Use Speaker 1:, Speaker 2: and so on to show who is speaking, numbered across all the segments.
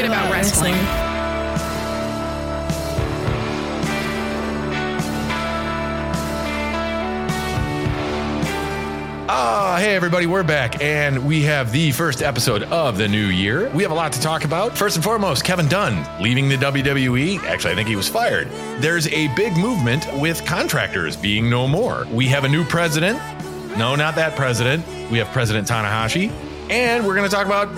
Speaker 1: shit about wrestling.
Speaker 2: Ah, hey everybody, we're back and we have the first episode of the new year. We have a lot to talk about. First and foremost, Kevin Dunn leaving the WWE. Actually, I think he was fired. There's a big movement with contractors being no more. We have a new president. No, not that president. We have President Tanahashi. And we're going to talk about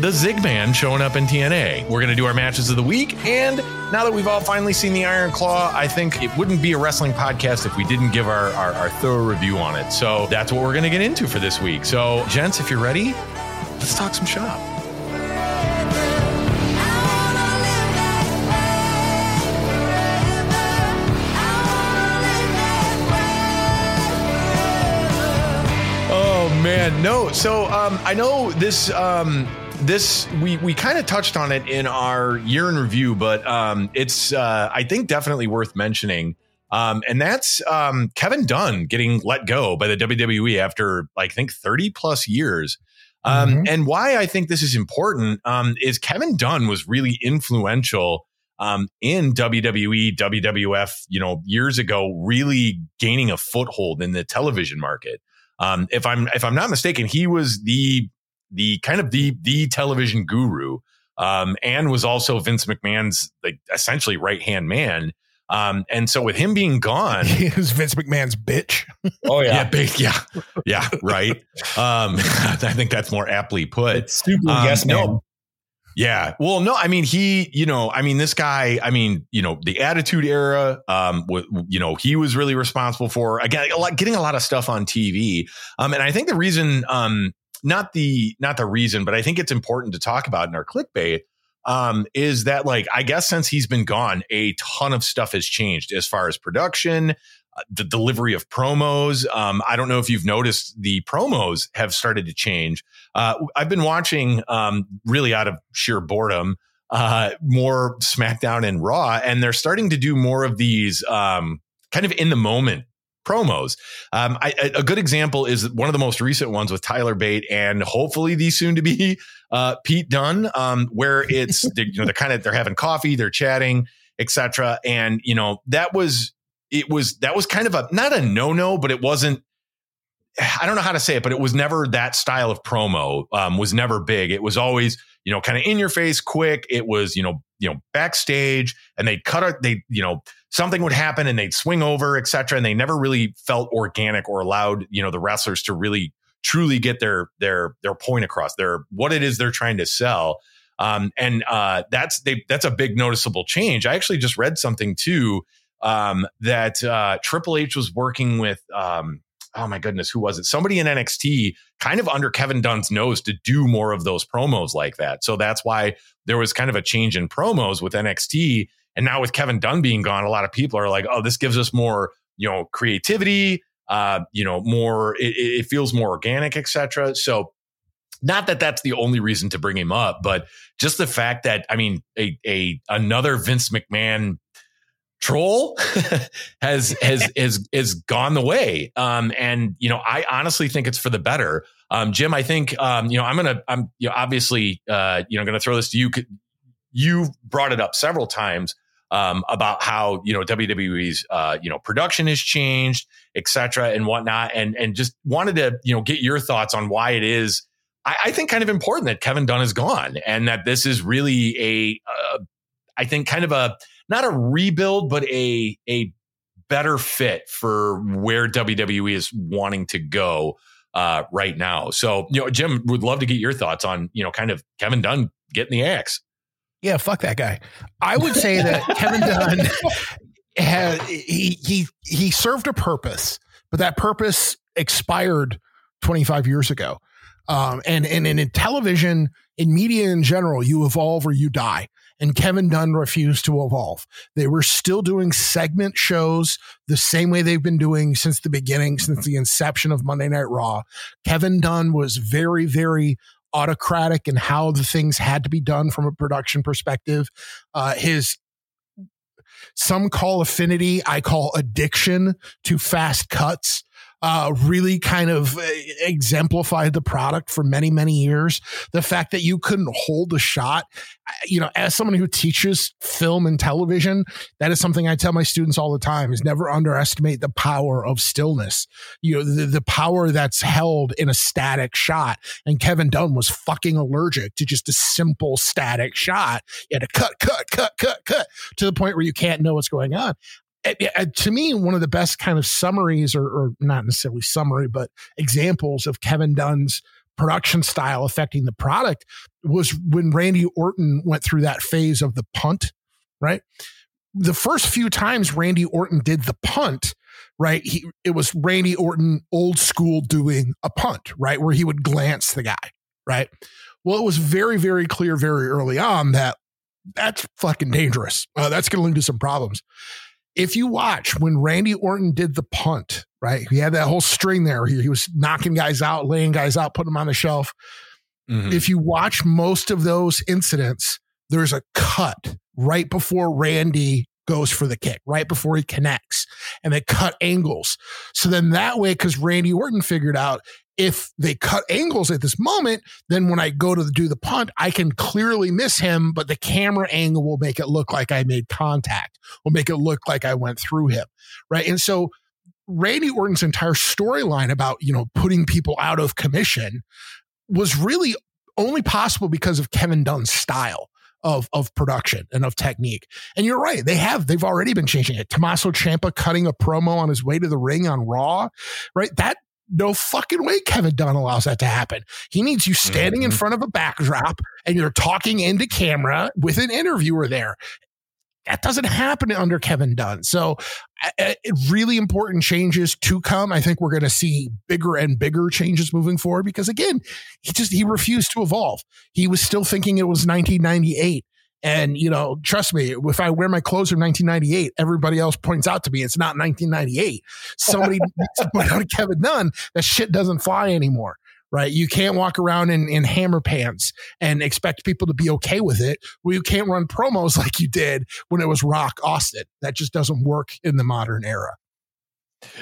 Speaker 2: the Zigman showing up in TNA. We're going to do our matches of the week. And now that we've all finally seen the Iron Claw, I think it wouldn't be a wrestling podcast if we didn't give our, our, our thorough review on it. So that's what we're going to get into for this week. So, gents, if you're ready, let's talk some shop. Man, no. So um, I know this. Um, this we we kind of touched on it in our year in review, but um, it's uh, I think definitely worth mentioning. Um, and that's um, Kevin Dunn getting let go by the WWE after I think 30 plus years. Um,
Speaker 3: Mhm.
Speaker 2: And why I think this is important um, is Kevin Dunn was really influential um, in WWE, WWF, you know, years ago, really gaining a foothold in the television market. Um, if I'm if I'm not mistaken, he was the the kind of the the television guru, um, and was also Vince McMahon's like essentially right hand man. Um, and so with him being gone,
Speaker 3: He is Vince McMahon's bitch.
Speaker 4: Oh
Speaker 2: yeah,
Speaker 4: yeah,
Speaker 2: big, yeah, yeah, right. Um, I think that's more aptly put.
Speaker 4: it's super
Speaker 2: Um,
Speaker 4: yes man.
Speaker 2: no. Yeah. Well, no, I mean, he, you know, I mean, this guy, I mean, you know, the attitude era, um, w- you know, he was really responsible for again, a lot, getting a lot of stuff on TV. Um, and I think the reason, um, not the, not the reason, but I think it's important to talk about in our clickbait, um, is that like, I guess since he's been gone, a ton of stuff has changed as far as production, the delivery of promos. Um, I don't know if you've noticed the promos have started to change. Uh, I've been watching, um, really out of sheer boredom, uh, more SmackDown and Raw, and they're starting to do more of these um, kind of in the moment promos. Um, I, a good example is one of the most recent ones with Tyler Bate and hopefully the soon to be uh, Pete Dunne, um, where it's they're, you know they're kind of they're having coffee, they're chatting, etc. And you know that was it was that was kind of a not a no no, but it wasn't. I don't know how to say it, but it was never that style of promo. Um, was never big. It was always you know kind of in your face, quick. It was you know you know backstage, and they'd cut it. They you know something would happen, and they'd swing over, etc. And they never really felt organic or allowed you know the wrestlers to really truly get their their their point across. Their what it is they're trying to sell. Um, and uh, that's they that's a big noticeable change. I actually just read something too um, that uh, Triple H was working with. Um, oh my goodness, who was it? Somebody in NXT, kind of under Kevin Dunn's nose, to do more of those promos like that. So that's why there was kind of a change in promos with NXT. And now with Kevin Dunn being gone, a lot of people are like, "Oh, this gives us more, you know, creativity. Uh, you know, more. It, it feels more organic, etc." So not that that's the only reason to bring him up, but just the fact that I mean, a a another Vince McMahon troll has has has has gone the way. Um, and you know, I honestly think it's for the better. Um, Jim, I think um, you know, I'm gonna I'm you know, obviously uh, you know, gonna throw this to you. You've brought it up several times um, about how you know WWE's uh, you know production has changed, et cetera, and whatnot, and and just wanted to you know get your thoughts on why it is. I, I think kind of important that Kevin Dunn is gone, and that this is really a, uh, I think kind of a not a rebuild, but a a better fit for where WWE is wanting to go uh, right now. So you know, Jim would love to get your thoughts on you know kind of Kevin Dunn getting the axe.
Speaker 3: Yeah, fuck that guy. I would say that Kevin Dunn had he he he served a purpose, but that purpose expired 25 years ago. Um, and, and and in television, in media in general, you evolve or you die. And Kevin Dunn refused to evolve. They were still doing segment shows the same way they've been doing since the beginning, since the inception of Monday Night Raw. Kevin Dunn was very, very autocratic in how the things had to be done from a production perspective. Uh, his some call affinity, I call addiction to fast cuts. Uh, really kind of uh, exemplified the product for many, many years. The fact that you couldn't hold a shot, you know, as someone who teaches film and television, that is something I tell my students all the time is never underestimate the power of stillness. You know, the, the power that's held in a static shot. And Kevin Dunn was fucking allergic to just a simple static shot. You had to cut, cut, cut, cut, cut to the point where you can't know what's going on to me, one of the best kind of summaries, or, or, not necessarily summary, but examples of Kevin Dunn's production style affecting the product was when Randy Orton went through that phase of the punt, right? The first few times Randy Orton did the punt, right? He, it was Randy Orton old school doing a punt, right? Where he would glance the guy, right? Well, it was very, very clear very early on that that's fucking dangerous. Uh, that's going to lead to some problems if you watch when Randy Orton did the punt, right? He had that whole string there. He, he was knocking guys out, laying guys out, putting them on the shelf. Mm-hmm. If you watch most of those incidents, there's a cut right before Randy goes for the kick, right before he connects, and they cut angles. So then that way, because Randy Orton figured out if they cut angles at this moment, then when I go to do the punt, I can clearly miss him, but the camera angle will make it look like I made contact, will make it look like I went through him. Right. And so Randy Orton's entire storyline about, you know, putting people out of commission was really only possible because of Kevin Dunn's style of of production and of technique. And you're right, they have they've already been changing it. Tommaso Ciampa cutting a promo on his way to the ring on Raw, right? That no fucking way Kevin Dunn allows that to happen. He needs you standing mm-hmm. in front of a backdrop and you're talking into camera with an interviewer there. That doesn't happen under Kevin Dunn. So, uh, really important changes to come. I think we're going to see bigger and bigger changes moving forward because, again, he just he refused to evolve. He was still thinking it was 1998 and, you know, trust me, if I wear my clothes from 1998, everybody else points out to me it's not 1998. Somebody needs to point out to Kevin Dunn that shit doesn't fly anymore, right? You can't walk around in, in hammer pants and expect people to be okay with it. Well, you can't run promos like you did when it was Rock Austin. That just doesn't work in the modern era.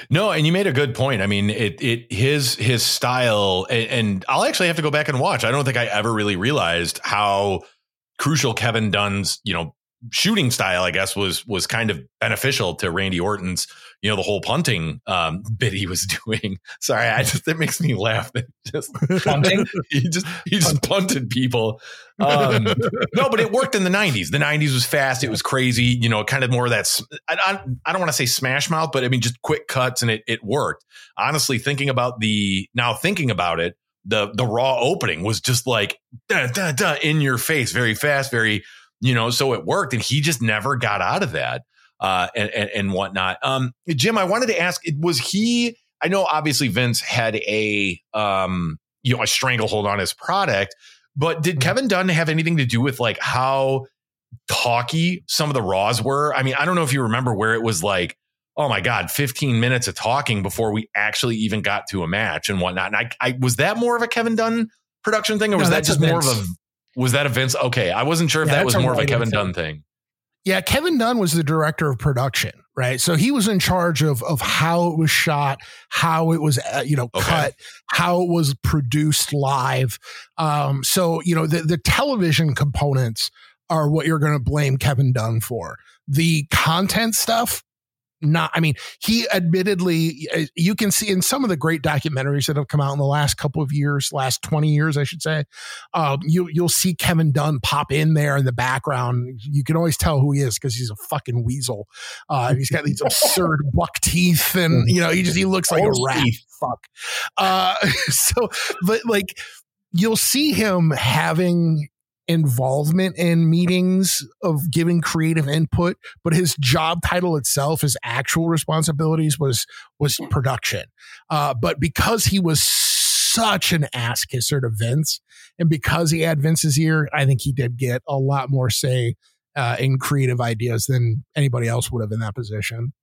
Speaker 2: No, and you made a good point. I mean, it it his his style, and, and I'll actually have to go back and watch. I don't think I ever really realized how crucial Kevin Dunn's, you know, shooting style, I guess, was was kind of beneficial to Randy Orton's, you know, the whole punting um, bit he was doing. Sorry, I just it makes me laugh. just punting, he just he just punted people. Um, no, but it worked in the '90s. The '90s was fast. It was crazy. You know, kind of more of that. I, I, I don't want to say smash mouth, but I mean just quick cuts, and it it worked. Honestly, thinking about the now thinking about it, the the raw opening was just like da, da, da, in your face, very fast, very you know. So it worked, and he just never got out of that uh, and, and, and whatnot. Um, Jim, I wanted to ask: Was he? I know obviously Vince had a um, you know a stranglehold on his product, but did mm-hmm. Kevin Dunn have anything to do with like how talky some of the Raws were? I mean, I don't know if you remember where it was like oh my god 15 minutes of talking before we actually even got to a match and whatnot. And i, I was that more of a kevin dunn production thing or was no, that just more of a was that a vince? Okay i wasn't sure if yeah, that was more of a kevin dunn thing.
Speaker 3: Yeah kevin dunn was the director of production right? So he was in charge of of how it was shot how it was uh, you know okay. cut how it was produced live. Um so you know the the television components are what you're going to blame kevin dunn for. The content stuff not i mean he admittedly uh, you can see in some of the great documentaries that have come out in the last couple of years last 20 years i should say um, you you'll see kevin dunn pop in there in the background. You can always tell who he is because he's a fucking weasel. Uh, he's got these absurd buck teeth and you know he just he looks like a rat. fuck. Uh, so but like you'll see him having involvement in meetings of giving creative input but his job title itself his actual responsibilities was was production. Uh, but because he was such an ass kisser to vince and because he had vince's ear i think he did get a lot more say uh, in creative ideas than anybody else would have in that position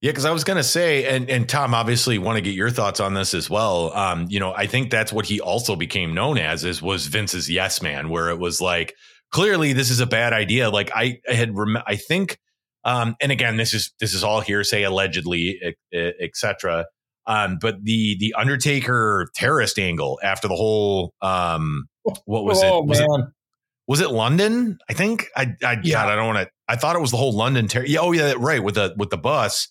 Speaker 2: yeah, because I was going to say, and and Tom, obviously, want to get your thoughts on this as well. Um, you know, I think that's what he also became known as is was Vince's yes man, where it was like clearly this is a bad idea. Like I, I had, rem- I think, um, and again, this is this is all hearsay, allegedly, etc. Um, but the the Undertaker terrorist angle after the whole um, what was
Speaker 1: oh,
Speaker 2: it? Was
Speaker 1: man.
Speaker 2: it was it London? I think I I
Speaker 3: Yeah.
Speaker 2: God I don't want to. I thought it was the whole London terror. Yeah, oh yeah, right with the with the bus.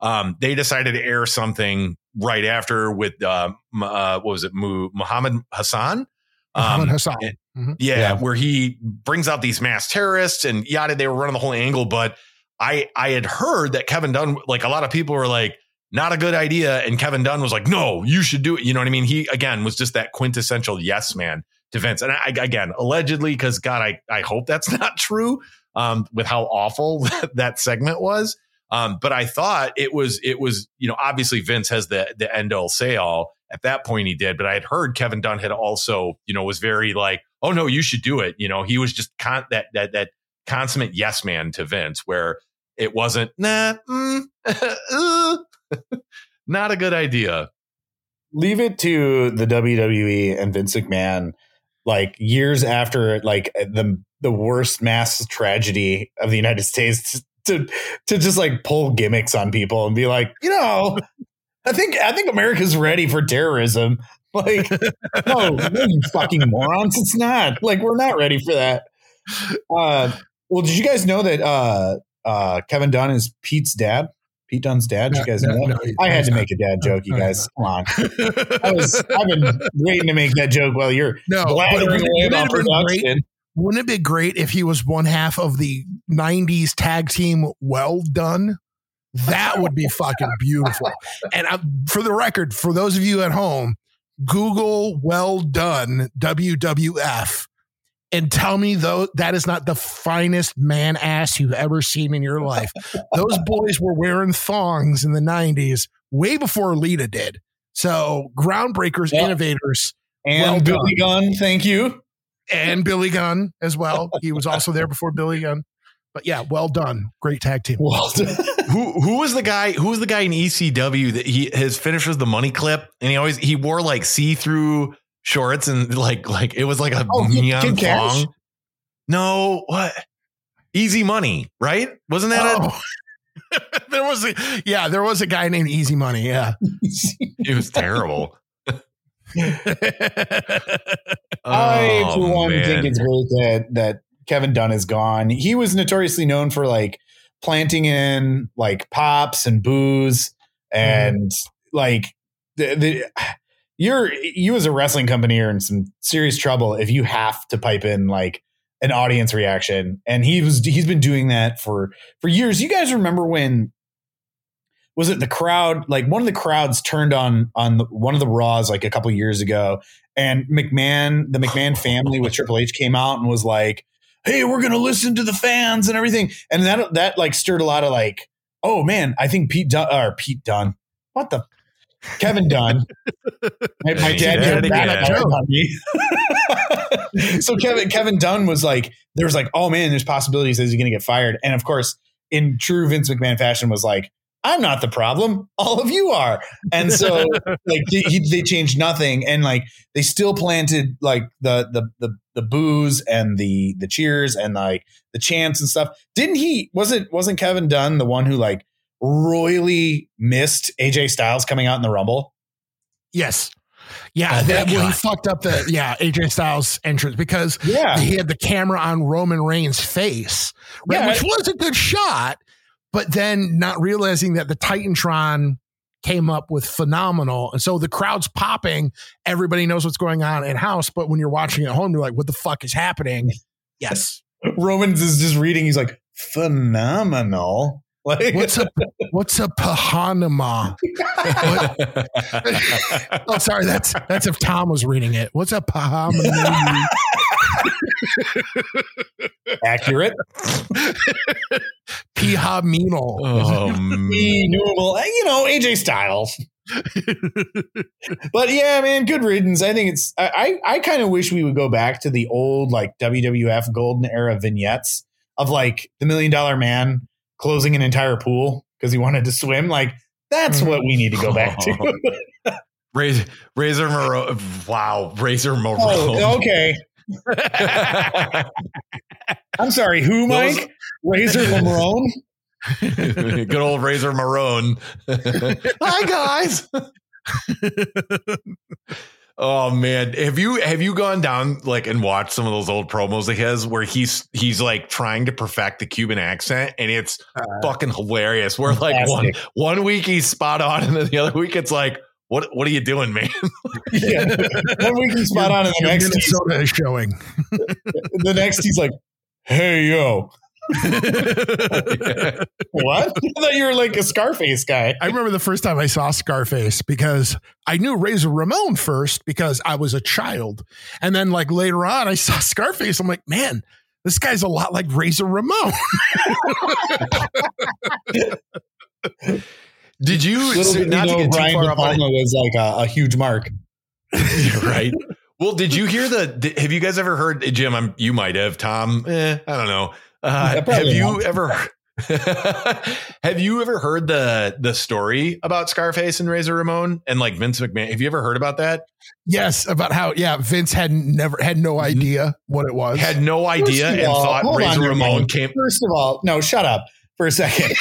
Speaker 2: Um, they decided to air something right after with uh, uh what was it? Muhammad Hassan.
Speaker 3: Muhammad
Speaker 2: Um,
Speaker 3: Hassan.
Speaker 2: and-
Speaker 3: Mhm.
Speaker 2: yeah,
Speaker 1: Yeah.
Speaker 2: where he brings out these mass terrorists and yada. They were running the whole angle, but I I had heard that Kevin Dunn, like a lot of people were like, not a good idea, and Kevin Dunn was like, no, you should do it. You know what I mean? He again was just that quintessential yes man Vince, and I, again allegedly because God, I I hope that's not true. Um, with how awful that segment was. Um, but I thought it was it was you know obviously Vince has the the end all say all at that point he did, but I had heard Kevin Dunn had also you know was very like oh no you should do it you know he was just con- that that that consummate yes man to Vince where it wasn't nah mm, uh, not a good idea
Speaker 1: leave it to the WWE and Vince McMahon, like years after like the the worst mass tragedy of the United States to to just like pull gimmicks on people and be like, you know, I think I think America's ready for terrorism. Like, no, no, you fucking morons, it's not. Like, we're not ready for that. Uh, well, did you guys know that uh, uh, Kevin Dunn is Pete's dad? Pete Dunne's dad. Did you guys know that?
Speaker 3: No, no,
Speaker 1: I had to
Speaker 3: no.
Speaker 1: make a dad joke, you
Speaker 3: No, no,
Speaker 1: guys. Come on. I was I've been waiting to make that joke while you're
Speaker 3: no,
Speaker 1: blathering away about
Speaker 3: great?
Speaker 1: production.
Speaker 3: Wouldn't it be great if he was one half of the '90s tag team? Well Dunn. That would be fucking beautiful. And I, for the record, for those of you at home, Google "Well Dunn" WWF and tell me though that is not the finest man ass you've ever seen in your life. Those boys were wearing thongs in the '90s, way before Lita did. So groundbreakers,
Speaker 1: Yeah.
Speaker 3: innovators,
Speaker 1: And
Speaker 3: Well
Speaker 1: Billy Gunn, thank you.
Speaker 3: and Billy Gunn as well. He was also there before Billy Gunn. But yeah, Well Dunn. Great tag team.
Speaker 1: Well Dunn.
Speaker 2: who who was the guy who was the guy in ECW that he his finish was the money clip and he always he wore like see-through shorts and like like it was like a
Speaker 1: Oh, Kid-
Speaker 2: neon
Speaker 1: Kid
Speaker 2: Kash? No, what? Easy money, right? Wasn't that
Speaker 3: Oh. there was a yeah, there was a guy named Easy Money. Yeah.
Speaker 2: it? It was terrible.
Speaker 1: I,
Speaker 2: Oh,
Speaker 1: for one,
Speaker 2: man.
Speaker 1: think it's great that that Kevin Dunn is gone. He was notoriously known for like planting in like pops and boos and like the, the you're you as a wrestling company are in some serious trouble if you have to pipe in like an audience reaction and he was he's been doing that for for years you guys remember when was it the crowd like one of the crowds turned on on the, one of the raws like a couple years ago and McMahon, the McMahon family with Triple H came out and was like, "Hey, we're going to listen to the fans and everything." And that that like stirred a lot of like, "Oh man, I think Pete Dunne or Pete Dunne. What the Kevin Dunn. my, my dad
Speaker 2: did
Speaker 1: that joke on me. so Kevin Kevin Dunn was like, there was like, "Oh man, there's possibilities that he's going to get fired." And of course, in true Vince McMahon fashion was like, "I'm not the problem. All of you are." And so like he, he- they changed nothing and like they still planted like the the the the boos and the the cheers and like the chants and stuff didn't he wasn't wasn't kevin dunn the one who like royally missed aj styles coming out in the rumble
Speaker 3: yes. Yeah,
Speaker 2: Oh,
Speaker 3: that well, he fucked up the yeah, AJ Styles entrance because
Speaker 1: yeah
Speaker 3: he had the camera on Roman Reigns' face, right,
Speaker 1: Yeah.
Speaker 3: which was a good shot, but then not realizing that the Titantron came up with phenomenal. And so the crowd's popping, everybody knows what's going on in house, but when you're watching at home, you're like, what the fuck is happening? Yes.
Speaker 1: romans is just reading he's like phenomenal like
Speaker 3: What's a what's a pahanama? Oh, sorry, that's that's if Tom was reading it. What's a pahanama?
Speaker 1: accurate
Speaker 3: Pihaminal.
Speaker 2: oh.
Speaker 1: Innumerable, uh, you know aj styles but yeah, man, good riddance. I think it's. I I, I kind of wish we would go back to the old like WWF golden era vignettes of like the Million Dollar Man closing an entire pool because he wanted to swim. Like that's what we need to go back to.
Speaker 2: Razor, Razor Moreau. Wow, Razor Moreau.
Speaker 1: oh, okay. I'm sorry. Who,
Speaker 2: Those-
Speaker 1: Mike? Razor Lamrone.
Speaker 2: Good old Razor Marone. Hi guys. Oh man, have you have you gone down like and watched some of those old promos of his where he's he's like trying to perfect the Cuban accent and it's uh, fucking hilarious. Where like one one week he's spot on and then the other week it's like what what are you doing, man?
Speaker 1: yeah. One week he's spot on and the next
Speaker 3: Minnesota is showing.
Speaker 1: the next he's like, hey yo. What? I thought you were like a Scarface guy.
Speaker 3: I remember the first time I saw Scarface because I knew Razor Ramon first because I was a child. And then like later on I saw Scarface. I'm like, man, this guy's a lot like Razor Ramon.
Speaker 2: Did you
Speaker 1: Little did not you know, Brian De Palma was like a, a huge mark.
Speaker 2: right. Well, did you hear the? Have you guys ever heard Jim? I'm, you might have. Tom, eh, I don't know. Uh, have you not. ever? have you ever heard the the story about Scarface and Razor Ramon and like Vince McMahon? Have you ever heard about that?
Speaker 3: Yes, about how yeah Vince had never had no idea what it was.
Speaker 2: Had no idea and all, thought Razor Ramon came.
Speaker 1: First of all, no, shut up for a second.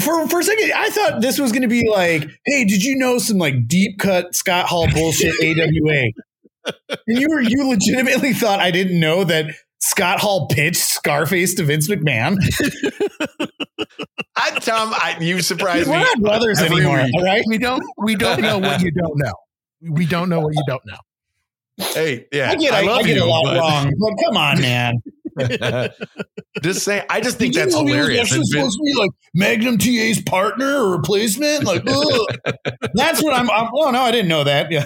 Speaker 1: for for a second, I thought this was going to be like, hey, did you know some like deep cut Scott Hall bullshit AWA? And you were you legitimately thought I didn't know that Scott Hall pitched Scarface to Vince McMahon.
Speaker 2: I, Tom, I, you surprised
Speaker 1: We're
Speaker 2: me.
Speaker 1: We're not brothers anymore. All right,
Speaker 3: we don't we don't know what you don't know. We don't know what you don't know.
Speaker 2: Hey, yeah,
Speaker 1: I get, I, I, I get you, a lot but... wrong, but come on, man.
Speaker 2: just say, I just think that's hilarious.
Speaker 1: That's supposed to be like Magnum TA's partner or replacement. Like, that's what I'm, I'm. Oh no, I didn't know that. Yeah.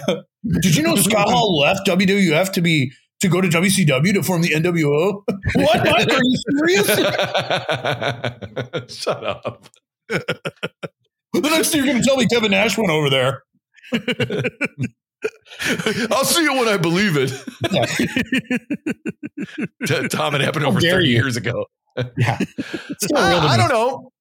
Speaker 1: Did you know Scott Hall left WWF to be to go to WCW to form the NWO? what? Mike, are you serious?
Speaker 2: Shut up.
Speaker 1: the next thing you're going to tell me Kevin Nash went over there.
Speaker 2: I'll see it when I believe it. Yeah. Tom, it happened over 30 you. years ago.
Speaker 1: Yeah.
Speaker 2: Uh, I don't know.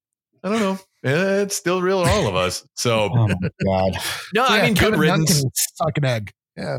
Speaker 2: I don't know. It's still real to all of us. So,
Speaker 1: oh my God.
Speaker 2: No, yeah, I mean, good riddance.
Speaker 3: Suck an egg. Yeah.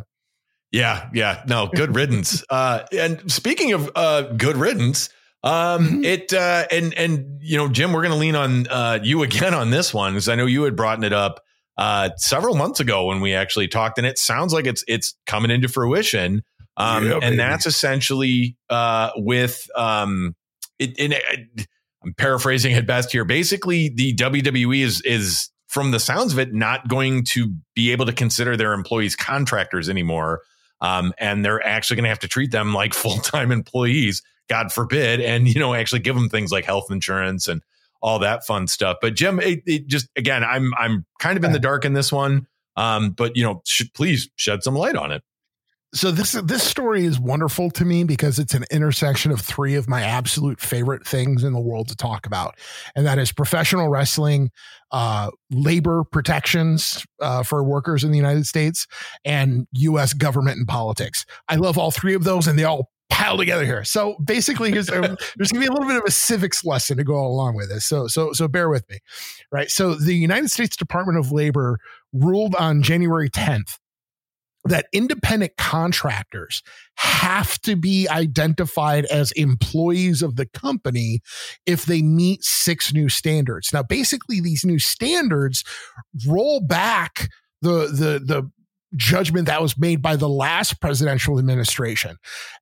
Speaker 2: Yeah. Yeah. No, good riddance. uh, and speaking of uh, good riddance, um, mm-hmm. it uh, and and you know, Jim, we're going to lean on uh, you again on this one because I know you had brought it up uh, several months ago when we actually talked, and it sounds like it's it's coming into fruition. Um, yeah, and that's essentially uh, with um, it, it, I'm paraphrasing at best here. Basically, the WWE is is from the sounds of it not going to be able to consider their employees contractors anymore, um, and they're actually going to have to treat them like full time employees. God forbid, and you know actually give them things like health insurance and all that fun stuff. But Jim, it, it just again, I'm I'm kind of in the dark in this one. Um, but you know, sh- please shed some light on it.
Speaker 3: So this this story is wonderful to me because it's an intersection of three of my absolute favorite things in the world to talk about, and that is professional wrestling, uh, labor protections uh, for workers in the United States, and U.S. government and politics. I love all three of those, and they all pile together here. So basically, here's a, there's going to be a little bit of a civics lesson to go along with this. So so so bear with me, right? So the United States Department of Labor ruled on January 10th that independent contractors have to be identified as employees of the company if they meet six new standards. Now, basically, these new standards roll back the the the judgment that was made by the last presidential administration.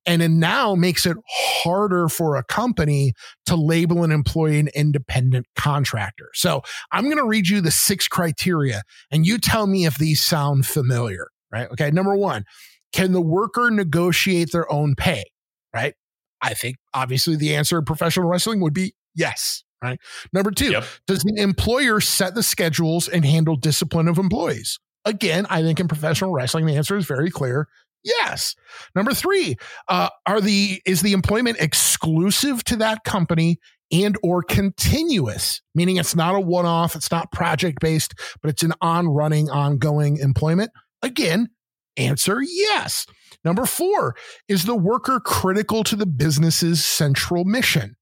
Speaker 3: And it now makes it harder for a company to label an employee an independent contractor. So I'm going to read you the six criteria and you tell me if these sound familiar, right? Okay. Number one, can the worker negotiate their own pay, right? I think obviously the answer in professional wrestling would be yes. Right. Number two, yep. does the employer set the schedules and handle discipline of employees? Again, I think in professional wrestling, the answer is very clear. Yes. Number three, uh, are the is the employment exclusive to that company and or continuous, meaning it's not a one off, it's not project based, but it's an on running, ongoing employment. Again, answer yes. Number four, is the worker critical to the business's central mission?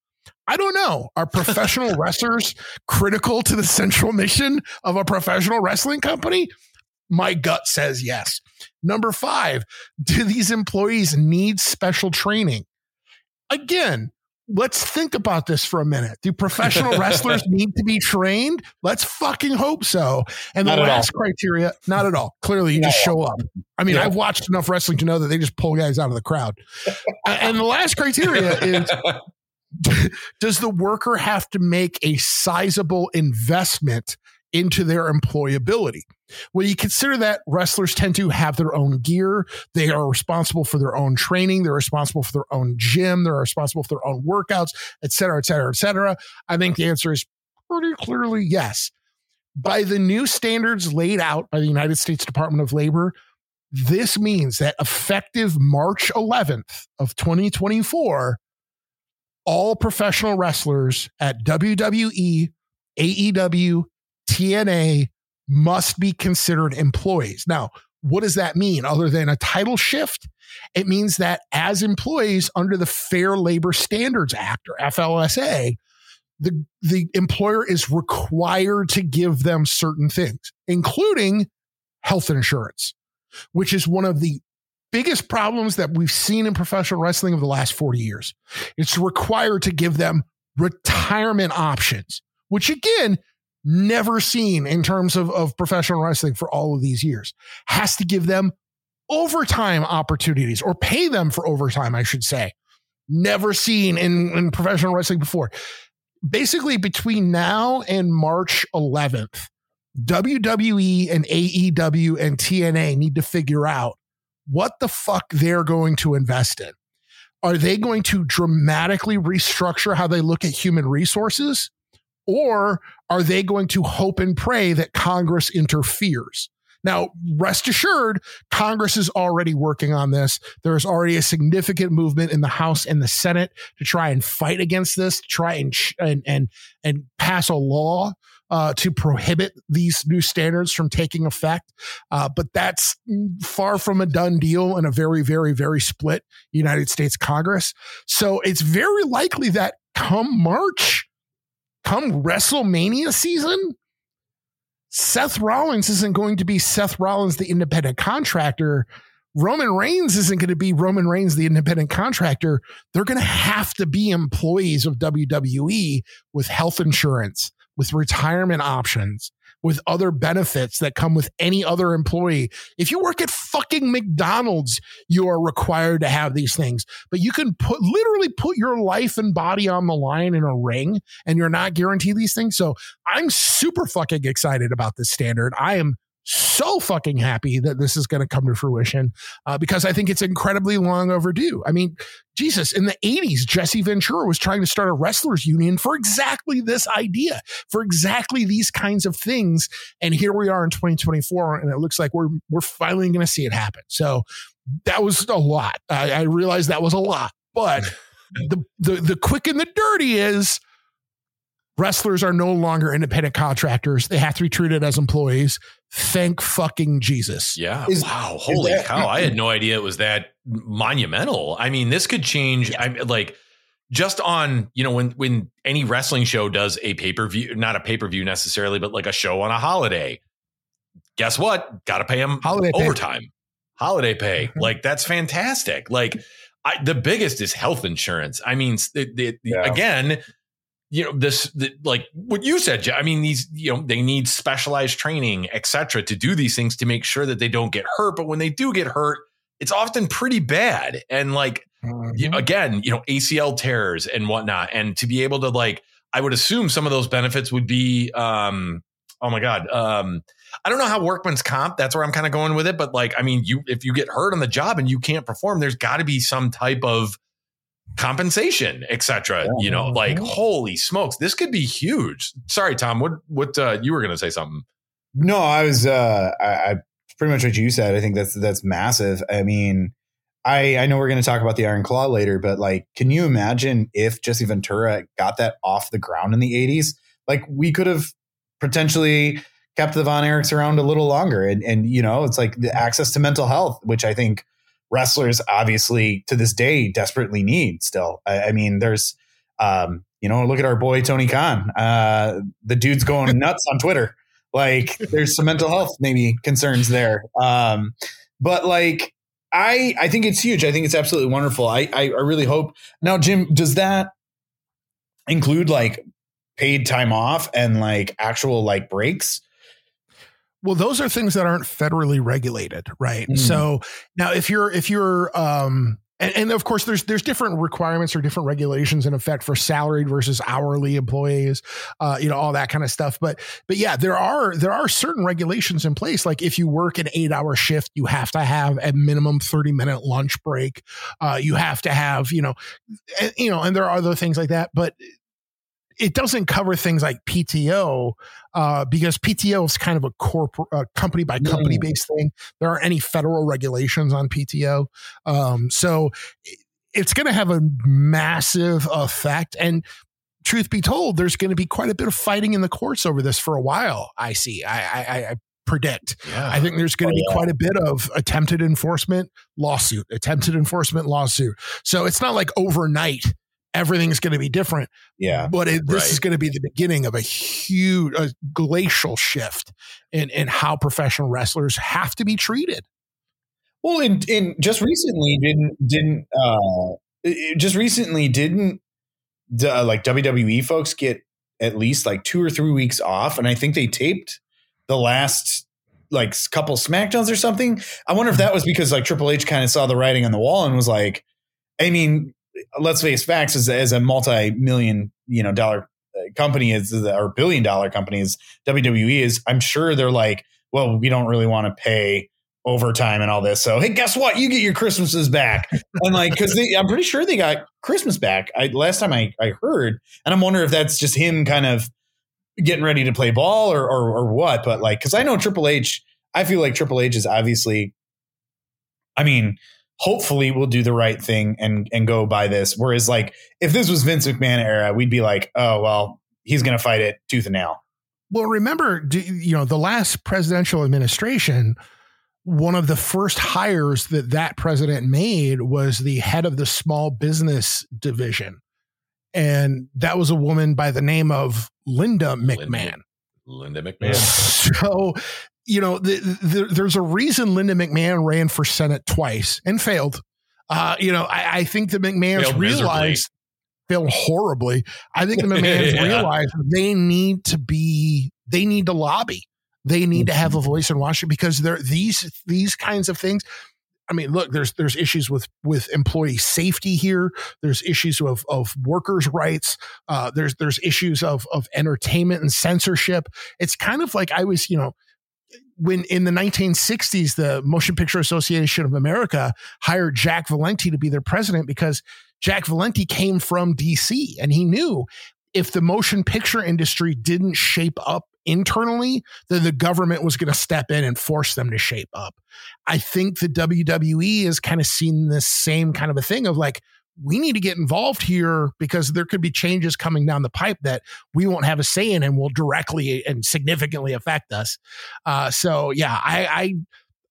Speaker 3: I don't know. Are professional wrestlers critical to the central mission of a professional wrestling company? My gut says yes. Number five, do these employees need special training? Again, let's think about this for a minute. Do professional wrestlers need to be trained? Let's fucking hope so. And the
Speaker 1: Not
Speaker 3: last criteria, not at all. Clearly, you
Speaker 1: Not
Speaker 3: just show up. I mean,
Speaker 1: Yeah.
Speaker 3: I've watched enough wrestling to know that they just pull guys out of the crowd. and the last criteria is does the worker have to make a sizable investment into their employability? Well, you consider that wrestlers tend to have their own gear. They are responsible for their own training. They're responsible for their own gym. They're responsible for their own workouts, et cetera, et cetera, et cetera. I think the answer is pretty clearly yes. By the new standards laid out by the United States Department of Labor, this means that effective March 11th of 2024, all professional wrestlers at WWE, AEW, TNA must be considered employees. Now, what does that mean other than a title shift? It means that as employees under the Fair Labor Standards Act or FLSA, the, the employer is required to give them certain things, including health insurance, which is one of the biggest problems that we've seen in professional wrestling over the last 40 years. It's required to give them retirement options, which again, never seen in terms of, of professional wrestling for all of these years. Has to give them overtime opportunities or pay them for overtime, I should say. Never seen in, in professional wrestling before. Basically, between now and March 11th, WWE and AEW and TNA need to figure out what the fuck they're going to invest in. Are they going to dramatically restructure how they look at human resources? Or are they going to hope and pray that Congress interferes? Now, rest assured, Congress is already working on this. There is already a significant movement in the House and the Senate to try and fight against this, try and and and, and pass a law uh, to prohibit these new standards from taking effect. Uh, but that's far from a done deal in a very, very, very split United States Congress. So it's very likely that come March, come WrestleMania season, Seth Rollins isn't going to be Seth Rollins, the independent contractor. Roman Reigns isn't going to be Roman Reigns, the independent contractor. They're going to have to be employees of WWE with health insurance, with retirement options, with other benefits that come with any other employee. If you work at fucking McDonald's, you are required to have these things, but you can put literally put your life and body on the line in a ring and you're not guaranteed these things. So I'm super fucking excited about this standard. I am so fucking happy that this is going to come to fruition uh, because I think it's incredibly long overdue. I mean, Jesus, in the 80s, Jesse Ventura was trying to start a wrestlers union for exactly this idea, for exactly these kinds of things. And here we are in 2024, and it looks like we're we're finally going to see it happen. So that was a lot. I, I realized that was a lot, but the, the the quick and the dirty is wrestlers are no longer independent contractors. They have to be treated as employees. Thank fucking Jesus.
Speaker 2: Yeah.
Speaker 1: Is-
Speaker 2: wow. Holy
Speaker 1: that-
Speaker 2: cow. I had no idea it was that monumental. I mean, this could change. I'm like just on, you know, when when any wrestling show does a pay-per-view, not a pay-per-view necessarily, but like a show on a holiday. Guess what? Got to pay them
Speaker 3: Holiday pay.
Speaker 2: overtime. Holiday pay.
Speaker 3: Mhm.
Speaker 2: Like that's fantastic. Like I, the biggest is health insurance. I mean, s- the, the, the-
Speaker 1: Yeah.
Speaker 2: again, you know this the, like what you said i mean these you know they need specialized training etc to do these things to make sure that they don't get hurt. But when they do get hurt it's often pretty bad. And like you- again you know acl tears and whatnot. And to be able to like i would assume some of those benefits would be um oh my god um i don't know how workman's comp that's where i'm kind of going with it but like i mean you if you get hurt on the job and you can't perform there's got to be some type of compensation etc you know like holy smokes this could be huge sorry tom what what uh you were gonna say something
Speaker 1: No, I was uh I, I pretty much what you said. I think that's that's massive. I mean, I I know we're gonna talk about the Iron Claw later, but like, can you imagine if Jesse Ventura got that off the ground in the 80s? Like we could have potentially kept the Von Erichs around a little longer. And and you know, it's like the access to mental health, which I think wrestlers obviously to this day desperately need still. I, I mean, there's um, you know, look at our boy Tony Khan. Uh the dude's going nuts on Twitter like there's some mental health maybe concerns there um but like i i think it's huge i think it's absolutely wonderful i i, I really hope now jim does that include like paid time off and like actual like breaks?
Speaker 3: Well, those are things that aren't federally regulated, right?
Speaker 1: Mm.
Speaker 3: So now if you're if you're um and, and, of course there's there's different requirements or different regulations in effect for salaried versus hourly employees uh, you know all that kind of stuff but but yeah there are there are certain regulations in place like if you work an eight hour shift you have to have a minimum 30 minute lunch break uh, you have to have you know and, you know and there are other things like that but it doesn't cover things like PTO uh, because PTO is kind of a corporate uh, company by company based thing. There aren't any federal regulations on PTO, um, so it's going to have a massive effect. And truth be told, there's going to be quite a bit of fighting in the courts over this for a while. I see. I, I, I predict. Yeah. I think there's going to oh, be yeah. quite a bit of attempted enforcement lawsuit, attempted enforcement lawsuit. So it's not like overnight everything's going to be different.
Speaker 1: Yeah.
Speaker 3: But it, this right. is going to be the beginning of a huge, a glacial shift in, in how professional wrestlers have to be treated.
Speaker 1: Well, in, in just recently didn't, didn't, uh, just recently didn't uh, like WWE folks get at least like two or three weeks off. And I think they taped the last like couple SmackDowns or something. I wonder if that was because like Triple H kind of saw the writing on the wall and was like, I mean, let's face facts as, as a multi-million you know dollar uh, company is or billion dollar company is WWE is I'm sure they're like well we don't really want to pay overtime and all this so hey guess what? You get your Christmases back. And like because I'm pretty sure they got Christmas back. I last time I, I heard and I'm wondering if that's just him kind of getting ready to play ball or or, or what but like because I know Triple H I feel like Triple H is obviously I mean hopefully we'll do the right thing and and go by this. Whereas like if this was Vince McMahon era, we'd be like, oh well, he's going to fight it tooth and nail.
Speaker 3: Well, remember, you know, the last presidential administration, one of the first hires that that president made was the head of the small business division. And that was a woman by the name of Linda McMahon.
Speaker 2: Linda, Linda McMahon.
Speaker 3: So you know, the, the, there's a reason Linda McMahon ran for Senate twice and failed. Uh, you know, I, I think the McMahons failed realized failed horribly. I think the McMahons yeah. realized they need to be, they need to lobby. They need to have a voice in Washington because there these these kinds of things. I mean, look, there's there's issues with with employee safety here. There's issues of of workers' rights. Uh, there's there's issues of of entertainment and censorship. It's kind of like I was, you know, when in the 1960s, the Motion Picture Association of America hired Jack Valenti to be their president because Jack Valenti came from DC and he knew if the motion picture industry didn't shape up internally, then the government was going to step in and force them to shape up. I think the WWE has kind of seen this same kind of a thing of like, we need to get involved here because there could be changes coming down the pipe that we won't have a say in and will directly and significantly affect us. Uh, so yeah, I,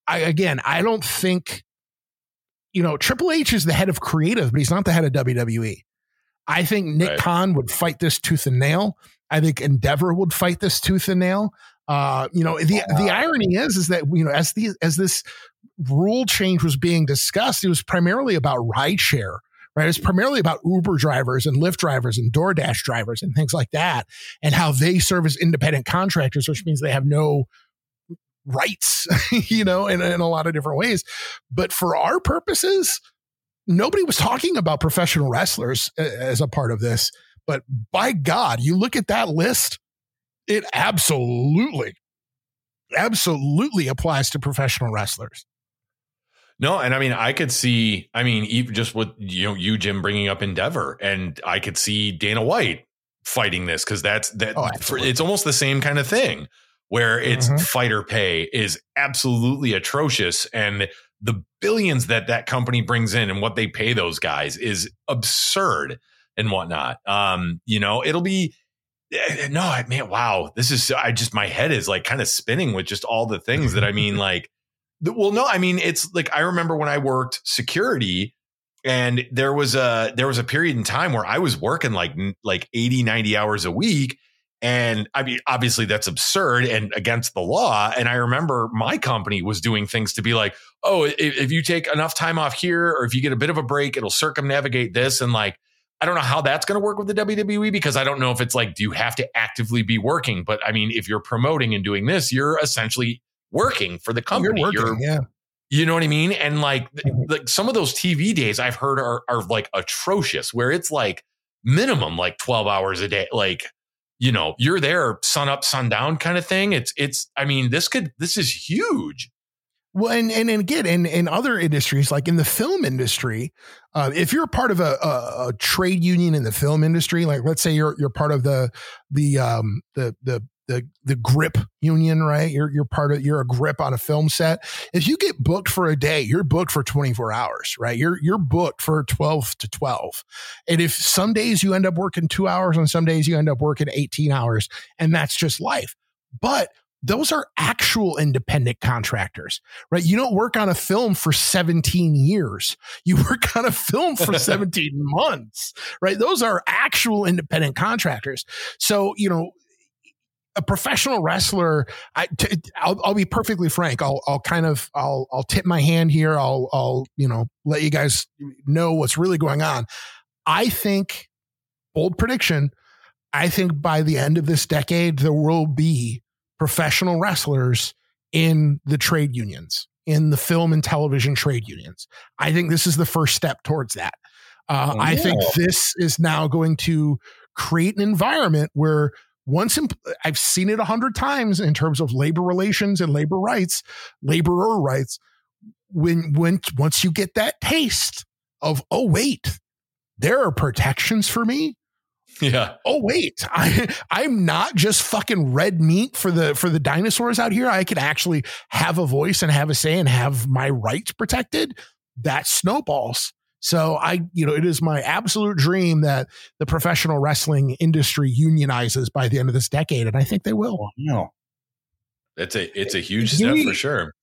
Speaker 3: I, I, again, I don't think, you know, Triple H is the head of creative, but he's not the head of WWE. I think Nick right. Khan would fight this tooth and nail. I think Endeavor would fight this tooth and nail. Uh, you know, the the irony is is that you know as the as this rule change was being discussed, it was primarily about ride rideshare right? It's primarily about Uber drivers and Lyft drivers and DoorDash drivers and things like that, and how they serve as independent contractors, which means they have no rights, you know, in, in a lot of different ways. But for our purposes, nobody was talking about professional wrestlers as a part of this. But by God, you look at that list, it absolutely, absolutely applies to professional wrestlers.
Speaker 2: No, and I mean, I could see, I mean, even just with you know you Jim bringing up Endeavor, and I could see Dana White fighting this because that's that. Oh, for, it's almost the same kind of thing where it's mm-hmm. fighter pay is absolutely atrocious, and the billions that that company brings in and what they pay those guys is absurd and whatnot. Um, you know, it'll be eh, no, man, wow, this is I just my head is like kind of spinning with just all the things that I mean, like well, no, I mean, it's like I remember when I worked security and there was a there was a period in time where I was working like like 80 90 hours a week and I mean obviously that's absurd and against the law and I remember my company was doing things to be like oh if, if you take enough time off here or if you get a bit of a break it'll circumnavigate this and like I don't know how that's going to work with the WWE because I don't know if it's like, do you have to actively be working? But I mean, if you're promoting and doing this, you're essentially working for the company.
Speaker 3: You're working,
Speaker 2: You're-
Speaker 3: yeah.
Speaker 2: you know what I mean? And like,
Speaker 3: Mhm.
Speaker 2: like some of those TV days I've heard are, are like atrocious where it's like minimum like 12 hours a day. Like, you know, you're there sun up, sun down kind of thing. It's, it's, I mean, this could, this is huge.
Speaker 3: Well, and, and, and again, in, in other industries, like in the film industry, uh, if you're part of a, a, a trade union in the film industry, like let's say you're you're part of the the um the the the the grip union, right? You're you're part of you're a grip on a film set. If you get booked for a day, you're booked for 24 hours, right? You're you're booked for 12 to 12. And if some days you end up working 2 hours and some days you end up working 18 hours, and that's just life. But those are actual independent contractors, right? You don't work on a film for 17 years. You work on a film for 17 months, right? Those are actual independent contractors. So, you know, a professional wrestler, I, t- I'll, I'll be perfectly frank. I'll, I'll kind of, I'll, I'll tip my hand here. I'll, I'll, you know, let you guys know what's really going on. I think, bold prediction, I think by the end of this decade, there will be professional wrestlers in the trade unions, in the film and television trade unions. I think this is the first step towards that. Uh, I think
Speaker 1: Oh.
Speaker 3: this is now going to create an environment where once I've seen it a hundred times in terms of labor relations and labor rights, laborer rights. When when once you get that taste of oh wait, there are protections for me
Speaker 2: Yeah.
Speaker 3: oh wait i i'm not just fucking red meat for the for the dinosaurs out here i can actually have a voice and have a say and have my rights protected that snowballs so i you know it is my absolute dream that the professional wrestling industry unionizes by the end of this decade and i think they will
Speaker 1: No.
Speaker 2: It's a, it's a huge
Speaker 1: Do
Speaker 2: step
Speaker 1: we-
Speaker 2: for sure.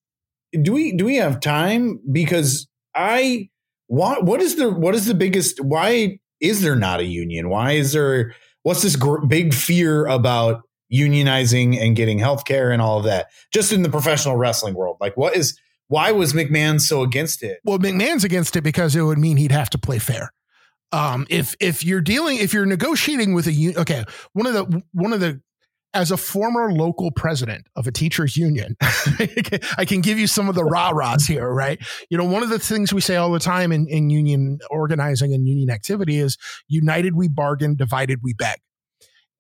Speaker 1: do we do we have time because i what what is the what is the biggest why is there not a union why is there what's this gr- big fear about unionizing and getting health care and all of that just in the professional wrestling world like what is why was mcmahon so against it
Speaker 3: well mcmahon's against it because it would mean he'd have to play fair um if if you're dealing if you're negotiating with a okay one of the one of the as a former local president of a teachers union, I can give you some of the rah rahs here, right? You know, one of the things we say all the time in, in union organizing and union activity is united we bargain, divided we beg.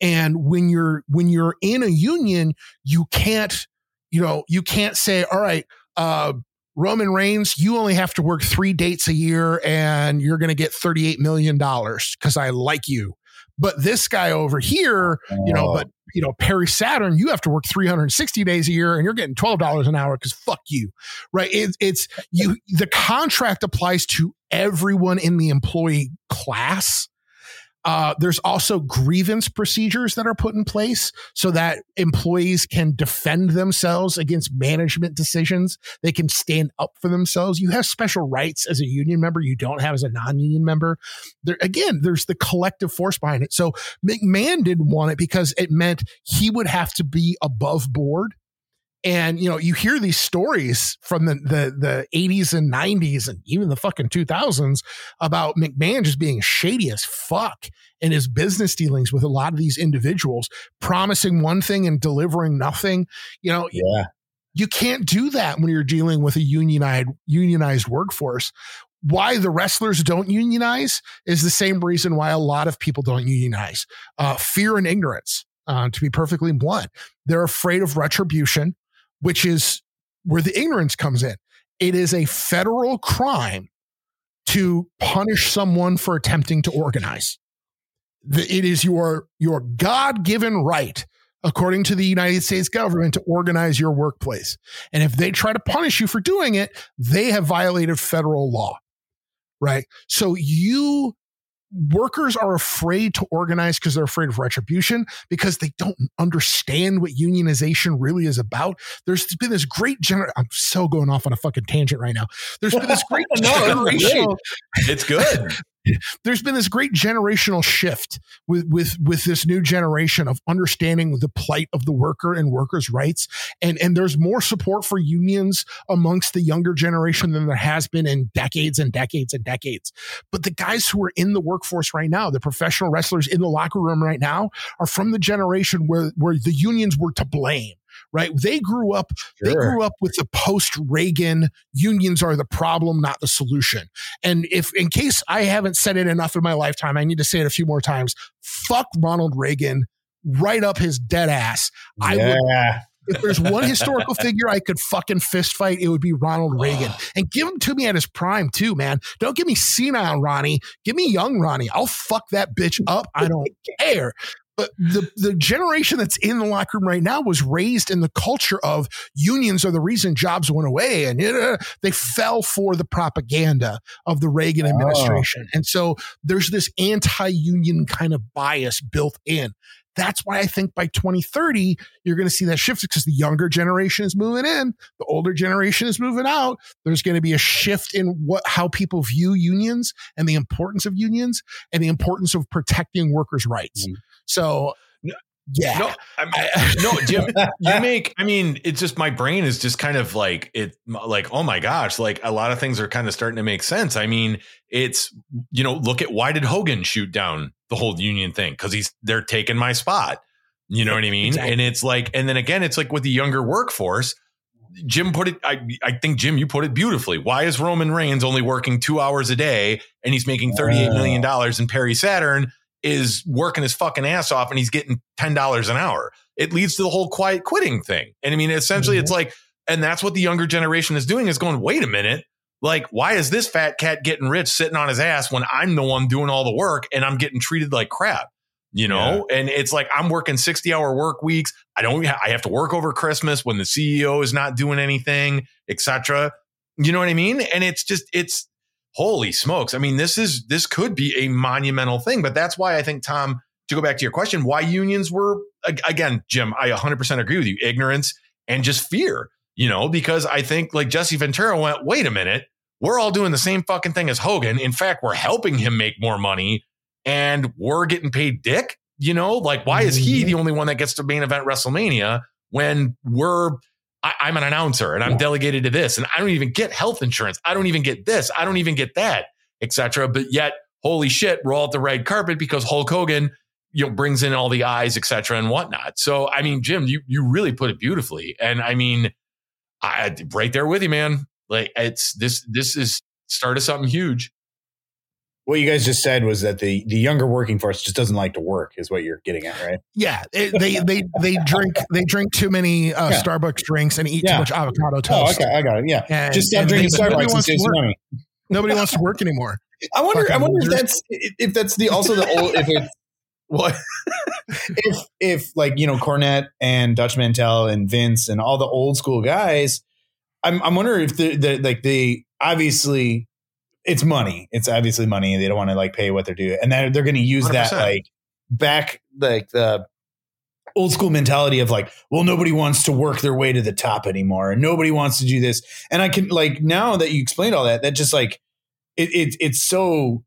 Speaker 3: And when you're when you're in a union, you can't, you know, you can't say, all right, uh, Roman Reigns, you only have to work three dates a year and you're going to get $38 million because I like you. But this guy over here, you know,
Speaker 1: Oh.
Speaker 3: but you know, Perry Saturn, you have to work 360 days a year and you're getting $12 an hour because fuck you. Right. It, it's you, the contract applies to everyone in the employee class. Uh, there's also grievance procedures that are put in place so that employees can defend themselves against management decisions. They can stand up for themselves. You have special rights as a union member you don't have as a non-union member. There again, there's the collective force behind it. So McMahon didn't want it because it meant he would have to be above board. And you know, you hear these stories from the the the 80s and 90s and even the fucking 2000s about McMahon just being shady as fuck in his business dealings with a lot of these individuals, promising one thing and delivering nothing. You know,
Speaker 1: yeah
Speaker 3: you can't do that when you're dealing with a unionized unionized workforce. Why the wrestlers don't unionize is the same reason why a lot of people don't unionize. Uh, fear and ignorance. Uh, to be perfectly blunt, they're afraid of retribution, which is where the ignorance comes in. It is a federal crime to punish someone for attempting to organize. It is your your God given right according to the United States government, to organize your workplace. And if they try to punish you for doing it, they have violated federal law. Right. So you workers are afraid to organize because they're afraid of retribution because they don't understand what unionization really is about. There's been this great gener I'm so going off on a fucking tangent right now. There's been this great
Speaker 1: No,
Speaker 3: generation.
Speaker 2: It's good.
Speaker 3: there's been this great generational shift with with with this new generation of understanding the plight of the worker and workers' rights, and and there's more support for unions amongst the younger generation than there has been in decades and decades and decades. But the guys who are in the workforce right now, the professional wrestlers in the locker room right now, are from the generation where where the unions were to blame right? They grew up, sure. they grew up with the post Reagan unions are the problem, not the solution. And if, in case I haven't said it enough in my lifetime, I need to say it a few more times. Fuck Ronald Reagan right up his dead ass. I yeah. would if there's one historical figure I could fucking fist fight, it would be Ronald Reagan. And give him to me at his prime too, man. Don't give me senile Ronnie. Give me young Ronnie. I'll fuck that bitch up. I don't care. But the, the generation that's in the locker room right now was raised in the culture of unions are the reason jobs went away. And uh, they fell for the propaganda of the Reagan oh. administration. Oh. And so there's this anti union kind of bias built in. That's why I think by 2030, you're going to see that shift because the younger generation is moving in, the older generation is moving out. There's going to be a shift in what how people view unions and the importance of unions and the importance of protecting workers' rights. Mm-hmm. So yeah.
Speaker 2: No, I no, Jim, you make, I mean, it's just my brain is just kind of like it, like, oh my gosh, like a lot of things are kind of starting to make sense. I mean, it's, you know, look at why did Hogan shoot down the whole union thing? Cause he's, they're taking my spot. You know what I mean? Exactly. And it's like, and then again, it's like with the younger workforce, Jim put it, I, I think, Jim, you put it beautifully. Why is Roman Reigns only working two hours a day and he's making $38 million in Perry Saturn is working his fucking ass off and he's getting $10 an hour. It leads to the whole quiet quitting thing. And I mean, essentially, mm-hmm. it's like, and that's what the younger generation is doing is going, wait a minute. Like, why is this fat cat getting rich sitting on his ass when I'm the one doing all the work and I'm getting treated like crap? You know, yeah. and it's like I'm working 60 hour work weeks. I don't, I have to work over Christmas when the CEO is not doing anything, etc. You know what I mean? And it's just, it's, holy smokes. I mean, this is this could be a monumental thing, but that's why I think Tom to go back to your question, why unions were again, Jim, I 100% agree with you. Ignorance and just fear, you know, because I think like Jesse Ventura went, "Wait a minute, we're all doing the same fucking thing as Hogan. In fact, we're helping him make more money and we're getting paid dick." You know, like why is he mm-hmm. the only one that gets to main event WrestleMania when we're I, am an announcer and I'm delegated to this, and I don't even get health insurance. I don't even get this. I don't even get that, etc. But yet, holy shit, we're all the red carpet because Hulk Hogan, you know, brings in all the eyes, etc. and whatnot. So, I mean, Jim, you you really put it beautifully, and I mean, I right there with you, man. Like it's this this is start of something huge
Speaker 1: what you guys just said was that the the younger working force just doesn't like to work is what you're getting at right?
Speaker 3: Yeah it, they they they drink they drink too many uh, yeah. starbucks drinks and eat yeah. too much avocado toast.
Speaker 1: oh, okay i got it yeah. And, just stop drinking starbucks and save some money.
Speaker 3: Nobody wants to work anymore.
Speaker 1: I wonder Fucking i wonder if that's if that's the also the old if it's what if if like you know cornette and dutch mantell and vince and all the old school guys i'm i'm wondering if the, the like they obviously it's money. It's obviously money. They don't want to like pay what they're due, and then they're going to use 100%. that like back like the old school mentality of like, well, nobody wants to work their way to the top anymore, and nobody wants to do this. And I can like now that you explained all that, that just like it, it it's so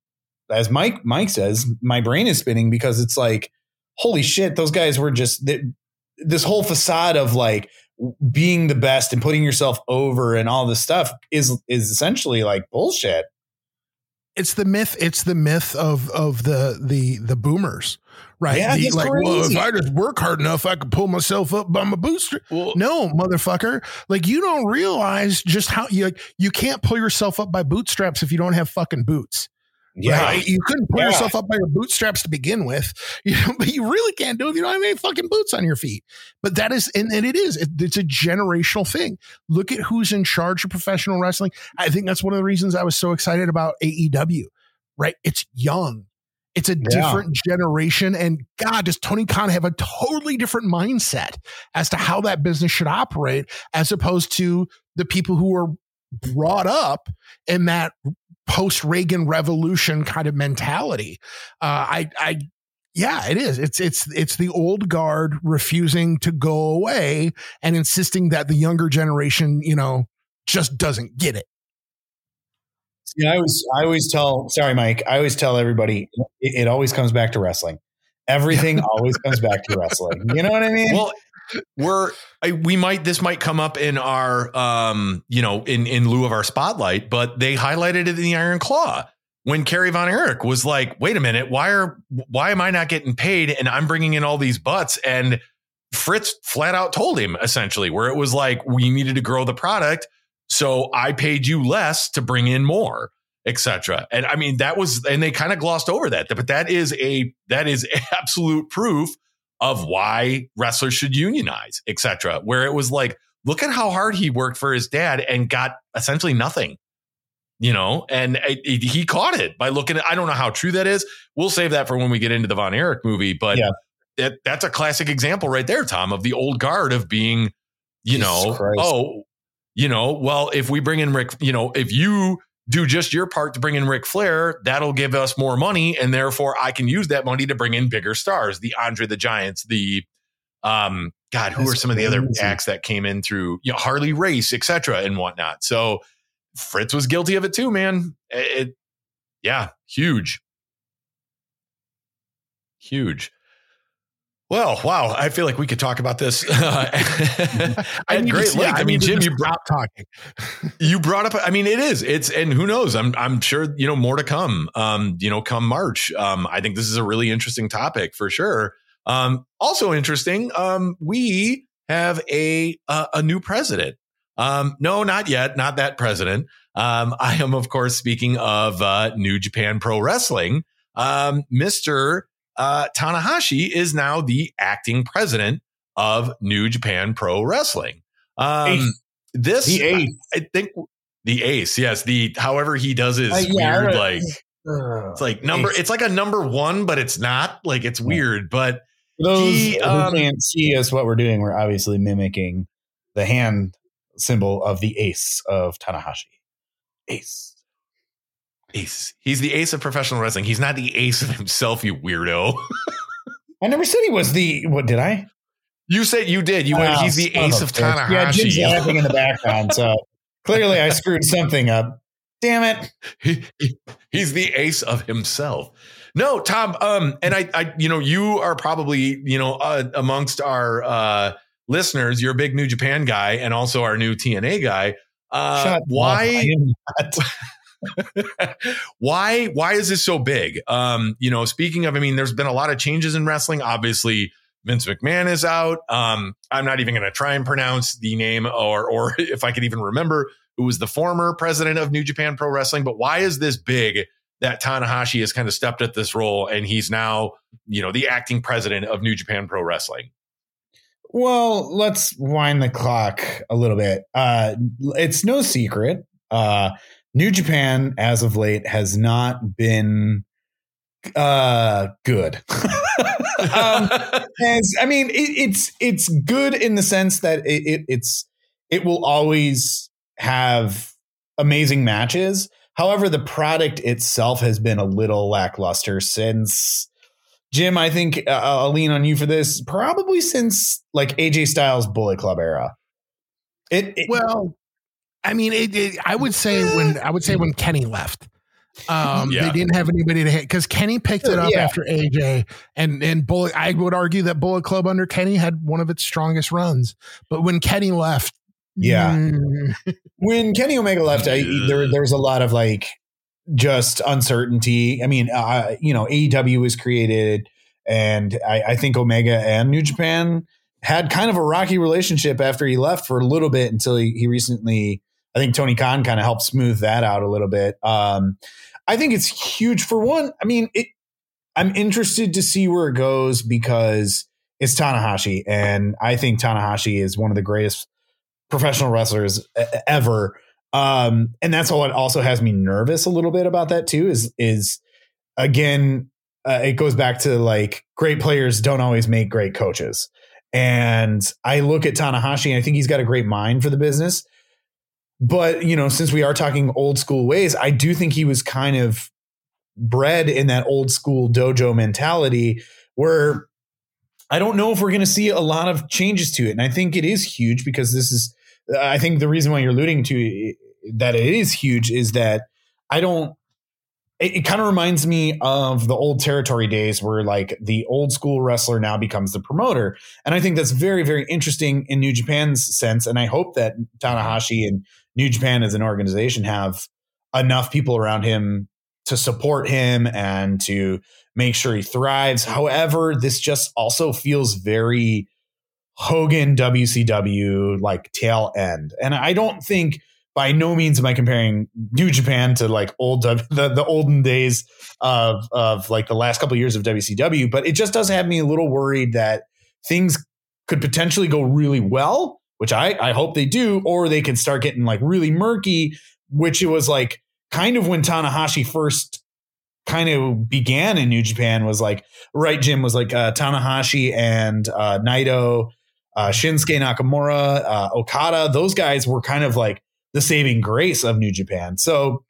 Speaker 1: as Mike Mike says, my brain is spinning because it's like, holy shit, those guys were just this whole facade of like being the best and putting yourself over and all this stuff is is essentially like bullshit
Speaker 3: it's the myth it's the myth of of the the the boomers right? Yeah, the, like crazy. well if i just work hard enough i could pull myself up by my booster. Well, no motherfucker. Like you don't realize just how you you can't pull yourself up by bootstraps if you don't have fucking boots yeah. Right? You couldn't pull yeah. yourself up by your bootstraps to begin with, you know, but you really can't do it if you don't have any fucking boots on your feet. But that is, and, and it is, it, it's a generational thing. Look at who's in charge of professional wrestling. I think that's one of the reasons I was so excited about AEW, right? It's young. It's a yeah. different generation. And God, does Tony Khan have a totally different mindset as to how that business should operate as opposed to the people who were brought up in that post Reagan revolution kind of mentality. Uh, I, I, yeah, it is. It's it's it's the old guard refusing to go away and insisting that the younger generation, you know, just doesn't get it.
Speaker 1: Yeah, I always, I always tell. Sorry, Mike. I always tell everybody it, it always comes back to wrestling. Everything always comes back to wrestling. You know what I mean?
Speaker 2: Well, we're we might this might come up in our um you know in in lieu of our spotlight, but they highlighted it in the Iron Claw when Kerry Von Erich was like, "Wait a minute, why are why am I not getting paid and I'm bringing in all these butts?" And Fritz flat out told him essentially where it was like we needed to grow the product, so I paid you less to bring in more, etc. And I mean that was and they kind of glossed over that, but that is a that is absolute proof of why wrestlers should unionize, etc. Where it was like, look at how hard he worked for his dad and got essentially nothing you know, and it, it, he caught it by looking at, I don't know how true that is. We'll save that for when we get into the Von Erich movie, but yeah. that, that's a classic example right there, Tom, of the old guard of being, you Jesus know, Christ. oh, you know, well, if we bring in Rick, you know, if you do just your part to bring in Ric Flair, that'll give us more money. And therefore I can use that money to bring in bigger stars, the Andre the Giants, the, um, God, who That's are some crazy. of the other acts that came in through, you know, Harley Race, etc. and whatnot. So, Fritz was guilty of it too, man. It, it yeah, huge. Huge. Well, wow. I feel like we could talk about this at great length. I mean, Jim, you brought
Speaker 3: talking.
Speaker 2: you brought up. I mean, it is. It's and who knows? I'm I'm sure you know more to come. Um, you know, come March. Um, I think this is a really interesting topic for sure. Um, also interesting. Um, we have a a, a new president. Um, no, not yet. Not that president. Um, I am, of course, speaking of uh, New Japan Pro Wrestling. Um, Mr. Uh, Tanahashi is now the acting president of New Japan Pro Wrestling. Um, this,
Speaker 1: the ace.
Speaker 2: I, I, think the ace. Yes, the however he does his uh, yeah, weird like. it's like number. Ace. It's like a number one, but it's not. Like it's weird, but.
Speaker 1: those he, um, who can't see us, what we're doing, we're obviously mimicking the hand symbol of the ace of Tanahashi. Ace.
Speaker 2: Ace. He's the ace of professional wrestling. He's not the ace of himself, you weirdo.
Speaker 1: I never said he was the. What did I?
Speaker 2: You said you did. You went. He's the ace of, of Tanahashi. Yeah,
Speaker 1: Jim's laughing in the background. So clearly, I screwed something up. Damn it.
Speaker 2: He, he, he's the ace of himself. No, Tom. Um, and I, I, you know, you are probably, you know, uh, amongst our uh listeners, you're a big New Japan guy and also our new TNA guy. Uh, why? why? Why is this so big? Um, you know, speaking of, I mean, there's been a lot of changes in wrestling. Obviously, Vince McMahon is out. Um, I'm not even going to try and pronounce the name, or or if I could even remember who was the former president of New Japan Pro Wrestling. But why is this big? That Tanahashi has kind of stepped at this role, and he's now, you know, the acting president of New Japan Pro Wrestling.
Speaker 1: Well, let's wind the clock a little bit. Uh, it's no secret. Uh, New Japan, as of late, has not been uh, good. um, as, I mean, it, it's it's good in the sense that it, it, it's it will always have amazing matches. However, the product itself has been a little lackluster since Jim, I think uh, I'll lean on you for this. Probably since like AJ Styles Bullet Club era.
Speaker 3: It, it well, I mean, it, it, I would say when I would say when Kenny left, um, yeah. they didn't have anybody to hit because Kenny picked it up yeah. after AJ and and Bullet. I would argue that Bullet Club under Kenny had one of its strongest runs, but when Kenny left,
Speaker 1: yeah, mm. when Kenny Omega left, I, there there was a lot of like just uncertainty. I mean, uh, you know, AEW was created, and I, I, think Omega and New Japan had kind of a rocky relationship after he left for a little bit until he, he recently. I think Tony Khan kind of helped smooth that out a little bit. Um, I think it's huge for one. I mean, it, I'm interested to see where it goes because it's Tanahashi, and I think Tanahashi is one of the greatest professional wrestlers ever. Um, and that's what also has me nervous a little bit about that too. Is is again, uh, it goes back to like great players don't always make great coaches. And I look at Tanahashi and I think he's got a great mind for the business. But you know, since we are talking old school ways, I do think he was kind of bred in that old school dojo mentality where I don't know if we're going to see a lot of changes to it. And I think it is huge because this is I think the reason why you're alluding to that it is huge is that I don't. It, it kind of reminds me of the old territory days where like the old school wrestler now becomes the promoter, and I think that's very very interesting in New Japan's sense. And I hope that Tanahashi and New Japan as an organization have enough people around him to support him and to make sure he thrives. However, this just also feels very Hogan WCW like tail end. And I don't think by no means am I comparing New Japan to like old the, the olden days of of like the last couple of years of WCW, but it just does have me a little worried that things could potentially go really well, which I I hope they do, or they could start getting like really murky, which it was like kind of when Tanahashi first kind of began in New Japan was like right Jim was like uh, Tanahashi and uh, Naito, uh, Shinsuke Nakamura, uh, Okada. Those guys were kind of like the saving grace of New Japan. So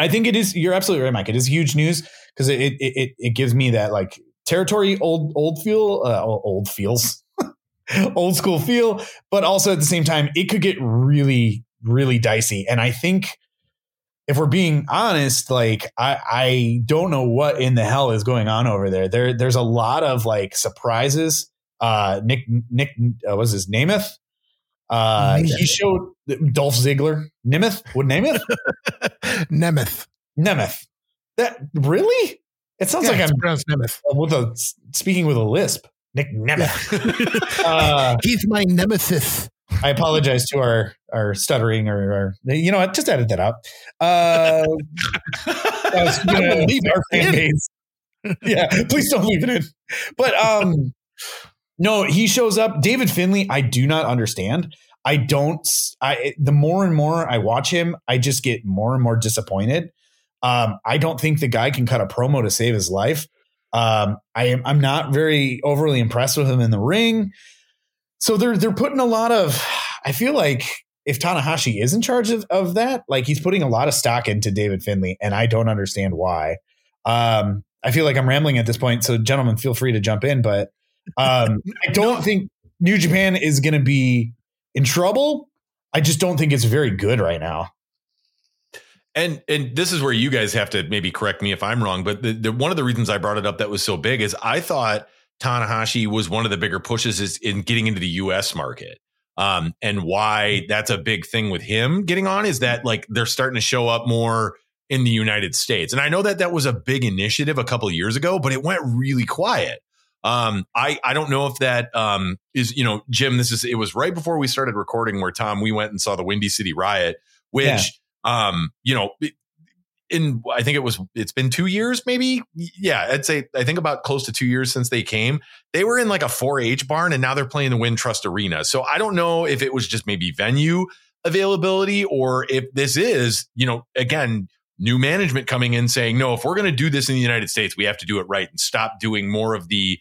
Speaker 1: I think it is. You're absolutely right, Mike. It is huge news because it, it it it gives me that like territory old old feel uh, old feels. old school feel, but also at the same time, it could get really, really dicey. And I think if we're being honest, like I, I don't know what in the hell is going on over there. There, there's a lot of like surprises. Uh, Nick, Nick, uh, was his Nemeth? Uh, he showed Dolph Ziggler, Nemeth, what Nemeth?
Speaker 3: Nemeth,
Speaker 1: Nemeth. That really? It sounds
Speaker 3: yeah,
Speaker 1: like I'm
Speaker 3: pronounced Nemeth
Speaker 1: with a speaking with a lisp. Nick Nemeth. uh,
Speaker 3: He's my nemesis.
Speaker 1: I apologize to our our stuttering or, or you know what, just edit that out. Uh, I was gonna leave our fan base. Yeah, please don't leave it in. But um, no, he shows up. David Finlay, I do not understand. I don't. I the more and more I watch him, I just get more and more disappointed. Um, I don't think the guy can cut a promo to save his life. Um, I am. I'm not very overly impressed with him in the ring. So they're they're putting a lot of. I feel like if Tanahashi is in charge of, of that, like he's putting a lot of stock into David Finlay, and I don't understand why. Um, I feel like I'm rambling at this point, so gentlemen, feel free to jump in. But um, I don't think New Japan is going to be in trouble. I just don't think it's very good right now.
Speaker 2: And and this is where you guys have to maybe correct me if I'm wrong, but the, the, one of the reasons I brought it up that was so big is I thought Tanahashi was one of the bigger pushes is in getting into the U.S. market. Um, and why that's a big thing with him getting on is that like they're starting to show up more in the United States. And I know that that was a big initiative a couple years ago, but it went really quiet. Um, I I don't know if that um is you know Jim. This is it was right before we started recording where Tom we went and saw the Windy City Riot, which yeah. Um you know in I think it was it's been two years maybe? Yeah I'd say I think about close to two years since they came. They were in like a 4-H barn and now they're playing the Wintrust Arena. So I don't know if it was just maybe venue availability or if this is you know again new management coming in saying no if we're going to do this in the United States we have to do it right and stop doing more of the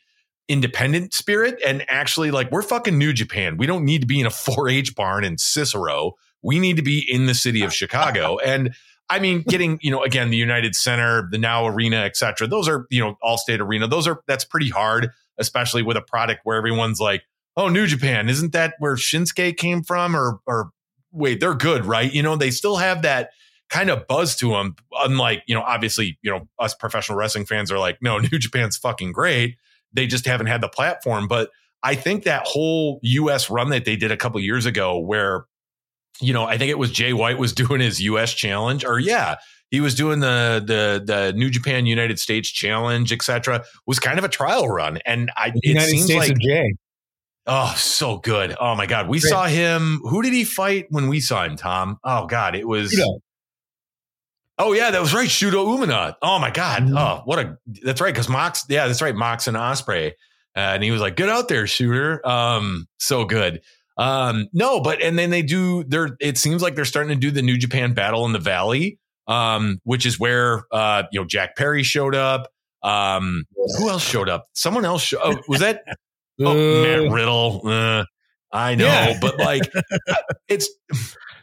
Speaker 2: independent spirit. And actually like we're fucking New Japan. We don't need to be in a 4-H barn in Cicero we need to be in the city of Chicago and I mean, getting, you know, again, the United Center, the Now Arena, et cetera, those are, you know, Allstate Arena. Those are, that's pretty hard, especially with a product where everyone's like, oh, New Japan, isn't that where Shinsuke came from? Or, or wait, they're good, right? You know, they still have that kind of buzz to them. Unlike, you know, obviously, you know, us professional wrestling fans are like, no, New Japan's fucking great. They just haven't had the platform. But I think that whole US run that they did a couple years ago where you know, I think it was Jay White was doing his US challenge or yeah, he was doing the the the New Japan United States challenge, etc. was kind of a trial run. And I
Speaker 1: the United
Speaker 2: seems
Speaker 1: States
Speaker 2: like
Speaker 1: Jay.
Speaker 2: Oh, so good. Oh my God. We Great. saw him. Who did he fight when we saw him, Tom? Oh God, it was Shota. Oh yeah, that was right. Shota Umino. Oh my God. Mm-hmm. Oh, what a that's right. Cause Mox, yeah, that's right. Mox and Ospreay. Uh, and he was like, get out there, shooter. Um, so good. Um, no, but and then they do. They're. It seems like they're starting to do the New Japan Battle in the Valley, um, which is where uh, you know Jack Perry showed up. Um, who else showed up? Someone else. Show, oh, was that? Oh, Matt Riddle. Uh, I know, yeah. but like, it's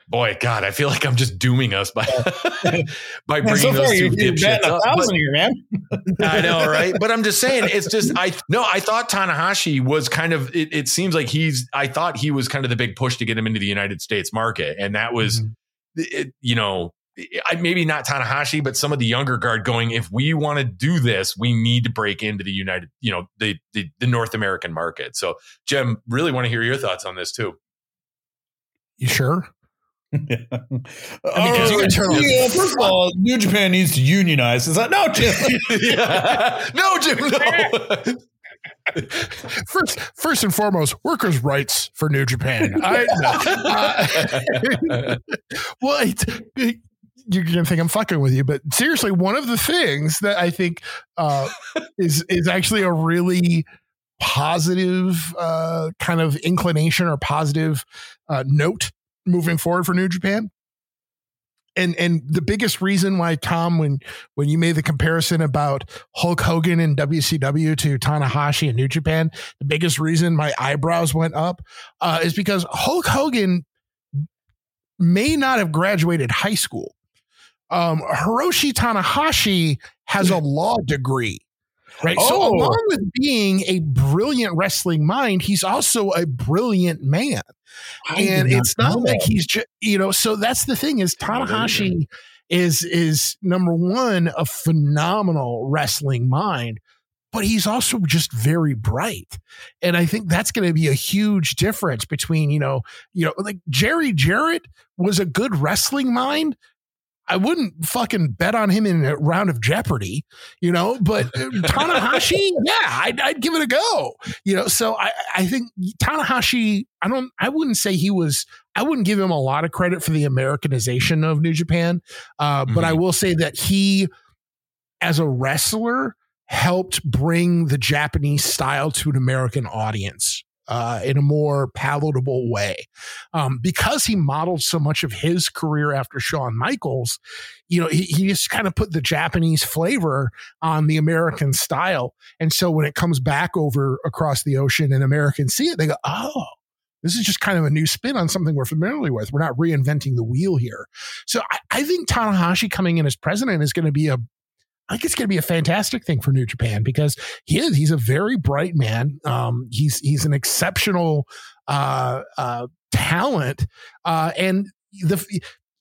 Speaker 2: boy, God, I feel like I'm just dooming us by by bringing so those two dipshits up. But, here, man. I know, right? But I'm just saying, it's just I no, I thought Tanahashi was kind of. It, it, seems like he's. I thought he was kind of the big push to get him into the United States market, and that was, mm-hmm. it, you know. maybe not Tanahashi, but some of the younger guard going, if we want to do this, we need to break into the United, you know, the, the, the North American market. So, Jim, really want to hear your thoughts on this too.
Speaker 3: You sure?
Speaker 1: Yeah. uh, yeah, first of all, New Japan needs to unionize. Is that no, Jim?
Speaker 2: no, Jim, no.
Speaker 3: first, first and foremost, workers' rights for New Japan. I, uh, well, it, you're gonna think I'm fucking with you, but seriously, one of the things that I think uh, is is actually a really positive uh, kind of inclination or positive uh, note moving forward for New Japan and and the biggest reason why Tom, when when you made the comparison about Hulk Hogan and WCW to Tanahashi and New Japan, the biggest reason my eyebrows went up uh, is because Hulk Hogan may not have graduated high school. Um, Hiroshi Tanahashi has a law degree. Right. Oh. So, along with being a brilliant wrestling mind, he's also a brilliant man. I and it's not like he's just, you know, so that's the thing is Tanahashi is is number one a phenomenal wrestling mind but he's also just very bright and i think that's going to be a huge difference between you know you know like jerry jarrett was a good wrestling mind I wouldn't fucking bet on him in a round of Jeopardy, you know. But uh, Tanahashi, yeah, I'd, I'd, give it a go, you know. So I, I think Tanahashi, I don't, I wouldn't say he was. I wouldn't give him a lot of credit for the Americanization of New Japan, uh, mm-hmm. but I mm-hmm. will say that he, as a wrestler, helped bring the Japanese style to an American audience uh, in a more palatable way. Um, because he modeled so much of his career after Shawn Michaels, you know, he, he just kind of put the Japanese flavor on the American style. And so when it comes back over across the ocean and Americans see it, they go, oh, this is just kind of a new spin on something we're familiar with. We're not reinventing the wheel here. So I, I think Tanahashi coming in as president is going to be a I think it's going to be a fantastic thing for New Japan because he is he's a very bright man. Um, he's he's an exceptional uh, uh, talent, uh, and the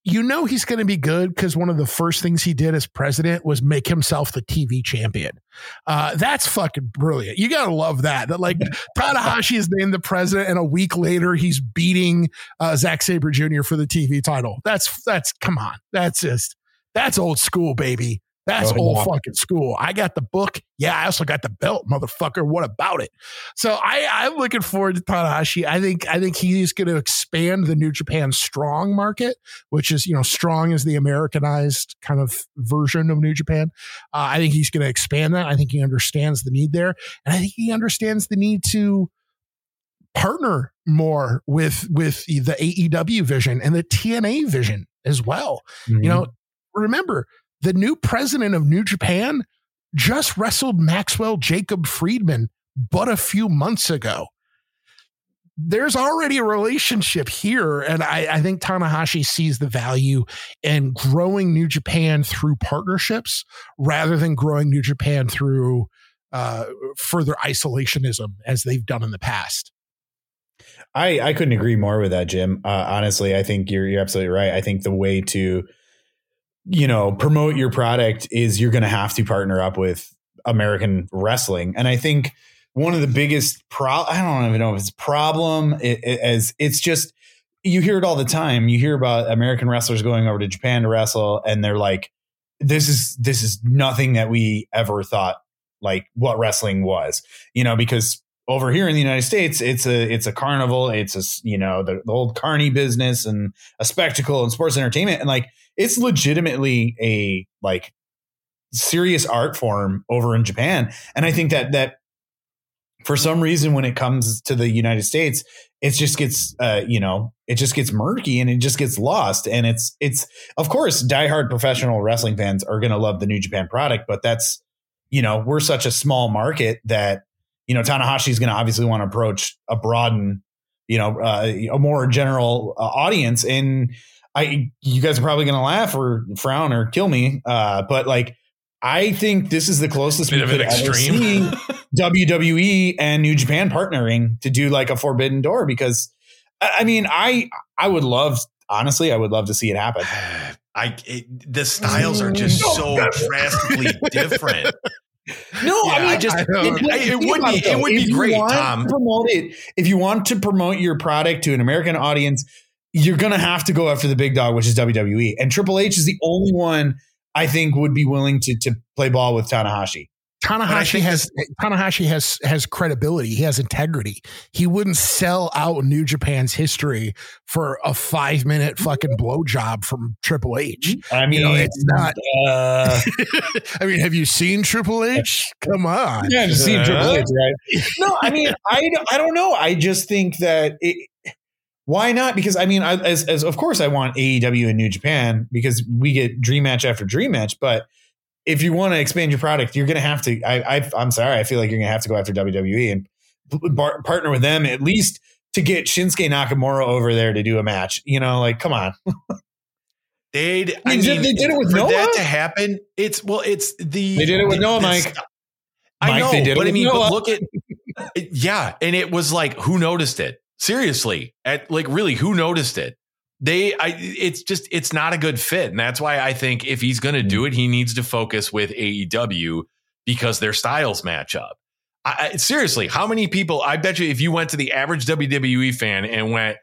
Speaker 3: you know he's going to be good because one of the first things he did as president was make himself the TV champion. Uh, that's fucking brilliant. You gotta love that. That like Tanahashi is named the president, and a week later he's beating uh, Zack Sabre Jr. for the TV title. That's that's come on. That's just that's old school, baby. That's oh, old fucking school. I got the book. Yeah, I also got the belt, motherfucker. What about it? So I, I'm looking forward to Tanahashi. I think I think he's going to expand the New Japan Strong market, which is you know Strong is the Americanized kind of version of New Japan. Uh, I think he's going to expand that. I think he understands the need there, and I think he understands the need to partner more with with the AEW vision and the TNA vision as well. Mm-hmm. You know, remember the new president of New Japan just wrestled Maxwell Jacob Friedman but a few months ago. There's already a relationship here. And I, I, think Tanahashi sees the value in growing New Japan through partnerships rather than growing New Japan through uh, further isolationism as they've done in the past.
Speaker 1: I, I couldn't agree more with that, Jim. Uh, honestly, I think you're, you're absolutely right. I think the way to you know, promote your product is you're going to have to partner up with American wrestling. And I think one of the biggest pro I don't even know if it's problem as it's just you hear it all the time. You hear about American wrestlers going over to Japan to wrestle and they're like this is this is nothing that we ever thought like what wrestling was. You know, because over here in the United States, it's a it's a carnival, it's a you know the, the old carny business and a spectacle and sports entertainment, and like it's legitimately a like serious art form over in Japan. And I think that that for some reason when it comes to the United States, it just gets uh, you know, it just gets murky and it just gets lost. And it's it's of course diehard professional wrestling fans are gonna love the New Japan product, but that's you know, we're such a small market that you know Tanahashi is going to obviously want to approach a broaden, you know, uh, a more general uh, audience, and I you guys are probably going to laugh or frown or kill me, uh, but like I think this is the closest we could ever see WWE and New Japan partnering to do like a Forbidden Door because I mean I I would love honestly I would love to see it happen.
Speaker 2: I it, the styles are just so drastically different.
Speaker 1: No,
Speaker 2: Yeah,
Speaker 1: I mean,
Speaker 2: I just-
Speaker 1: it,
Speaker 2: it- it would be- it would be
Speaker 1: if you
Speaker 2: great, Tom.
Speaker 1: Promote it. If you want to promote your product to an American audience, you're gonna have to go after the big dog, which is WWE. And Triple H is the only one I think would be willing to to play ball with Tanahashi.
Speaker 3: Tanahashi has Tanahashi has has credibility. He has integrity. He wouldn't sell out New Japan's history for a five minute fucking blowjob from Triple H.
Speaker 1: I mean,
Speaker 3: You know, it's not.
Speaker 1: Uh,
Speaker 3: I mean, have you seen Triple H? Come on.
Speaker 1: yeah, seeing
Speaker 2: Uh,
Speaker 1: Triple H, right? No, I mean, I, I don't know. I just think that it, why not? Because I mean, I, as, as of course, I want AEW and New Japan because we get dream match after dream match. But if you want to expand your product, you're going to have to. I, I, I'm sorry, I feel like you're going to have to go after WWE and bar, partner with them at least to get Shinsuke Nakamura over there to do a match. You know, like come on.
Speaker 2: They'd,
Speaker 1: I mean, they did it with
Speaker 2: for
Speaker 1: Noah.
Speaker 2: that to happen. It's well, it's the
Speaker 1: They did it with Noah,
Speaker 2: the-
Speaker 1: Mike.
Speaker 2: I
Speaker 1: Mike,
Speaker 2: know,
Speaker 1: they did it
Speaker 2: but I mean,
Speaker 1: Noah.
Speaker 2: but look at yeah, and it was like who noticed it? Seriously, at like really, who noticed it? They, I, it's just it's not a good fit, and that's why I think if he's going to
Speaker 1: Mm.
Speaker 2: do it, he needs to focus with AEW because their styles match up. I, I, seriously, how many people? I bet you if you went to the average WWE fan and went,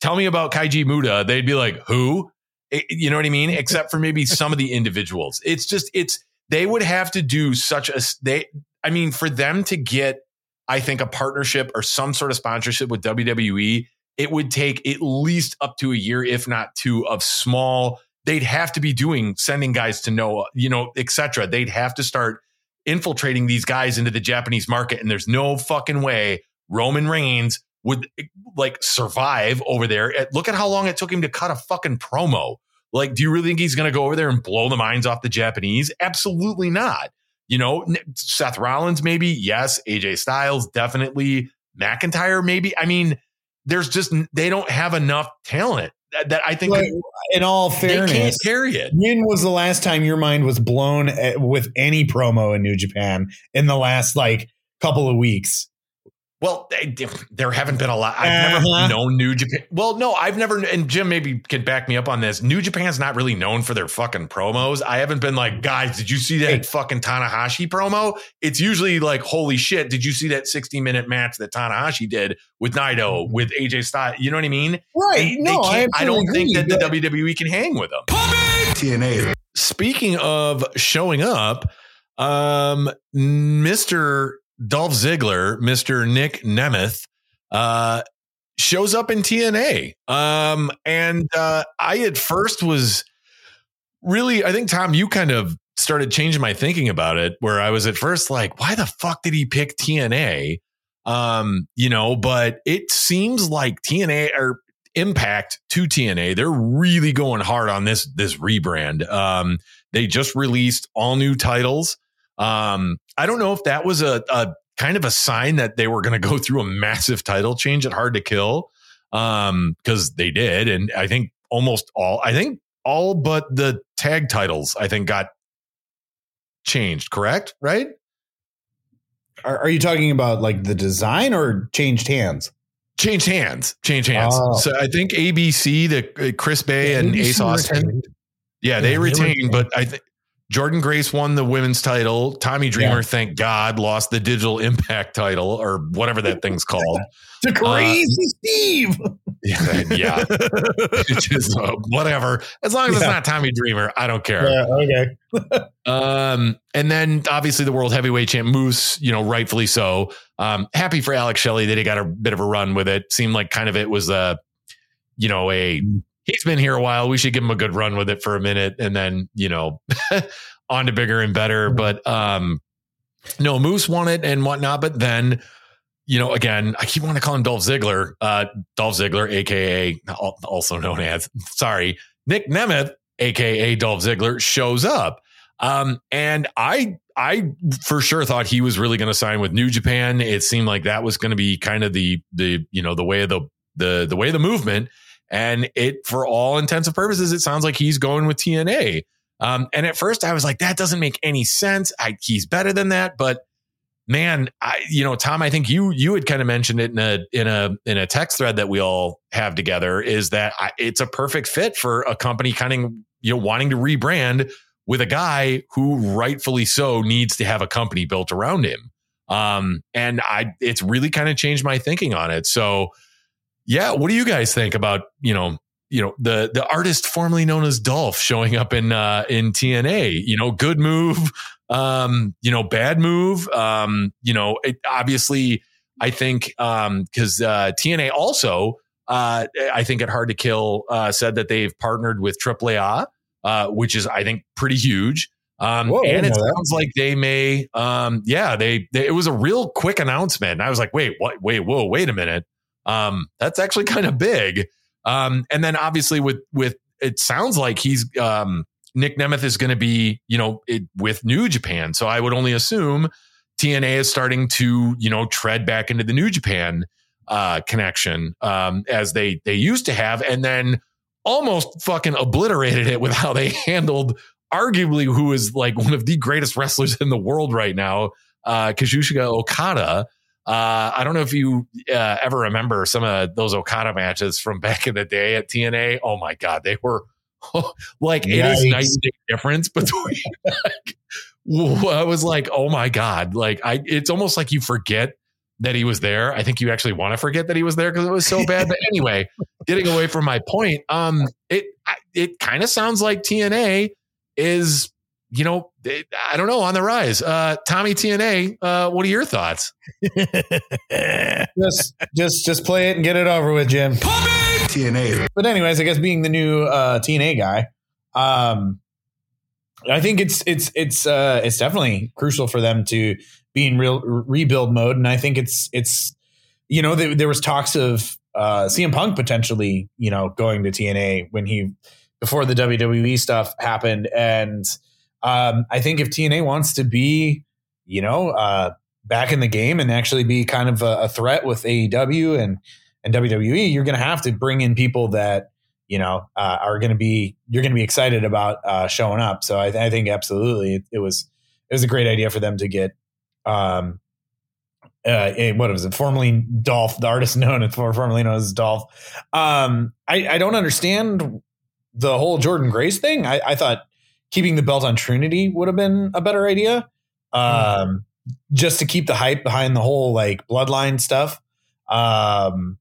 Speaker 2: "Tell me about Kaiji Muda," they'd be like, "Who?" It- you know what I mean? Except for maybe some of the individuals. It's just it's they would have to do such a they. I mean, for them to get, I think a partnership or some sort of sponsorship with WWE, it would take at least up to a year, if not two, of small. They'd have to be doing sending guys to Noah, you know, etc. They'd have to start infiltrating these guys into the Japanese market, and there's no fucking way Roman Reigns would like survive over there. Uh, Look at how long it took him to cut a fucking promo. Like, do you really think he's going to go over there and blow the minds off the Japanese? Absolutely not. You know, Seth Rollins, maybe. Yes. AJ Styles, definitely. McIntyre, maybe. I mean, there's just, they don't have enough talent that, that I think
Speaker 1: But in all
Speaker 2: they
Speaker 1: fairness,
Speaker 2: can't carry it.
Speaker 1: When was the last time your mind was blown at, with any promo in New Japan in the last like couple of weeks?
Speaker 2: Well, they, there haven't been a lot. I've
Speaker 1: Uh-huh.
Speaker 2: never known New Japan. Well, no, I've never, and Jim maybe could back me up on this. New Japan's not really known for their fucking promos. I haven't been like, guys, did you see that
Speaker 1: Hey.
Speaker 2: fucking Tanahashi promo? It's usually like, holy shit, did you see that 60 minute match that Tanahashi did with Naito, with AJ Styles? You know what I mean?
Speaker 1: Right?
Speaker 2: They- they
Speaker 1: no, I,
Speaker 2: I, don't think that the WWE can hang with them.
Speaker 4: TNA.
Speaker 2: Speaking of showing up, um, Mr. Dolph Ziggler, Mr. Nick Nemeth, uh, shows up in TNA. Um, and uh, I at first was really, I think, Tom, you kind of started changing my thinking about it, where I was at first like, why the fuck did he pick TNA? Um, you know, but it seems like TNA or impact to TNA, they're really going hard on this this rebrand. Um, they just released all new titles. Um, I don't know if that was a, a kind of a sign that they were going to go through a massive title change at Hard to Kill, um, because they did, and I think almost all, I think all but the tag titles, I think got changed. Correct? Right?
Speaker 1: Are, are you talking about like the design or changed hands?
Speaker 2: Changed hands. Changed hands.
Speaker 1: Oh.
Speaker 2: So I think ABC, the uh, Chris Bey and
Speaker 3: ABC
Speaker 2: Ace Austin.
Speaker 3: retained.
Speaker 2: Yeah, they
Speaker 3: Yeah, they
Speaker 2: retained,
Speaker 3: retained.
Speaker 2: but I think Jordynne Grace won the women's title. Tommy Dreamer,
Speaker 1: Yeah.
Speaker 2: thank God, lost the digital impact title or whatever that thing's called.
Speaker 1: The crazy Steve.
Speaker 2: yeah, yeah. Is, uh, whatever. As long as it's not Tommy Dreamer, I don't care.
Speaker 1: Yeah, okay.
Speaker 2: Um, and then obviously the world heavyweight champ Moose, you know, rightfully so. Um, happy for Alex Shelley that he got a bit of a run with it. Seemed like kind of it was a, you know, a he's been here a while. We should give him a good run with it for a minute, and then you know, on to bigger and better. But um, no, Moose won it and whatnot. But then, you know, again, I keep wanting to call him Dolph Ziggler, uh, Dolph Ziggler, aka also known as sorry, Nick Nemeth, aka Dolph Ziggler, shows up. Um, and I, I for sure thought he was really going to sign with New Japan. It seemed like that was going to be kind of the, the, you know, the way of the, the, the way of the movement. And it, for all intents and purposes, it sounds like he's going with TNA. Um, and at first I was like, that doesn't make any sense. I, he's better than that. But man, I, you know, Tom, I think you, you had kind of mentioned it in a, in a, in a text thread that we all have together is that I, it's a perfect fit for a company kind of you know, wanting to rebrand with a guy who rightfully so needs to have a company built around him. Um, and I, it's really kind of changed my thinking on it. So, yeah, what do you guys think about you know you know the the artist formerly known as Dolph showing up in uh, in TNA? You know, good move, um, you know, bad move. Um, you know, it, obviously, I think because um, uh, TNA also, uh, I think at Hard to Kill uh, said that they've partnered with AAA, uh, which is I think pretty huge. Um, Whoa, and it sounds that. like they may, um, yeah, they, they, it was a real quick announcement. And I was like, wait, what, wait, whoa, wait a minute. Um, that's actually kind of big. Um, and then obviously with with it sounds like he's um, Nick Nemeth is going to be you know it, with New Japan. So I would only assume TNA is starting to you know tread back into the New Japan uh, connection um, as they they used to have, and then almost fucking obliterated it with how they handled arguably who is like one of the greatest wrestlers in the world right now, uh, Kazuchika Okada. Uh, I don't know if you uh, ever remember some of those Okada matches from back in the day at TNA. Oh my God, they were like Yikes. it is night and day difference between. like, I was like, oh my God, like I, it's almost like you forget that he was there. I think you actually want to forget that he was there because it was so bad. But anyway, getting away from my point, um, it it kind of sounds like TNA is you know, I don't know, on the rise. Uh, Tommy TNA, uh, what are your thoughts?
Speaker 1: just, just, just play it and get it over with, Jim. TNA. But anyways, I guess being the new uh, TNA guy, um, I think it's it's it's uh, it's definitely crucial for them to be in real rebuild mode, and I think it's it's you know there, there was talks of uh, CM Punk potentially you know going to TNA when he before the WWE stuff happened, and um, I think if TNA wants to be, you know, uh, back in the game and actually be kind of a, a threat with AEW and and WWE, you're going to have to bring in people that you know uh, are going to be you're going to be excited about uh, showing up. So I, I think absolutely it, it, was it was a great idea for them to get um uh what was it formerly Dolph the artist known as formerly known as Dolph. Um, I I don't understand the whole Jordynne Grace thing. I, I thought keeping the belt on Trinity would have been a better idea. Um, just to keep the hype behind the whole like bloodline stuff. Um,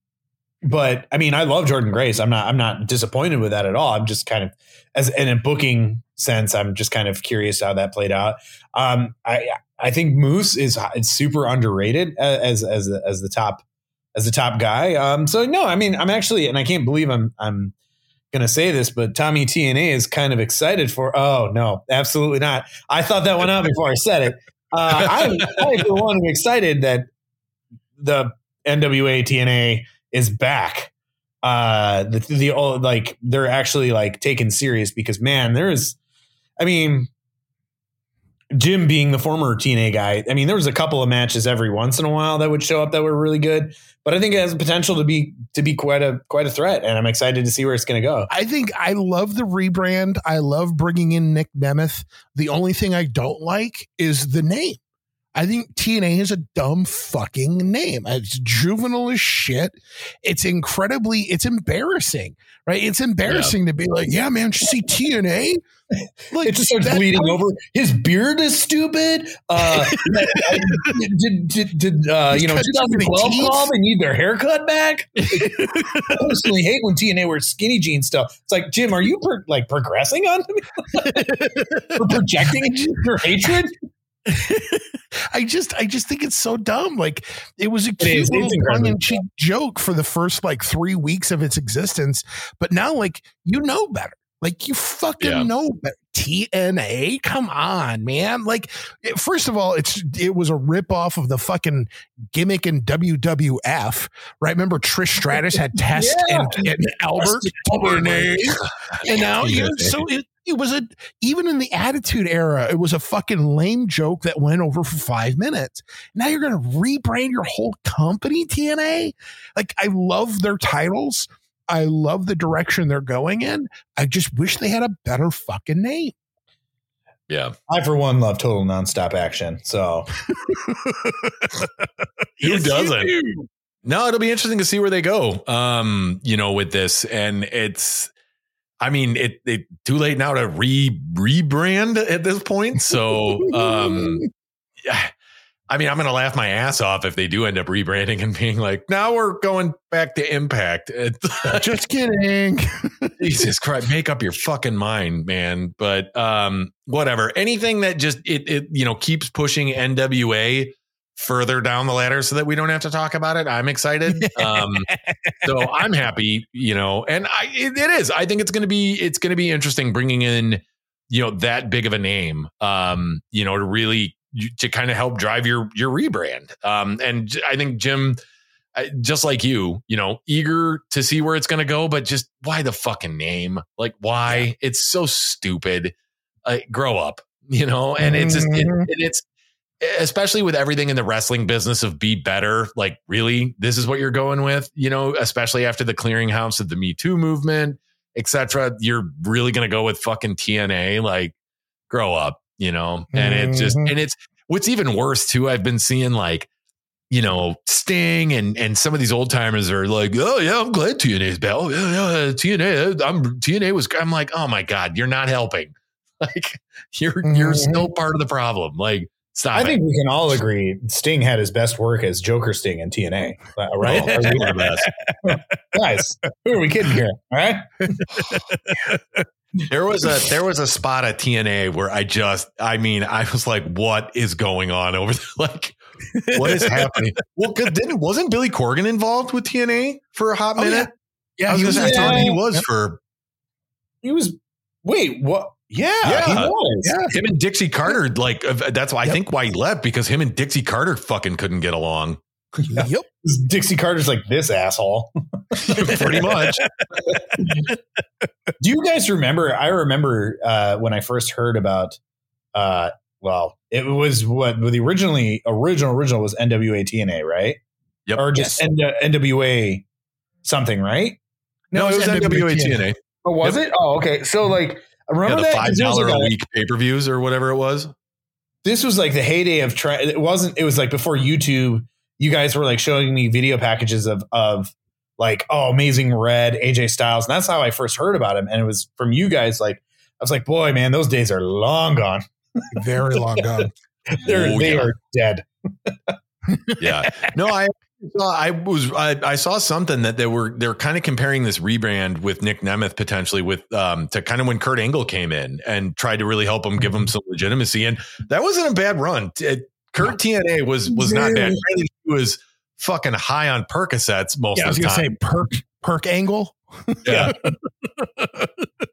Speaker 1: but I mean, I love Jordynne Grace. I'm not, I'm not disappointed with that at all. I'm just kind of as in a booking sense, I'm just kind of curious how that played out. Um, I, I think Moose is super underrated as, as, as the top, as the top guy. Um, so no, I mean, I'm actually, and I can't believe I'm, I'm, going to say this, but Tommy TNA is kind of excited for. Oh no, absolutely not. I thought that one out before I said it. Uh, I'm, I for one excited that the NWA TNA is back. Uh, the the like they're actually like taken serious because man, there is. I mean, Jim being the former TNA guy, I mean, there was a couple of matches every once in a while that would show up that were really good, but I think it has the potential to be to be quite a quite a threat, and I'm excited to see where it's going to go.
Speaker 3: I think I love the rebrand. I love bringing in Nick Nemeth. The only thing I don't like is the name. I think TNA is a dumb fucking name. It's juvenile as shit. It's incredibly, it's embarrassing, right? It's embarrassing yeah. to be like, yeah, man, you see TNA?
Speaker 1: Like, it just starts bleeding over. His beard is stupid. Uh, did did, did uh, you know 2012 call? They need their haircut back. I personally hate when TNA wears skinny jeans stuff. It's like Jim, are you per, like progressing on me? or projecting your hatred?
Speaker 3: I just I just think it's so dumb. Like it was a cute little tongue in cheek joke for the first like three weeks of its existence, but now like you know better. Like you fucking yeah. know better. TNA, come on, man! Like first of all, it's it was a rip off of the fucking gimmick in WWF, right? Remember Trish Stratus had Test yeah. and, and Albert, and now you know, so it, it was a even in the attitude era it was a fucking lame joke that went over for five minutes. Now you're gonna rebrand your whole company tna like i love their titles. I love the direction they're going in. I just wish they had a better fucking name.
Speaker 2: Yeah.
Speaker 1: I for one love total nonstop action so.
Speaker 2: Who doesn't? no it'll be interesting to see where they go um you know with this. And it's I mean, it, it too late now to re rebrand at this point. So, um, yeah, I mean, I'm going to laugh my ass off if they do end up rebranding and being like, now we're going back to Impact.
Speaker 3: Just kidding.
Speaker 2: Jesus Christ, make up your fucking mind, man. But um, whatever. Anything that just it it you know keeps pushing NWA further down the ladder so that we don't have to talk about it. I'm excited. Um, so I'm happy, you know, and I it, it is. I think it's going to be it's going to be interesting bringing in you know that big of a name um you know to really to kind of help drive your your rebrand. Um, and I think Jim, just like you, you know, eager to see where it's going to go, but just why the fucking name? Like, why? Yeah. It's so stupid. Uh, grow up, you know. And it's just it, mm-hmm. it's especially with everything in the wrestling business of be better. Like, really, this is what you're going with, you know, especially after the clearinghouse of the Me Too movement, etc. You're really going to go with fucking TNA, like. Grow up, you know, and mm-hmm. it's just, and it's, what's even worse too, I've been seeing like, you know, Sting and and some of these old timers are like, oh yeah, I'm glad TNA's back. Oh yeah, yeah, TNA. I'm TNA was. I'm like, oh my god, you're not helping. Like you're mm-hmm. you're still part of the problem. Like stop.
Speaker 1: I
Speaker 2: it.
Speaker 1: think we can all agree Sting had his best work as Joker Sting in TNA, uh, right? Oh, Guys, who are we kidding here? All right.
Speaker 2: There was a there was a spot at TNA where I just I mean I was like, what is going on over there? Like, what is happening? Well, didn't wasn't Billy Corgan involved with TNA for a hot minute? Oh,
Speaker 3: yeah. yeah,
Speaker 2: I, was was, I thought he was yep. for.
Speaker 1: He was. Wait, what? Yeah, yeah, he was.
Speaker 2: Yeah. Him and Dixie Carter, like that's why yep. I think why he left because him and Dixie Carter fucking couldn't get along.
Speaker 1: Yep. Dixie Carter's like this asshole.
Speaker 2: Pretty much.
Speaker 1: Do you guys remember? I remember uh, when I first heard about. Uh, well, it was what the originally original original was NWA TNA, right?
Speaker 2: Yep.
Speaker 1: Or just yes. N- NWA something, right?
Speaker 2: No, it was, it was NWA, TNA. TNA.
Speaker 1: Oh, was yep. it? Oh, okay. So like, remember
Speaker 2: yeah, the five dollar a week pay per views or whatever it was.
Speaker 1: This was like the heyday of try. It wasn't. It was like before YouTube you guys were like showing me video packages of of like oh amazing red AJ Styles, and that's how I first heard about him. And it was from you guys. Like I was like, boy, man, those days are long gone,
Speaker 3: very long gone.
Speaker 1: They're oh, they yeah. are dead.
Speaker 2: yeah, no, I I was I, I, saw something that they were they're kind of comparing this rebrand with Nick Nemeth potentially with um to kind of when Kurt Angle came in and tried to really help him give him some legitimacy and that wasn't a bad run. It, Kurt TNA was was not bad. He was fucking high on Percocets most yeah, of the time. I was gonna say
Speaker 3: perk perk angle.
Speaker 2: Yeah.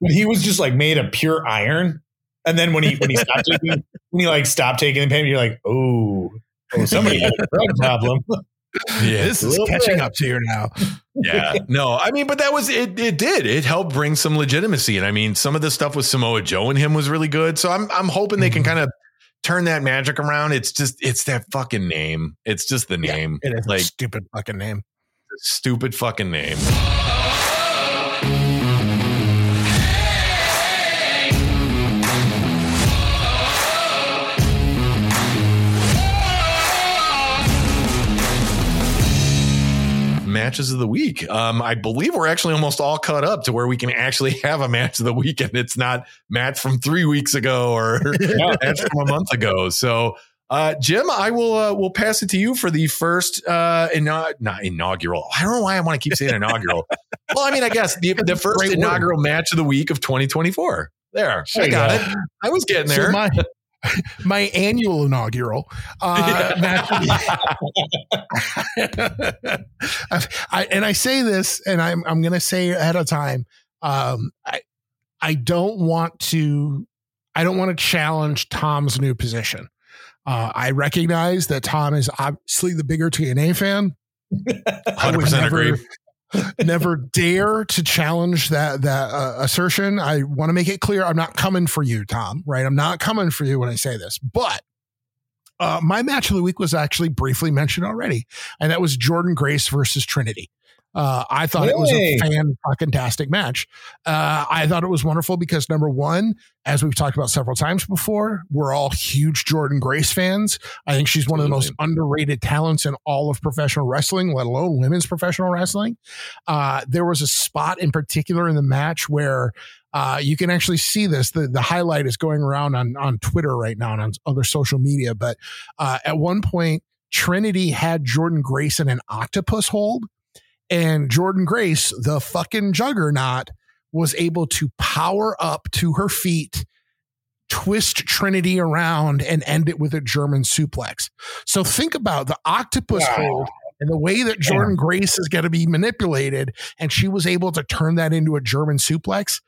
Speaker 1: when he was just like made of pure iron. And then when he when he stopped taking when he like stopped taking the pain, you're like, oh, oh somebody had a drug problem.
Speaker 3: Yeah, this is catching bit. up to you now.
Speaker 2: yeah, no, I mean, but that was it. It did. It helped bring some legitimacy, and I mean, some of the stuff with Samoa Joe and him was really good. So I'm I'm hoping they can mm-hmm. kind of turn that magic around. It's just it's that fucking name. It's just the name.
Speaker 3: Yeah, it is like stupid fucking name.
Speaker 2: Stupid fucking name. Matches of the week. Um, I believe we're actually almost all caught up to where we can actually have a match of the week, and it's not match from three weeks ago or match from a month ago. So, uh, Jim, I will uh, will pass it to you for the first uh, ina- not inaugural. I don't know why I want to keep saying inaugural. well, I mean, I guess the, the first inaugural word. match of the week of 2024. There, I got it. I was getting there. So
Speaker 3: my, my annual inaugural. Uh, I, and I say this, and I'm I'm going to say ahead of time. Um, I I don't want to I don't want to challenge Tom's new position. Uh, I recognize that Tom is obviously the bigger TNA fan.
Speaker 2: Hundred percent agree
Speaker 3: never dare to challenge that that uh, assertion. I want to make it clear I'm not coming for you, Tom. Right? I'm not coming for you when I say this. But uh, my match of the week was actually briefly mentioned already, and that was Jordynne Grace versus Trinity. Uh, I thought it was a fan fucking tastic match. Uh, I thought it was wonderful because number one, as we've talked about several times before, we're all huge Jordynne Grace fans. I think she's one of the most underrated talents in all of professional wrestling, let alone women's professional wrestling. Uh, there was a spot in particular in the match where uh, you can actually see this. The the highlight is going around on on Twitter right now and on other social media. But uh, at one point, Trinity had Jordynne Grace in an octopus hold and Jordynne Grace, the fucking juggernaut, was able to power up to her feet, twist Trinity around, and end it with a German suplex. So think about the octopus wow. hold and the way that Jordynne yeah. Grace is going to be manipulated, and she was able to turn that into a German suplex.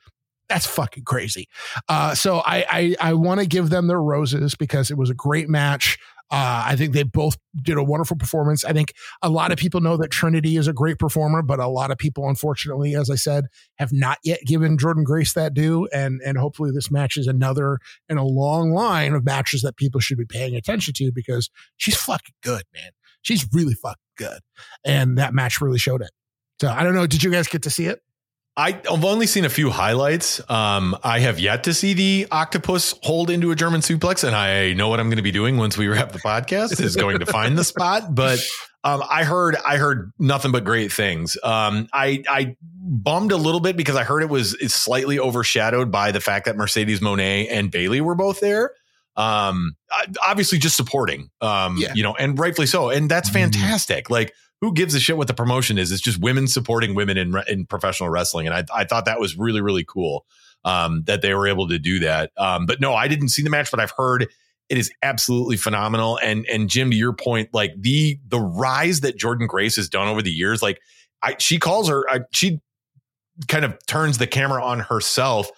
Speaker 3: That's fucking crazy. Uh, so I I, I want to give them their roses because it was a great match. Uh, I think they both did a wonderful performance. I think a lot of people know that Trinity is a great performer, but a lot of people, unfortunately, as I said, have not yet given Jordynne Grace that due. And and hopefully, this match is another in a long line of matches that people should be paying attention to because she's fucking good, man. She's really fucking good, and that match really showed it. So I don't know. Did you guys get to see it?
Speaker 2: I, have only seen a few highlights. Um, I have yet to see the octopus hold into a German suplex, and I know what I'm going to be doing once we wrap the podcast is going to find the spot. But um, I heard I heard nothing but great things. Um, I I bummed a little bit because I heard it was is slightly overshadowed by the fact that Mercedes Moné and Bayley were both there. Um, obviously just supporting. Um, yeah. you know, and rightfully so, and that's mm-hmm. fantastic. Mm-hmm. Like who gives a shit what the promotion is? It's just women supporting women in in professional wrestling, and I I thought that was really really cool um, that they were able to do that. Um, but no, I didn't see the match, but I've heard it is absolutely phenomenal. And and Jim, to your point, like the the rise that Jordynne Grace has done over the years, like I she calls her, I, she kind of turns the camera on herself.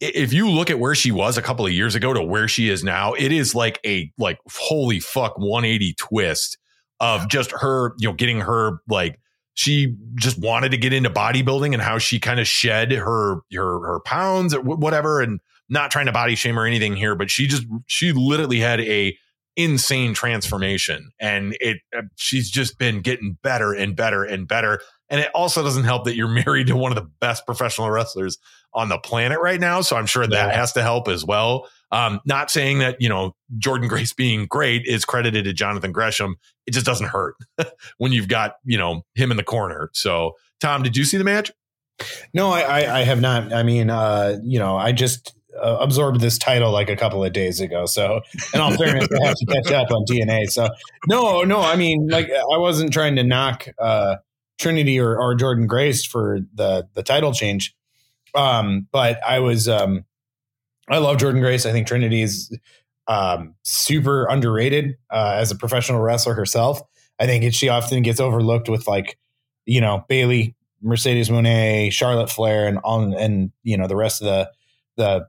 Speaker 2: If you look at where she was a couple of years ago to where she is now, it is like a like holy fuck 180 twist of just her, you know, getting her like she just wanted to get into bodybuilding and how she kind of shed her her her pounds or whatever and not trying to body shame or anything here but she just she literally had a insane transformation and it uh, she's just been getting better and better and better and it also doesn't help that you're married to one of the best professional wrestlers on the planet right now so i'm sure that yeah. has to help as well um, not saying that, you know, Jordynne Grace being great is credited to Jonathan Gresham. It just doesn't hurt when you've got, you know, him in the corner. So, Tom, did you see the match?
Speaker 1: No, I, I, I have not. I mean, uh, you know, I just uh, absorbed this title like a couple of days ago. So, in all fairness, I have to catch up on TNA. So, no, no, I mean, like, I wasn't trying to knock uh, Trinity or, or Jordynne Grace for the the title change, um, but I was um, I love Jordynne Grace. I think Trinity is um, super underrated uh, as a professional wrestler herself. I think she often gets overlooked with like, you know, Bayley, Mercedes Moné, Charlotte Flair, and on and you know the rest of the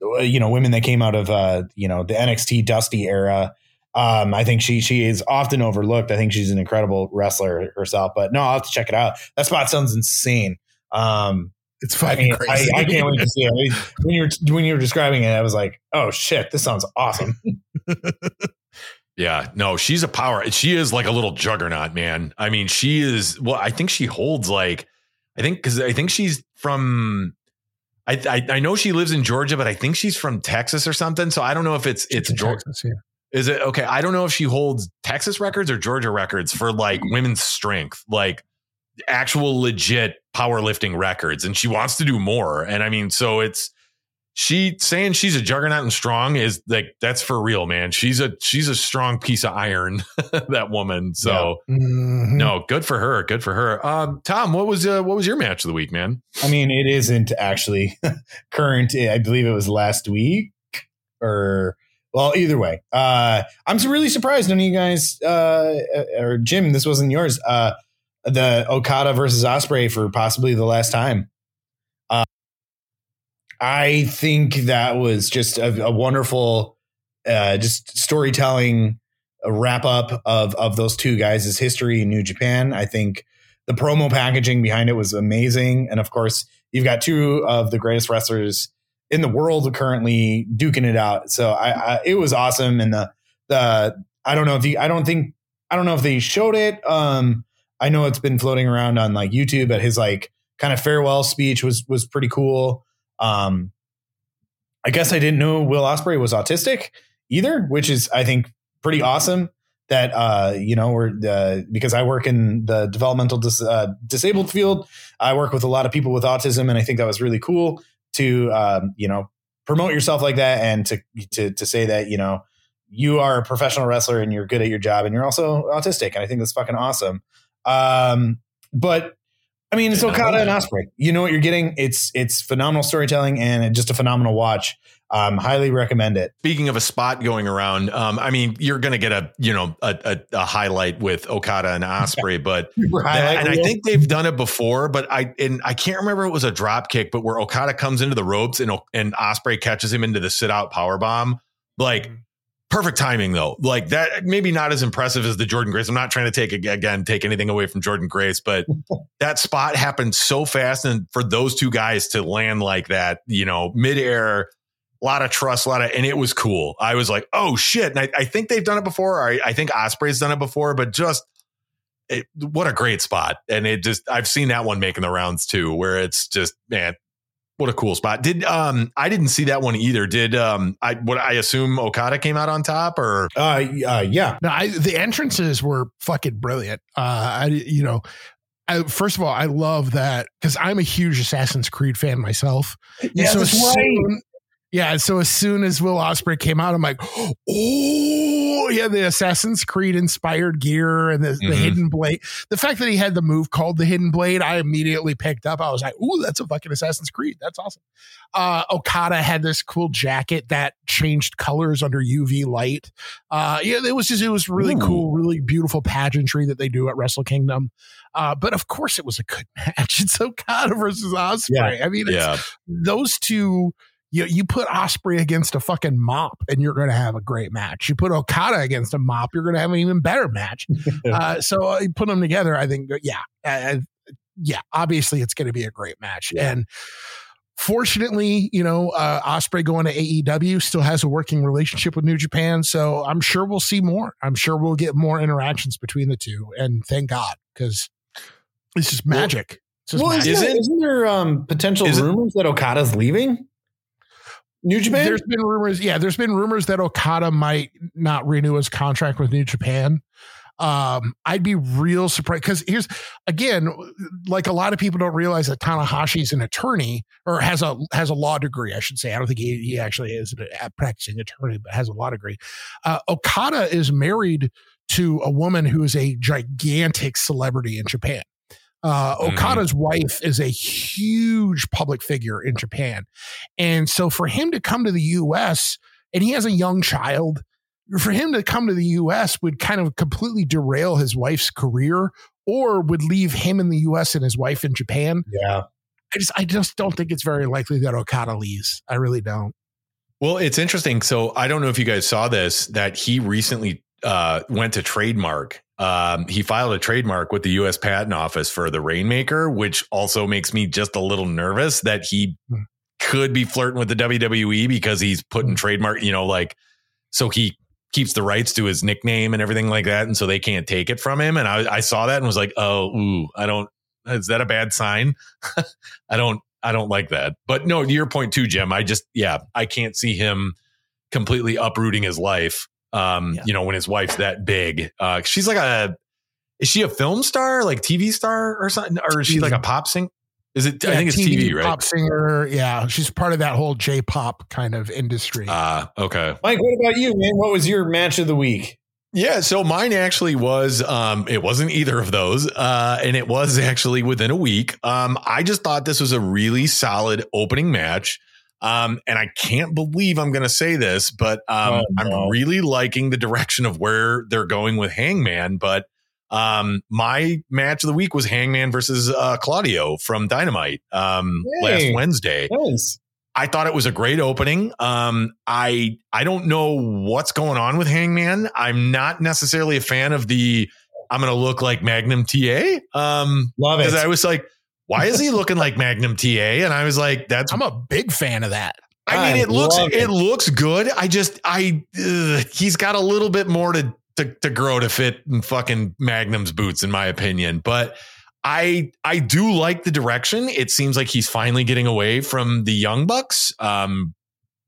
Speaker 1: the you know women that came out of uh, you know the NXT Dusty era. Um, I think she she is often overlooked. I think she's an incredible wrestler herself. But no, I'll have to check it out. That spot sounds insane. Um,
Speaker 3: it's fucking I, mean, I,
Speaker 1: I, can't wait to see it. When you were when you were describing it, I was like, "Oh shit, this sounds awesome."
Speaker 2: yeah, no, she's a power. She is like a little juggernaut, man. I mean, she is. Well, I think she holds like, I think because I think she's from. I, I, I know she lives in Georgia, but I think she's from Texas or something. So I don't know if it's it's Georgia. Texas, yeah. Is it okay? I don't know if she holds Texas records or Georgia records for like women's strength. Like actual legit powerlifting records and she wants to do more. And I mean, so it's she saying she's a juggernaut and strong is like that's for real, man. She's a she's a strong piece of iron, that woman. So yeah. mm-hmm. no, good for her. Good for her. Um, Tom, what was uh, what was your match of the week, man?
Speaker 1: I mean, it isn't actually current. I believe it was last week or well, either way. Uh, I'm really surprised none of you guys uh, or Jim, this wasn't yours. Uh, the Okada versus Ospreay for possibly the last time. Uh, I think that was just a, a wonderful, uh, just storytelling wrap up of of those two guys' history in New Japan. I think the promo packaging behind it was amazing, and of course, you've got two of the greatest wrestlers in the world currently duking it out. So I, I it was awesome, and the the I don't know if the I don't think I don't know if they showed it. Um, I know it's been floating around on like YouTube, but his like kind of farewell speech was was pretty cool. Um, I guess I didn't know Will Ospreay was autistic either, which is I think pretty awesome. That uh, you know, we're uh, because I work in the developmental dis- uh, disabled field. I work with a lot of people with autism, and I think that was really cool to um, you know promote yourself like that and to to to say that you know you are a professional wrestler and you're good at your job and you're also autistic, and I think that's fucking awesome. Um, but I mean, it's Okada and Ospreay. You know what you're getting. It's it's phenomenal storytelling and just a phenomenal watch. Um, highly recommend it.
Speaker 2: Speaking of a spot going around, um, I mean, you're going to get a you know a, a, a, highlight with Okada and Ospreay, but that, and I think they've done it before, but I and I can't remember it was a drop kick, but where Okada comes into the ropes and and Ospreay catches him into the sit out power bomb, like. Perfect timing though. Like that, maybe not as impressive as the Jordynne Grace. I'm not trying to take again, take anything away from Jordynne Grace, but that spot happened so fast. And for those two guys to land like that, you know, midair, a lot of trust, a lot of, and it was cool. I was like, oh shit. And I, I think they've done it before. I, I think Ospreay's done it before, but just it, what a great spot. And it just, I've seen that one making the rounds too, where it's just, man, what a cool spot. Did, um, I didn't see that one either. Did, um, I, what I assume Okada came out on top or,
Speaker 1: uh, uh yeah.
Speaker 3: No, I, the entrances were fucking brilliant. Uh, I, you know, I, first of all, I love that because I'm a huge Assassin's Creed fan myself.
Speaker 1: Yeah, so that's right.
Speaker 3: Yeah, so as soon as Will Ospreay came out, I'm like, oh, yeah, the Assassin's Creed inspired gear and the, mm-hmm. the, hidden blade. The fact that he had the move called the hidden blade, I immediately picked up. I was like, oh, that's a fucking Assassin's Creed. That's awesome. Uh, Okada had this cool jacket that changed colors under UV light. Uh, yeah, it was just, it was really Ooh. cool, really beautiful pageantry that they do at Wrestle Kingdom. Uh, but of course, it was a good match. It's Okada versus Ospreay. Yeah. I mean, yeah. those two you you put Ospreay against a fucking mop and you're going to have a great match. You put Okada against a mop, you're going to have an even better match. uh, so uh, you put them together, I think, yeah, uh, yeah. Obviously, it's going to be a great match, yeah. and fortunately, you know, uh, Ospreay going to AEW still has a working relationship with New Japan, so I'm sure we'll see more. I'm sure we'll get more interactions between the two, and thank God because it's just magic.
Speaker 1: Well, well. Isn't, isn't, there um, potential rumors that Okada's leaving? New Japan?
Speaker 3: There's been rumors. Yeah, there's been rumors that Okada might not renew his contract with New Japan. Um, I'd be real surprised because here's again, like a lot of people don't realize that Tanahashi's an attorney or has a has a law degree. I should say. I don't think he, he actually is a practicing attorney, but has a law degree. Uh, Okada is married to a woman who is a gigantic celebrity in Japan. Uh, mm-hmm. Okada's mm-hmm. wife is a huge public figure in Japan. And so for him to come to the US and he has a young child, for him to come to the US would kind of completely derail his wife's career or would leave him in the US and his wife in Japan.
Speaker 1: Yeah.
Speaker 3: I just I just don't think it's very likely that Okada leaves. I really don't.
Speaker 2: Well, it's interesting. So I don't know if you guys saw this that he recently uh, went to trademark um, he filed a trademark with the U.S. Patent Office for the Rainmaker, which also makes me just a little nervous that he hmm. could be flirting with the WWE because he's putting hmm. trademark, you know, like so he keeps the rights to his nickname and everything like that, and so they can't take it from him. And I, I saw that and was like, oh, ooh, I don't. Is that a bad sign? I don't. I don't like that. But no, to your point too, Jim. I just, yeah, I can't see him completely uprooting his life um, yeah. you know, when his wife's that big. Uh, she's like a, is she a film star, like TV star or something? Or is she like a pop singer? Is it? Yeah, I think it's TV, TV, right?
Speaker 3: Pop singer. Yeah, she's part of that whole J-pop kind of industry.
Speaker 2: Ah, uh, okay.
Speaker 1: Mike, what about you, man? What was your match of the week?
Speaker 2: Yeah, so mine actually was um it wasn't either of those. Uh and it was actually within a week. Um I just thought this was a really solid opening match. Um, and I can't believe I'm going to say this, but um, oh, no. I'm really liking the direction of where they're going with Hangman. But um, my match of the week was Hangman versus uh, Claudio from Dynamite um, hey, last Wednesday.
Speaker 1: Nice.
Speaker 2: I thought it was a great opening. Um, I I don't know what's going on with Hangman. I'm not necessarily a fan of the I'm going to look like Magnum TA. Um,
Speaker 1: Love it.
Speaker 2: Because I was like, why is he looking like Magnum TA? And I was like, that's
Speaker 3: I'm a big fan of that.
Speaker 2: I mean, it looks it. it. looks good. I just I uh, he's got a little bit more to to, to grow to fit in fucking Magnum's boots, in my opinion. But I I do like the direction. It seems like he's finally getting away from the Young Bucks. Um,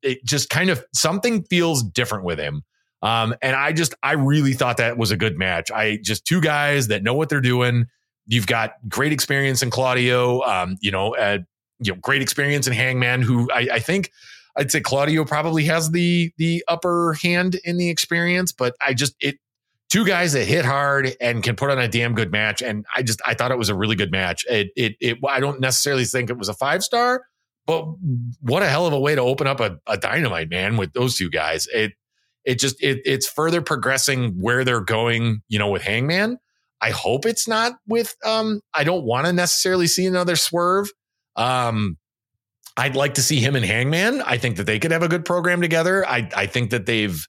Speaker 2: it just kind of something feels different with him. Um, and I just I really thought that was a good match. I just two guys that know what they're doing. You've got great experience in Claudio. Um, you know, uh, you know, great experience in Hangman, who I, I think I'd say Claudio probably has the the upper hand in the experience, but I just it two guys that hit hard and can put on a damn good match. And I just I thought it was a really good match. It it, it I don't necessarily think it was a five star, but what a hell of a way to open up a, a dynamite man with those two guys. It it just it it's further progressing where they're going, you know, with Hangman. I hope it's not with um I don't want to necessarily see another swerve. Um I'd like to see him and Hangman. I think that they could have a good program together. I I think that they've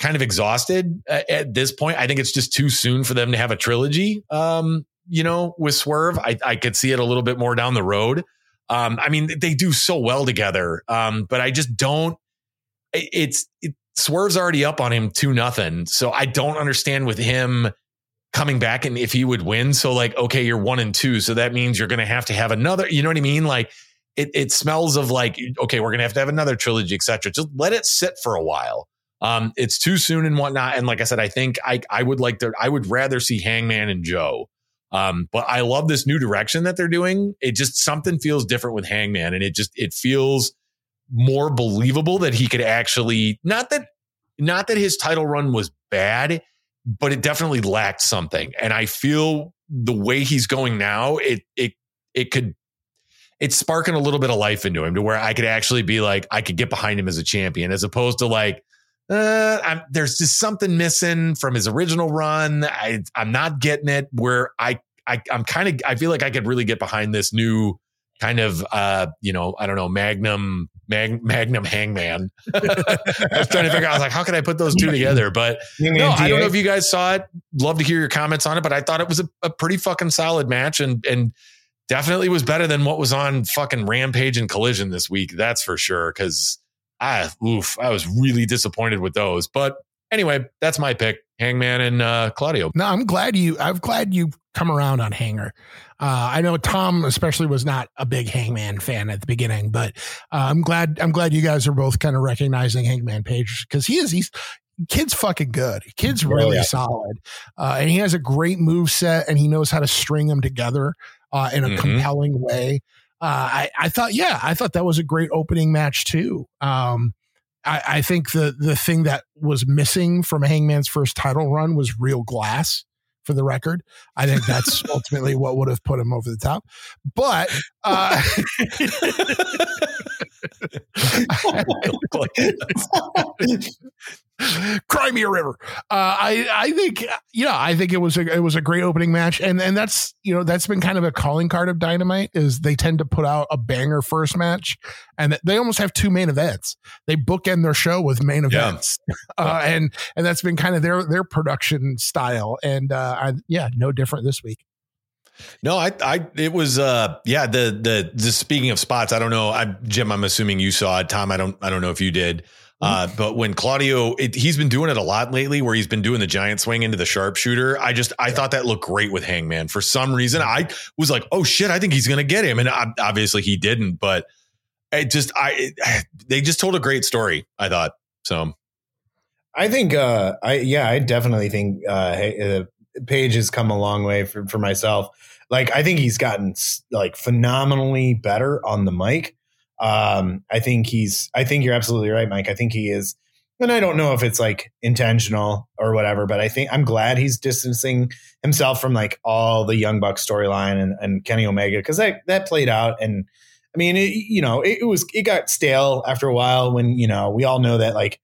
Speaker 2: kind of exhausted at, at this point. I think it's just too soon for them to have a trilogy. Um, you know, with Swerve, I I could see it a little bit more down the road. Um, I mean, they do so well together. Um, but I just don't. It's it, Swerve's already up on him two nothing, so I don't understand with him coming back and if he would win. So like, okay, you're one and two, so that means you're going to have to have another. You know what I mean? Like, it it smells of like, okay, we're going to have to have another trilogy, etc. Just let it sit for a while. Um, it's too soon and whatnot. And like I said, I think I I would like to. I would rather see Hangman and Joe. Um, but I love this new direction that they're doing. It just something feels different with Hangman, and it just it feels more believable that he could actually not that not that his title run was bad, but it definitely lacked something. And I feel the way he's going now, it it it could it's sparking a little bit of life into him to where I could actually be like I could get behind him as a champion as opposed to like uh, there's just something missing from his original run. I, I'm not getting it where I, I I'm kind of, I feel like I could really get behind this new kind of, uh, you know, I don't know, Magnum, Mag, Magnum Hangman. I was trying to figure out, I was like, how can I put those two together? But no, I don't know if you guys saw it. Love to hear your comments on it, but I thought it was a, a pretty fucking solid match and, and, definitely was better than what was on fucking Rampage and Collision this week. That's for sure. Cause I oof, I was really disappointed with those. But anyway, that's my pick, Hangman and uh, Claudio.
Speaker 3: No, I'm glad you. I'm glad you come around on Hanger. Uh, I know Tom especially was not a big Hangman fan at the beginning, but uh, I'm glad. I'm glad you guys are both kind of recognizing Hangman Page because he is. He's kid's fucking good. Kid's oh, really yeah. solid, uh, and he has a great move set, and he knows how to string them together uh, in a mm-hmm. compelling way uh, I, I thought, yeah, I thought that was a great opening match too. Um, I, I, think the the thing that was missing from Hangman's first title run was real glass. For the record, I think that's ultimately what would have put him over the top. But uh, Cry me a river. Uh, I I think yeah, I think it was a it was a great opening match, and and that's you know that's been kind of a calling card of Dynamite is they tend to put out a banger first match, and they almost have two main events. They bookend their show with main events, yeah. uh, and and that's been kind of their their production style, and uh, I, yeah, no different this week.
Speaker 2: No, I, I, it was, uh, yeah, the, the, the, speaking of spots, I don't know. I, Jim, I'm assuming you saw it. Tom, I don't, I don't know if you did. Uh, mm-hmm. but when Claudio, it, he's been doing it a lot lately where he's been doing the giant swing into the sharpshooter. I just, I yeah. thought that looked great with Hangman. For some reason, I was like, oh shit, I think he's going to get him. And obviously he didn't, but it just, I, it, they just told a great story, I thought. So
Speaker 1: I think, uh, I, yeah, I definitely think, uh, uh Page has come a long way for, for myself. Like, I think he's gotten like phenomenally better on the mic. Um, I think he's, I think you're absolutely right, Mike. I think he is, and I don't know if it's like intentional or whatever, but I think I'm glad he's distancing himself from like all the Young Buck storyline and, and Kenny Omega because that, that played out. And I mean, it, you know, it, it was, it got stale after a while when, you know, we all know that like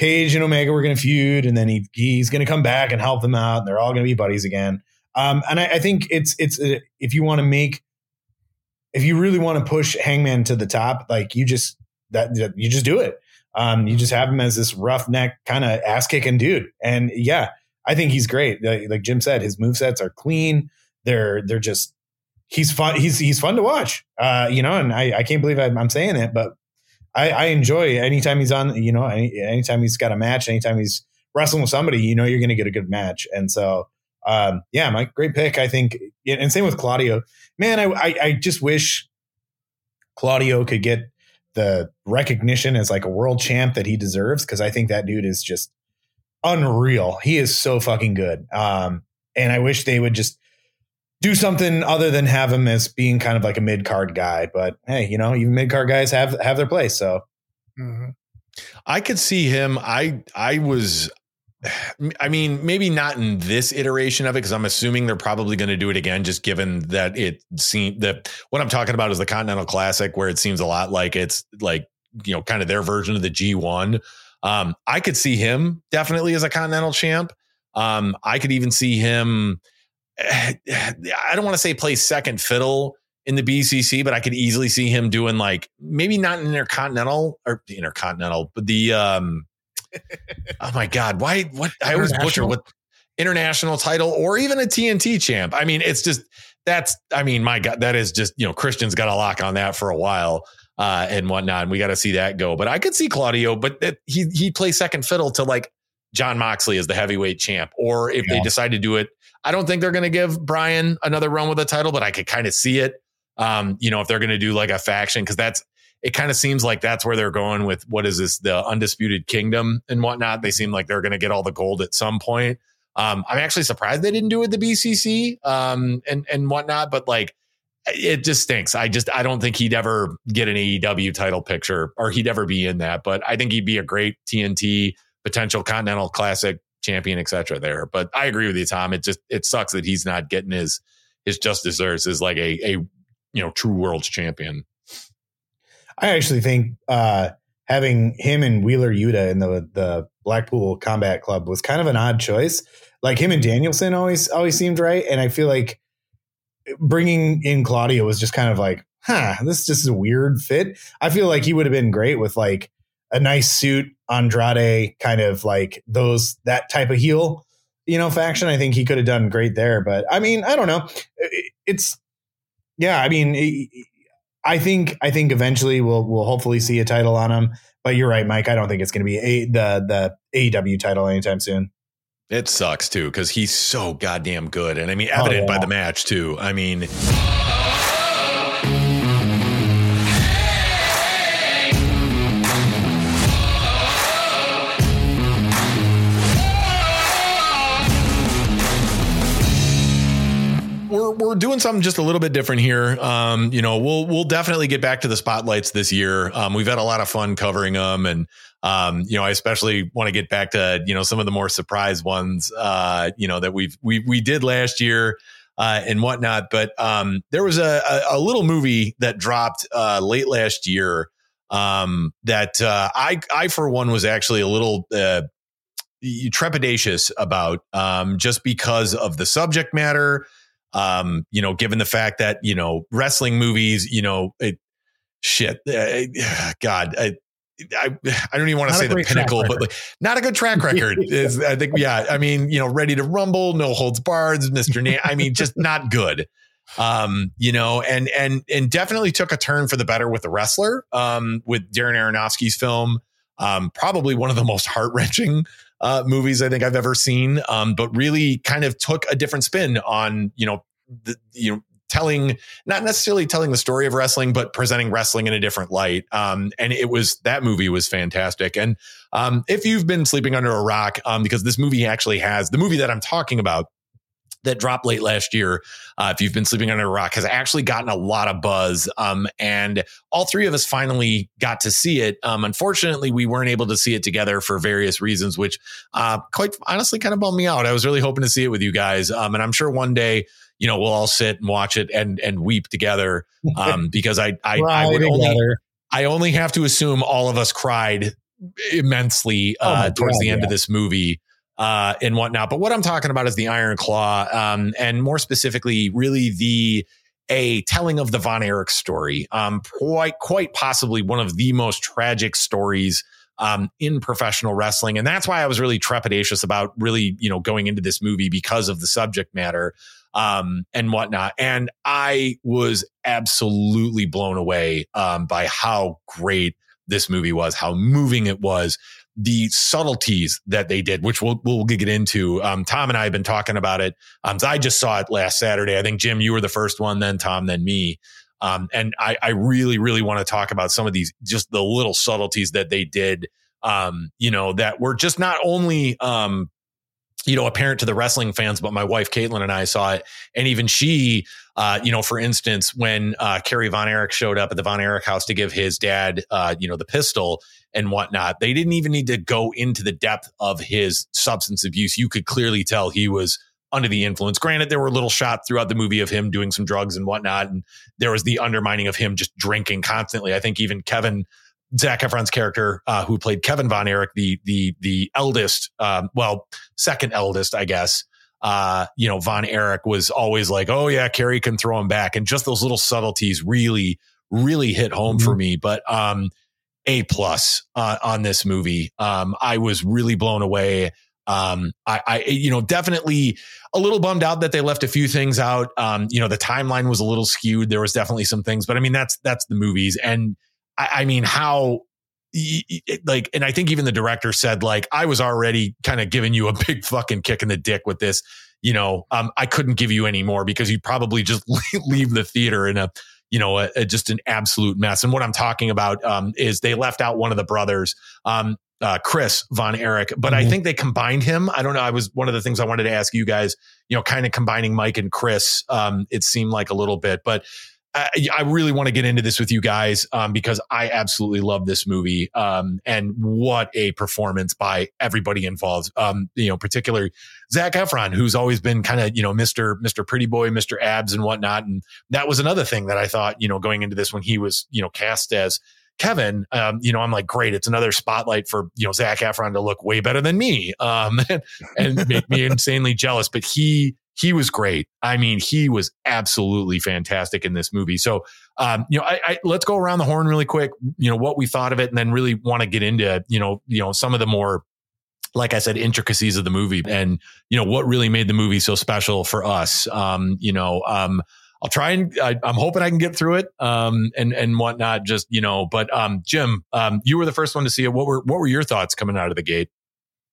Speaker 1: Page and Omega were going to feud, and then he he's going to come back and help them out, and they're all going to be buddies again. Um, and I, I, think it's it's if you want to make if you really want to push Hangman to the top, like you just that, you just do it. Um, you just have him as this roughneck kind of ass kicking dude, and yeah, I think he's great. Like, like Jim said, his move sets are clean. They're they're just he's fun. He's he's fun to watch. Uh, you know, and I, I can't believe I'm, I'm saying it, but I, I enjoy anytime he's on. You know, any, anytime he's got a match, anytime he's wrestling with somebody, you know you're going to get a good match. And so, um, yeah, my great pick. I think, and same with Claudio. Man, I, I, I just wish Claudio could get the recognition as like a world champ that he deserves because I think that dude is just unreal. He is so fucking good. Um, and I wish they would just do something other than have him as being kind of like a mid card guy. But hey, you know, even mid card guys have have their place. So
Speaker 2: mm-hmm. I could see him. I I was. I mean, maybe not in this iteration of it because I'm assuming they're probably going to do it again, just given that it seemed that what I'm talking about is the Continental Classic, where it seems a lot like it's like you know kind of their version of the G1. Um, I could see him definitely as a Continental champ. Um, I could even see him I don't want to say play second fiddle in the BCC, but I could easily see him doing like maybe not an intercontinental or intercontinental, but the um oh my god, why what I always butcher what international title or even a TNT champ. I mean, it's just that's I mean, my god, that is just you know Christian's got a lock on that for a while. Uh, and whatnot, and we got to see that go. But I could see Claudio, but it, he he plays second fiddle to like Jon Moxley as the heavyweight champ, or if yeah. they decide to do it I don't think they're going to give Bryan another run with a title, but I could kind of see it. Um, you know, if they're going to do like a faction, because that's it kind of seems like that's where they're going with what is this, the undisputed kingdom and whatnot. They seem like they're going to get all the gold at some point. Um, I'm actually surprised they didn't do it with the BCC um, and and whatnot, but like it just stinks. I just I don't think he'd ever get an AEW title picture or he'd ever be in that. But I think he'd be a great TNT potential Continental Classic champion, etc. There, but I agree with you, Tom. It just it sucks that he's not getting his his just desserts as like a a you know true world's champion.
Speaker 1: I actually think uh, having him and Wheeler Yuta in the the Blackpool Combat Club was kind of an odd choice. Like him and Danielson always always seemed right, and I feel like bringing in Claudio was just kind of like, huh, this just is a weird fit. I feel like he would have been great with like a nice suit Andrade kind of like those that type of heel, you know, faction. I think he could have done great there. But I mean, I don't know. It's yeah. I mean, I think I think eventually we'll we'll hopefully see a title on him. But you're right, Mike. I don't think it's going to be a, the the AEW title anytime soon.
Speaker 2: It sucks too because he's so goddamn good, and I mean, oh, evident oh, yeah. by the match too. I mean. We're doing something just a little bit different here. Um, you know, we'll we'll definitely get back to the spotlights this year. Um, we've had a lot of fun covering them, and um, you know, I especially want to get back to you know some of the more surprise ones. Uh, you know that we've we we did last year. Uh, and whatnot, but um, there was a, a, a, little movie that dropped uh, late last year um, that uh, I, I for one was actually a little uh, trepidatious about, um, just because of the subject matter, um, you know, given the fact that, you know, wrestling movies, you know, it, shit, uh, God, I, I, I don't even want to say the pinnacle, but like, not a good track record is, I think, yeah. I mean, you know, ready to rumble, no holds barred, Mr. Na- I mean, just not good. Um, you know, and, and, and definitely took a turn for the better with the wrestler, um, with Darren Aronofsky's film. Um, probably one of the most heart wrenching uh, movies I think I've ever seen, um, but really kind of took a different spin on you know the, you know telling not necessarily telling the story of wrestling but presenting wrestling in a different light. Um, and it was that movie was fantastic. And um, if you've been sleeping under a rock um, because this movie actually has the movie that i'm talking about that dropped late last year. Uh, if you've been sleeping under a rock, has actually gotten a lot of buzz. Um, and all three of us finally got to see it. Um, unfortunately, we weren't able to see it together for various reasons, which uh, quite honestly kind of bummed me out. I was really hoping to see it with you guys. Um, and I'm sure one day, you know, we'll all sit and watch it and and weep together. Um, because I I, I would only I only have to assume all of us cried immensely oh uh, oh towards God, the end yeah. of this movie uh, and whatnot. But what I'm talking about is the Iron Claw, um, and more specifically, really the a telling of the Von Erich story. Um, quite quite possibly one of the most tragic stories. Um, in professional wrestling. And that's why I was really trepidatious about really, you know, going into this movie because of the subject matter um, and whatnot. And I was absolutely blown away um, by how great this movie was, how moving it was, the subtleties that they did, which we'll we'll get into. Um, Tom and I have been talking about it. Um, I just saw it last Saturday. I think Jim, you were the first one, then Tom, then me. Um, and I, I really, really want to talk about some of these, just the little subtleties that they did. Um, you know, that were just not only um, you know, apparent to the wrestling fans, but my wife Caitlin and I saw it, and even she, uh, you know, for instance, when uh, Kerry Von Erich showed up at the Von Erich house to give his dad, uh, you know, the pistol and whatnot, they didn't even need to go into the depth of his substance abuse. You could clearly tell he was under the influence. Granted, there were little shots throughout the movie of him doing some drugs and whatnot, and there was the undermining of him just drinking constantly. I think even Kevin Zac Efron's character, uh, who played Kevin Von Erich, the the the eldest, um, well, second eldest, I guess. Uh, you know, Von Erich was always like, "Oh yeah, Kerry can throw him back," and just those little subtleties really, really hit home mm-hmm. for me. But um, a plus uh, on this movie. Um, I was really blown away. Um, I, I, you know, definitely a little bummed out that they left a few things out. Um, you know, the timeline was a little skewed. There was definitely some things, but I mean, that's that's the movies, and I, I mean, how like, and I think even the director said, like, I was already kind of giving you a big fucking kick in the dick with this. You know, um, I couldn't give you any more because you'd probably just leave the theater in a, you know, a, a, just an absolute mess. And what I'm talking about um, is they left out one of the brothers, um, uh, Chris Von Erich, but mm-hmm. I think they combined him. I don't know. I was one of the things I wanted to ask you guys, you know, kind of combining Mike and Chris. Um, it seemed like a little bit, but I, really want to get into this with you guys um, because I absolutely love this movie um, and what a performance by everybody involved. Um, you know, particularly Zac Efron, who's always been kind of you know Mister Mister Pretty Boy, Mister Abs, and whatnot. And that was another thing that I thought you know going into this when he was you know cast as Kevin, um, you know, I'm like, great, it's another spotlight for, you know, Zac Efron to look way better than me um, and make me insanely jealous. But he he was great. I mean, he was absolutely fantastic in this movie. So, um, you know, I, I, let's go around the horn really quick. You know what we thought of it, and then really want to get into you know, you know, some of the more, like I said, intricacies of the movie, and you know what really made the movie so special for us. Um, you know, um, I'll try and I, am hoping I can get through it, um, and and whatnot. Just you know, but um, Jim, um, you were the first one to see it. What were what were your thoughts coming out of the gate?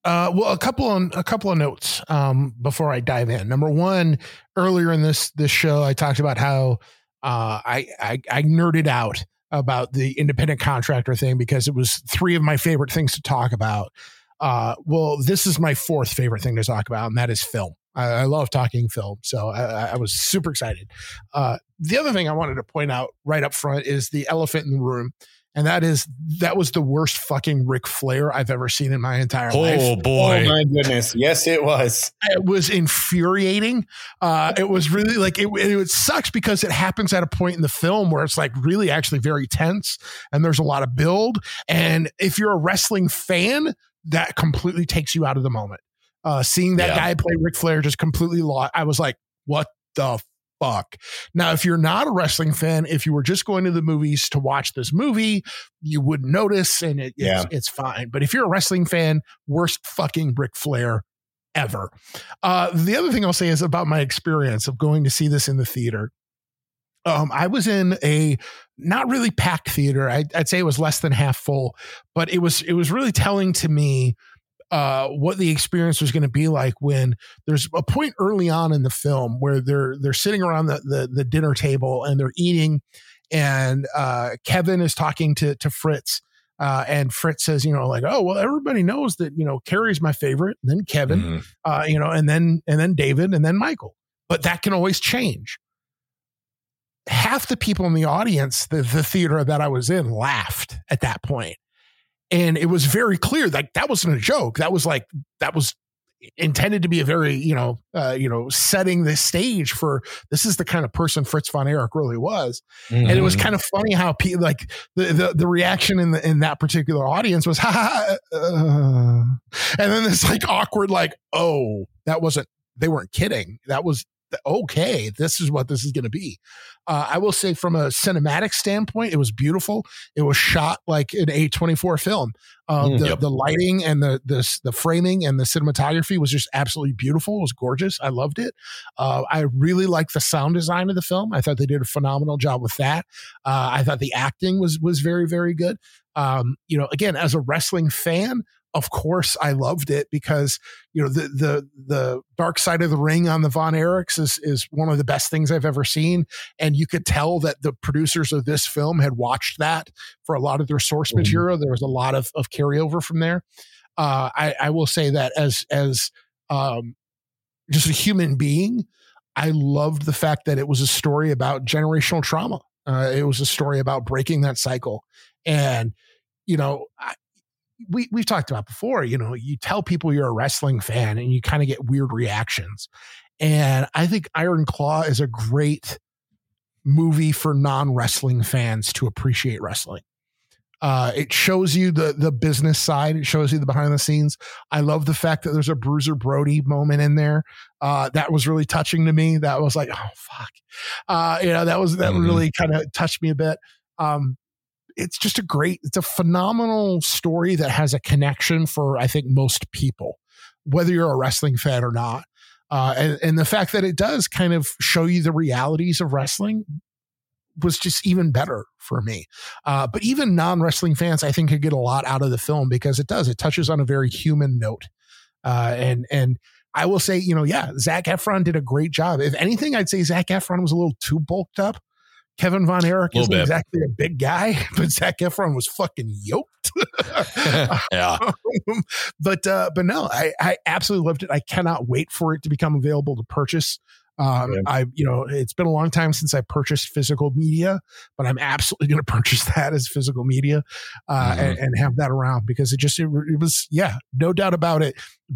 Speaker 3: Uh, well, a couple on a couple of notes um, before I dive in. Number one, earlier in this this show, I talked about how uh, I, I I nerded out about the independent contractor thing because it was three of my favorite things to talk about. Uh, well, this is my fourth favorite thing to talk about, and that is film. I, I love talking film, so I, I was super excited. Uh, the other thing I wanted to point out right up front is the elephant in the room and that is that was the worst fucking Ric Flair I've ever seen in my entire
Speaker 2: oh,
Speaker 3: life.
Speaker 2: Oh boy!
Speaker 1: Oh my goodness! Yes, it was.
Speaker 3: It was infuriating. Uh, it was really like it, it sucks because it happens at a point in the film where it's like really actually very tense, and there's a lot of build. And if you're a wrestling fan, that completely takes you out of the moment. Uh, seeing that yeah. guy play Ric Flair just completely lost. I was like, what the fuck. Now, if you're not a wrestling fan, if you were just going to the movies to watch this movie, you wouldn't notice and it, yeah. it's, it's fine. But if you're a wrestling fan, worst fucking Ric Flair ever. Uh, the other thing I'll say is about my experience of going to see this in the theater. Um, I was in a not really packed theater. I, I'd say it was less than half full, but it was it was really telling to me uh, what the experience was going to be like when there's a point early on in the film where they're they're sitting around the the, the dinner table and they're eating, and uh, Kevin is talking to to Fritz. Uh, and Fritz says, you know, like, oh well, everybody knows that you know Kerry's my favorite, and then Kevin, mm-hmm. uh, you know, and then and then David, and then Michael. But that can always change. Half the people in the audience, the, the theater that I was in, laughed at that point and it was very clear like that wasn't a joke that was like that was intended to be a very you know uh, you know setting the stage for this is the kind of person Fritz von Erich really was mm-hmm. and it was mm-hmm. kind of funny how people like the, the the reaction in the in that particular audience was ha, ha uh, and then this like awkward like oh that wasn't they weren't kidding that was okay, this is what this is going to be. Uh, I will say, from a cinematic standpoint, it was beautiful. It was shot like an A24 film. Uh, mm, the, yep. the lighting and the, the the framing and the cinematography was just absolutely beautiful. It was gorgeous. I loved it. Uh, I really liked the sound design of the film. I thought they did a phenomenal job with that. Uh, I thought the acting was was very very good. Um, you know, again, as a wrestling fan, of course I loved it because you know the the the dark side of the ring on the Von Erichs is is one of the best things I've ever seen, and you could tell that the producers of this film had watched that for a lot of their source mm-hmm. material. There was a lot of of carryover from there. Uh, I, I will say that as as um, just a human being, I loved the fact that it was a story about generational trauma. Uh, it was a story about breaking that cycle, and you know, I, we we've talked about before. You know, you tell people you're a wrestling fan, and you kind of get weird reactions. And I think Iron Claw is a great movie for non wrestling fans to appreciate wrestling. Uh, it shows you the the business side. It shows you the behind the scenes. I love the fact that there's a Bruiser Brody moment in there. Uh, that was really touching to me. That was like, oh fuck, uh, you know, that was that mm-hmm. really kind of touched me a bit. Um, it's just a great, it's a phenomenal story that has a connection for I think most people, whether you're a wrestling fan or not. Uh, and, and the fact that it does kind of show you the realities of wrestling was just even better for me. Uh, but even non wrestling fans, I think, could get a lot out of the film because it does. It touches on a very human note, uh, and and I will say, you know, yeah, Zac Efron did a great job. If anything, I'd say Zac Efron was a little too bulked up. Kevin Von Erich isn't bit. exactly a big guy, but Zac Efron was fucking yoked. yeah. but uh, but no, I, I absolutely loved it. I cannot wait for it to become available to purchase. Um, yeah. I, you know, it's been a long time since I purchased physical media, but I'm absolutely going to purchase that as physical media uh, mm-hmm. and, and, have that around because it just, it, it, was, yeah, no doubt about it.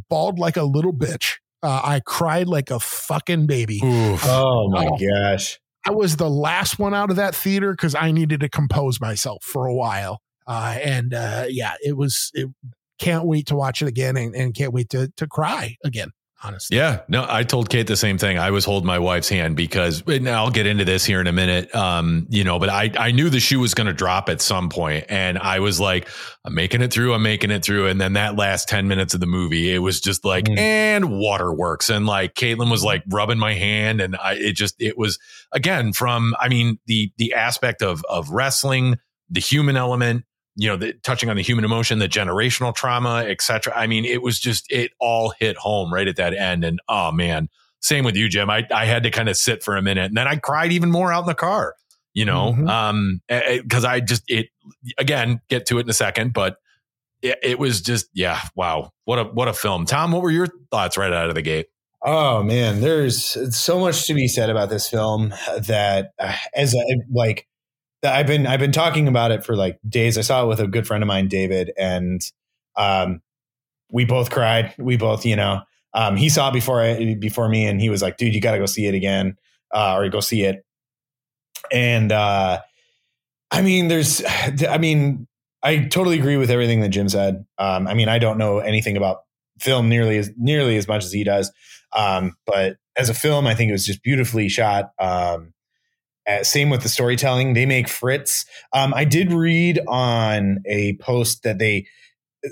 Speaker 3: Bawled like a little bitch. Uh, I cried like a fucking baby.
Speaker 1: Oof. Oh my uh, gosh.
Speaker 3: I was the last one out of that theater because I needed to compose myself for a while. Uh, and uh, yeah, it was, it, can't wait to watch it again and, and can't wait to, to cry again honestly.
Speaker 2: Yeah, no, I told Kate the same thing. I was holding my wife's hand because I'll get into this here in a minute. Um, you know, but I I knew the shoe was going to drop at some point, and I was like, I'm making it through. I'm making it through. And then that last ten minutes of the movie, it was just like, mm. and waterworks, and like Caitlin was like rubbing my hand, and I it just it was again from I mean the the aspect of of wrestling, the human element, you know, the, touching on the human emotion, the generational trauma, etc. I mean, it was just it all hit home right at that end. And oh man, same with you, Jim. I I had to kind of sit for a minute, and then I cried even more out in the car. You know, mm-hmm. um, because I just it again get to it in a second, but it, it was just yeah, wow, what a what a film. Tom, what were your thoughts right out of the gate?
Speaker 1: Oh man, there's so much to be said about this film that uh, as a, like I've been I've been talking about it for like days. I saw it with a good friend of mine, David, and um, we both cried. We both, you know, um, he saw before I, before me, and he was like, "Dude, you got to go see it again, uh, or go see it." And uh, I mean, there's, I mean, I totally agree with everything that Jim said. Um, I mean, I don't know anything about film nearly as nearly as much as he does, um, but as a film, I think it was just beautifully shot. Um, uh, same with the storytelling. They make Fritz. Um, I did read on a post that they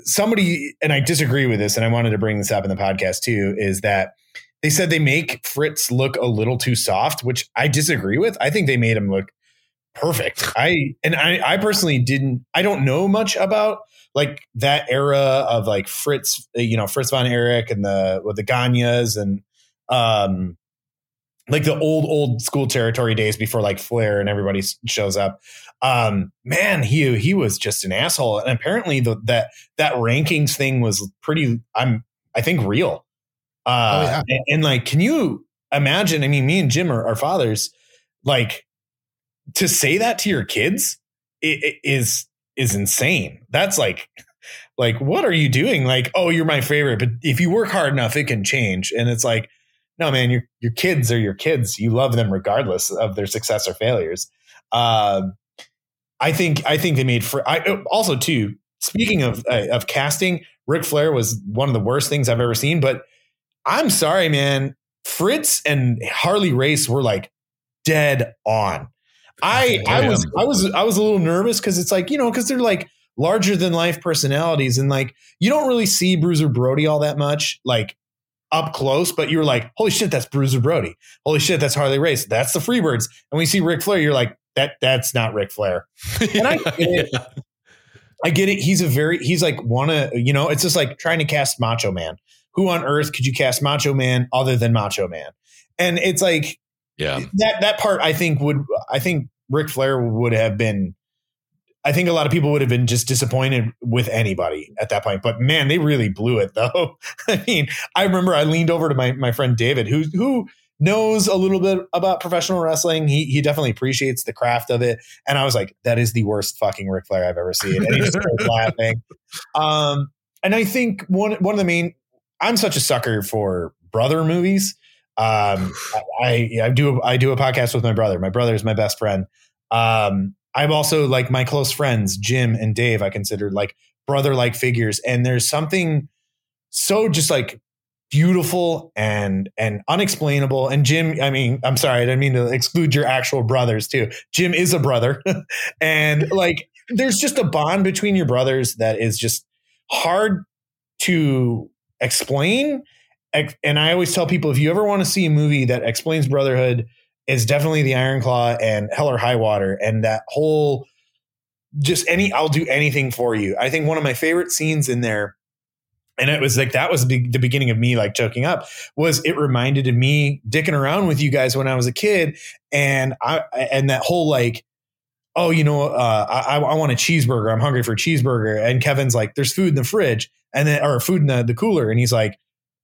Speaker 1: somebody, and I disagree with this, and I wanted to bring this up in the podcast too. Is that they said they make Fritz look a little too soft, which I disagree with. I think they made him look perfect. I and I, I personally didn't. I don't know much about like that era of like Fritz, you know, Fritz von Erich and the with the Gagnes and um like the old old school territory days before like Flair and everybody shows up. Um, man, he he was just an asshole, and apparently the, that that rankings thing was pretty. I'm I think real. Uh, oh, yeah. and, and, like, can you imagine? I mean, me and Jim are, are fathers. Like to say that to your kids it, it is is insane. That's like like what are you doing? Like, oh, you're my favorite, but if you work hard enough, it can change. And it's like no, man, your your kids are your kids. You love them regardless of their success or failures. Um, I think I think they made for. I oh, also too. Speaking of uh, of casting, Ric Flair was one of the worst things I've ever seen. But I'm sorry, man. Fritz and Harley Race were like dead on. I I was I was I was a little nervous because it's like you know because they're like larger than life personalities and like you don't really see Bruiser Brody all that much. Like up close, but you're like, holy shit, that's Bruiser Brody. Holy shit, that's Harley Race. That's the Freebirds. And we see Ric Flair, you're like, that that's not Ric Flair. And I get it. I get it. He's a very he's like wanna you know it's just like trying to cast Macho Man. Who on earth could you cast Macho Man other than Macho Man? And it's like
Speaker 2: Yeah.
Speaker 1: that that part I think would I think Ric Flair would have been I think a lot of people would have been just disappointed with anybody at that point. But man, they really blew it though. I mean, I remember I leaned over to my my friend David, who who knows a little bit about professional wrestling. He he definitely appreciates the craft of it. And I was like, that is the worst fucking Ric Flair I've ever seen. And he just started laughing. Um, and I think one one of the main I'm such a sucker for brother movies. Um, I, I do I do a podcast with my brother. My brother is my best friend. Um, I'm also like my close friends, Jim and Dave. I consider like brother like figures, and there's something so just like beautiful and and unexplainable. And Jim, I mean, I'm sorry, I didn't mean to exclude your actual brothers too. Jim is a brother, and like there's just a bond between your brothers that is just hard to explain. And I always tell people if you ever want to see a movie that explains brotherhood, is definitely the Iron Claw and Hell or High Water, and that whole just any I'll do anything for you. I think one of my favorite scenes in there, and it was like that was the, beginning of me like choking up. Was it reminded of me dicking around with you guys when I was a kid, and I and that whole like. Oh, you know, uh, I, I want a cheeseburger. I'm hungry for a cheeseburger. And Kevin's like, "There's food in the fridge, and then or food in the, the cooler." And he's like,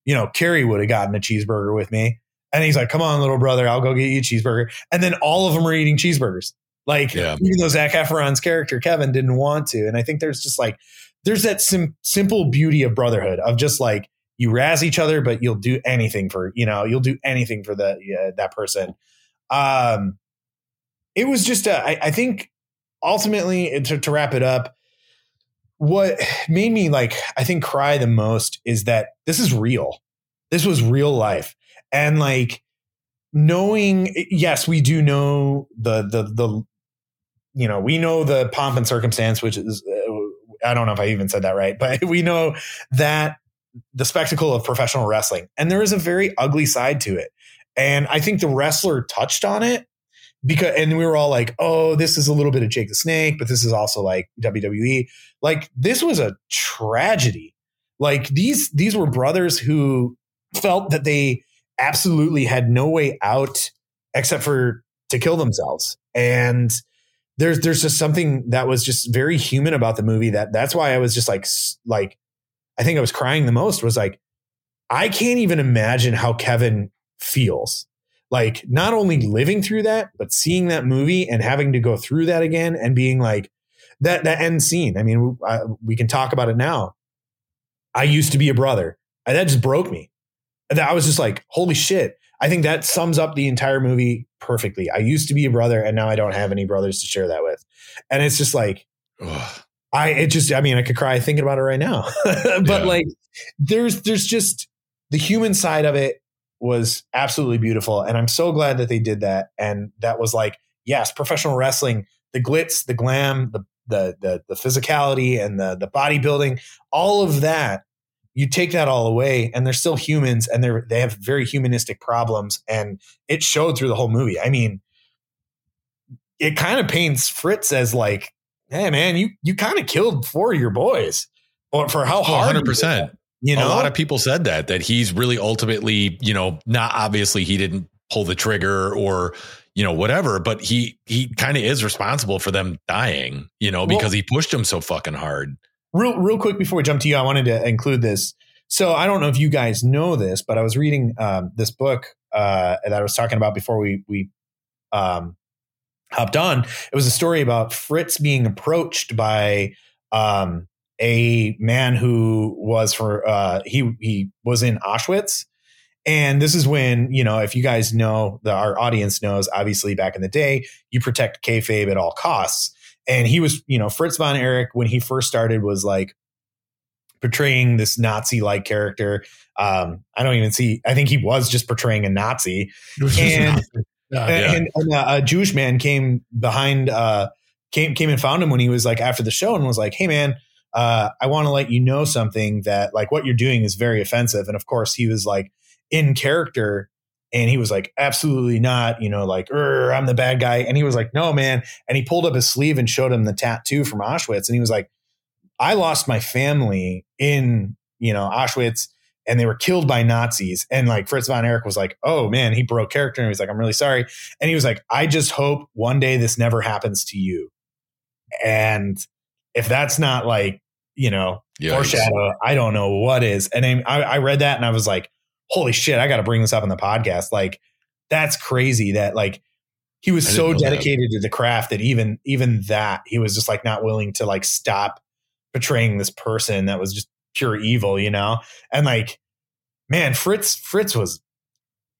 Speaker 1: "You know, Kerry would have gotten a cheeseburger with me." And he's like, "Come on, little brother, I'll go get you a cheeseburger." And then all of them are eating cheeseburgers. Like
Speaker 2: Yeah.
Speaker 1: even though Zac Efron's character Kevin didn't want to, and I think there's just like there's that sim- simple beauty of brotherhood of just like you razz each other, but you'll do anything for you know you'll do anything for the yeah, that person. Um, it was just a, I, I think ultimately to, to wrap it up, what made me like I think cry the most is that this is real. This was real life, and like knowing yes we do know the the the you know we know the pomp and circumstance which is uh, i don't know if i even said that right but we know that the spectacle of professional wrestling and there is a very ugly side to it. And i think the wrestler touched on it because and we were all like oh this is a little bit of jake the snake but this is also like wwe like this was a tragedy. Like these these were brothers who felt that they absolutely had no way out except for to kill themselves. And there's there's just something that was just very human about the movie that that's why I was just like like I think I was crying the most was like I can't even imagine how Kevin feels. Like not only living through that but seeing that movie and having to go through that again and being like that that end scene. I mean I, we can talk about it now. I used to be a brother. That just broke me and I was just like holy shit I think that sums up the entire movie perfectly. I used to be a brother and now I don't have any brothers to share that with. And it's just like
Speaker 2: Ugh.
Speaker 1: I it just I mean I could cry thinking about it right now. but
Speaker 2: Yeah.
Speaker 1: like there's there's just the human side of it was absolutely beautiful and I'm so glad that they did that and that was like yes, professional wrestling, the glitz, the glam, the the the, the physicality and the the bodybuilding, all of that you take that all away and they're still humans and they're they have very humanistic problems and it showed through the whole movie. I mean it kind of paints fritz as like hey man you you kind of killed four of your boys. Or for how
Speaker 2: Oh,
Speaker 1: hard
Speaker 2: 100%.
Speaker 1: that, you know
Speaker 2: a lot of people said that that he's really ultimately you know not obviously he didn't pull the trigger or you know whatever but he he kind of is responsible for them dying you know because he pushed them so fucking hard
Speaker 1: real real quick before we jump to you, I wanted to include this. So I don't know if you guys know this, but I was reading um, this book uh, that I was talking about before we we um, hopped on. It was a story about Fritz being approached by um, a man who was for uh, he he was in Auschwitz. And this is when, you know, if you guys know, the, our audience knows, obviously back in the day, you protect kayfabe at all costs and he was you know fritz von erich when he first started was like portraying this nazi like character. Um i don't even see i think he was just portraying a nazi.
Speaker 3: Was just
Speaker 1: And-
Speaker 3: yeah.
Speaker 1: And, and uh, a jewish man came behind uh came came and found him when he was like after the show and was like hey man uh i want to let you know something that like what you're doing is very offensive. And of course he was like in character and he was like absolutely not you know like "Er, i'm the bad guy and he was like no man and he pulled up his sleeve and showed him the tattoo from auschwitz and he was like I lost my family in, you know, Auschwitz and they were killed by Nazis. And like Fritz von Erich was like, oh man, he broke character. And he was like, I'm really sorry. And he was like, I just hope one day this never happens to you. And if that's not like, you know, Yikes. foreshadow, I don't know what is. And I, I read that and I was like, holy shit, I got to bring this up in the podcast. Like, that's crazy that like he was so dedicated that. to the craft that even even that he was just like not willing to like stop portraying this person that was just pure evil, you know? And like, man, Fritz, Fritz was,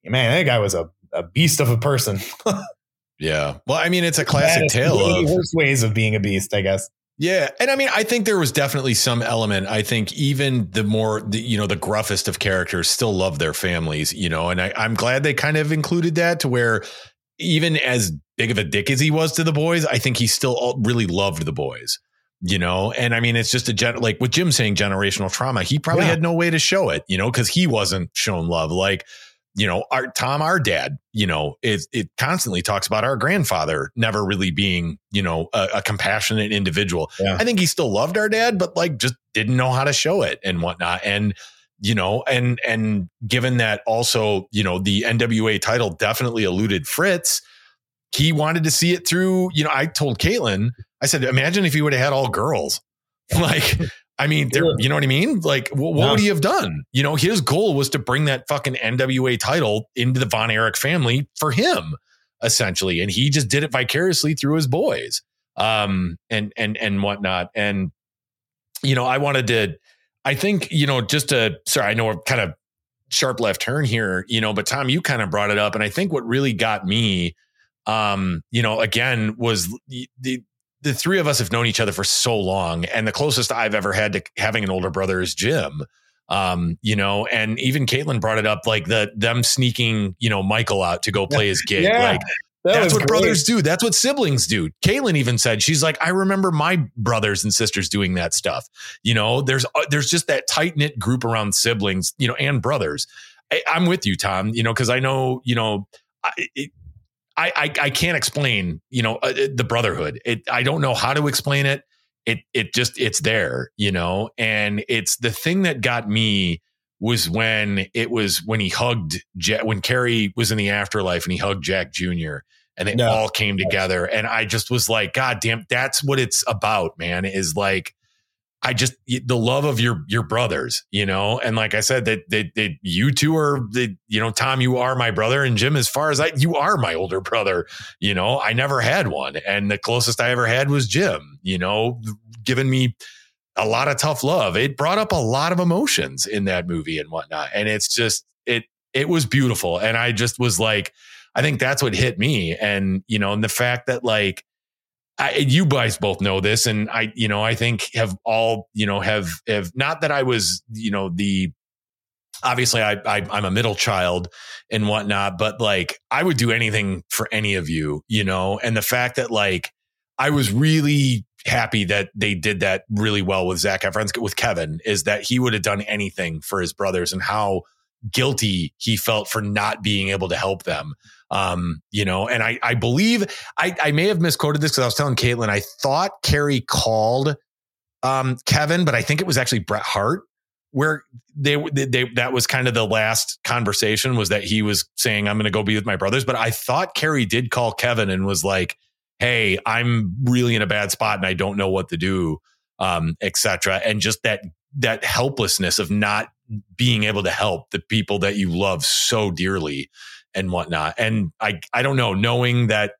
Speaker 1: man, that guy was a, a beast of a person.
Speaker 2: yeah. Well, I mean, it's a classic tale of
Speaker 1: worst ways of being a beast, I guess.
Speaker 2: Yeah, and I mean, I think there was definitely some element. I think even the more, the, you know, the gruffest of characters still love their families, you know, and I, I'm glad they kind of included that to where even as big of a dick as he was to the boys, I think he still really loved the boys you know and i mean it's just a gen like with jim saying generational trauma he probably yeah. had no way to show it you know because he wasn't shown love like you know our tom our dad you know it, it constantly talks about our grandfather never really being you know a, a compassionate individual yeah. i think he still loved our dad but like just didn't know how to show it and whatnot and you know and and given that also you know the nwa title definitely eluded fritz he wanted to see it through you know i told caitlin I said, imagine if he would have had all girls. Like, I mean, yeah. you know what I mean? Like, what, what yeah. would he have done? You know, his goal was to bring that fucking NWA title into the Von Erich family for him, essentially, and he just did it vicariously through his boys, um, and and and whatnot. And you know, I wanted to, I think, you know, just to, sorry, I know we're kind of sharp left turn here, you know, but Tom, you kind of brought it up, and I think what really got me um, you know, again, was the, the the three of us have known each other for so long, and the closest I've ever had to having an older brother is Jim. Um, you know, and even Caitlin brought it up, like the them sneaking, you know, Michael out to go play his gig. Yeah, like that that's what great. brothers do. That's what siblings do. Caitlin even said she's like, I remember my brothers and sisters doing that stuff. You know, there's uh, there's just that tight knit group around siblings, you know, and brothers. I, am with you, Tom. You know, because I know, you know, I, it, I, I, I can't explain, you know, uh, the brotherhood. It, I don't know how to explain it. It, it just, it's there, you know, and it's the thing that got me was when it was when he hugged Jack, when Kerry was in the afterlife and he hugged Jack Jr. and they no. all came together. And I just was like, God damn, that's what it's about, man, is like, I just the love of your your brothers, you know, and like I said, that that, you two are the you know Tom, you are my brother, and Jim, as far as I, you are my older brother. You know, I never had one, and the closest I ever had was Jim. You know, giving me a lot of tough love. It brought up a lot of emotions in that movie and whatnot, and it's just it it was beautiful, and I just was like, I think that's what hit me, and you know, and the fact that like I, you guys both know this, and I, you know, I think have all, you know, have have not that I was, you know, the obviously I, I I'm a middle child and whatnot, but like I would do anything for any of you, you know, and the fact that like I was really happy that they did that really well with Zac Efron's with Kevin is that he would have done anything for his brothers and how guilty he felt for not being able to help them. Um, you know, and I, I believe I, I may have misquoted this because I was telling Caitlin, I thought Kerry called um, Kevin, but I think it was actually Bret Hart where they, they, they that was kind of the last conversation was that he was saying I'm going to go be with my brothers but I thought Kerry did call Kevin and was like hey I'm really in a bad spot and I don't know what to do um etc and just that that helplessness of not being able to help the people that you love so dearly and whatnot. And I, I don't know, knowing that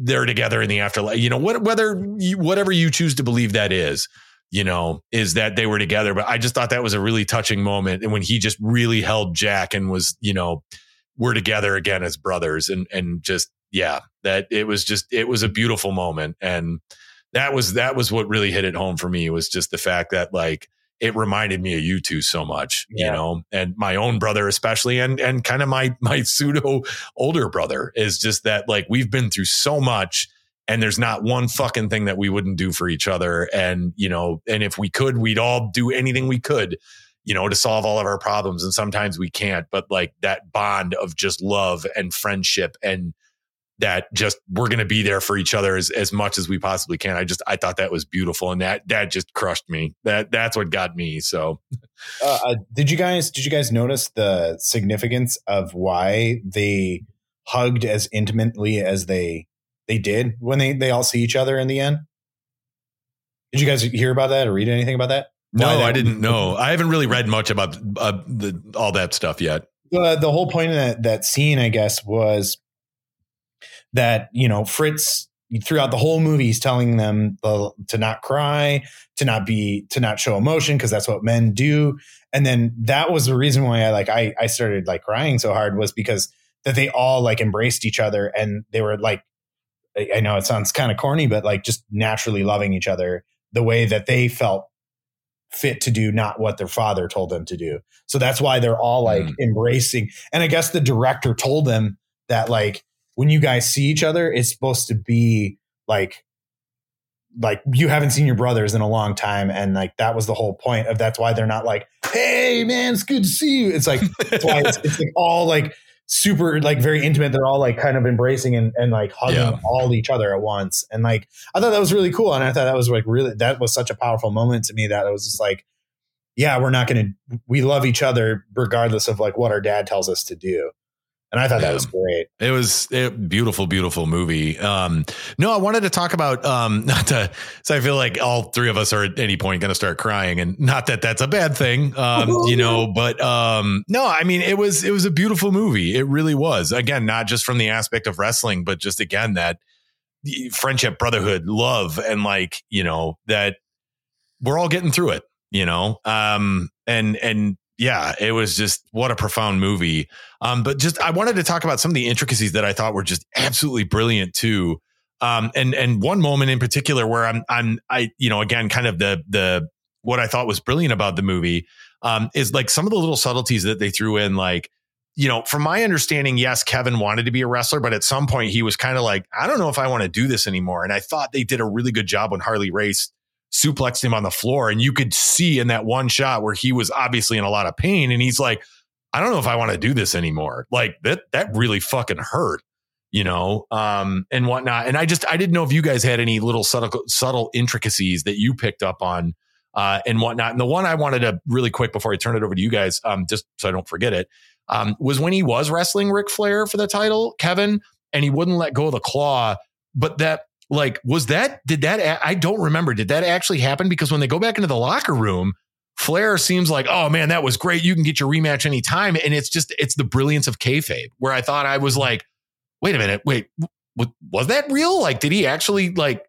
Speaker 2: they're together in the afterlife, you know, what, whether you, whatever you choose to believe that is, you know, is that they were together. But I just thought that was a really touching moment. And when he just really held Jack and was, you know, we're together again as brothers and, and just, yeah, that it was just, it was a beautiful moment. And that was, that was what really hit it home for me was just the fact that like, it reminded me of you two so much, yeah. you know, and my own brother especially, and and kind of my my pseudo older brother is just that like we've been through so much, and there's not one fucking thing that we wouldn't do for each other, and you know, and if we could, we'd all do anything we could, you know, to solve all of our problems, and sometimes we can't, but like that bond of just love and friendship and that just we're going to be there for each other as, as much as we possibly can. I just I thought that was beautiful, and that that just crushed me. That that's what got me. So,
Speaker 1: uh, uh, did you guys did you guys notice the significance of why they hugged as intimately as they they did when they they all see each other in the end? Did you guys hear about that or read anything about that?
Speaker 2: No, I didn't know. I haven't really read much about uh, the, all that stuff yet.
Speaker 1: The the whole point of that that scene, I guess, was that you know Fritz throughout the whole movie he's telling them to not cry to not be to not show emotion because that's what men do. And then that was the reason why i like i i started like crying so hard was because that they all like embraced each other and they were like i know it sounds kind of corny but like just naturally loving each other the way that they felt fit to do not what their father told them to do. So that's why they're all like mm. embracing. And i guess the director told them that like when you guys see each other, it's supposed to be like like you haven't seen your brothers in a long time and like that was the whole point of that's why they're not like hey man it's good to see you. It's like that's why it's, it's like all like super like very intimate. They're all like kind of embracing and, and like hugging yeah. all each other at once. And like i thought that was really cool and i thought that was like really that was such a powerful moment to me that it was just like yeah we're not gonna we love each other regardless of like what our dad tells us to do and I thought that was great.
Speaker 2: It was a beautiful, beautiful movie. Um, no, I wanted to talk about um, not to. So I feel like all three of us are at any point going to start crying, and not that that's a bad thing, um, you know. But um, no, I mean it was it was a beautiful movie. It really was. Again, not just from the aspect of wrestling, but just again that friendship, brotherhood, love, and like you know that we're all getting through it. You know, um, and and yeah, it was just what a profound movie. Um, but just I wanted to talk about some of the intricacies that I thought were just absolutely brilliant too. Um, and and one moment in particular where I'm I'm I you know again kind of the the what I thought was brilliant about the movie um, is like some of the little subtleties that they threw in like you know, from my understanding, yes, Kevin wanted to be a wrestler, but at some point he was kind of like, I don't know if I want to do this anymore. And I thought they did a really good job when Harley Race suplexed him on the floor. And you could see in that one shot where he was obviously in a lot of pain. And he's like, I don't know if I want to do this anymore. Like that, that really fucking hurt, you know, um, and whatnot. And I just, I didn't know if you guys had any little subtle, subtle intricacies that you picked up on, uh, and whatnot. And the one I wanted to really quick before I turn it over to you guys, um, just so I don't forget it, um, was when he was wrestling Ric Flair for the title, Kevin, and he wouldn't let go of the claw. But that like, was that, did that, I don't remember. Did that actually happen? Because when they go back into the locker room, Flair seems like, oh man, that was great. You can get your rematch anytime. And it's just, it's the brilliance of kayfabe where I thought I was like, wait a minute, wait, was that real? Like, did he actually like,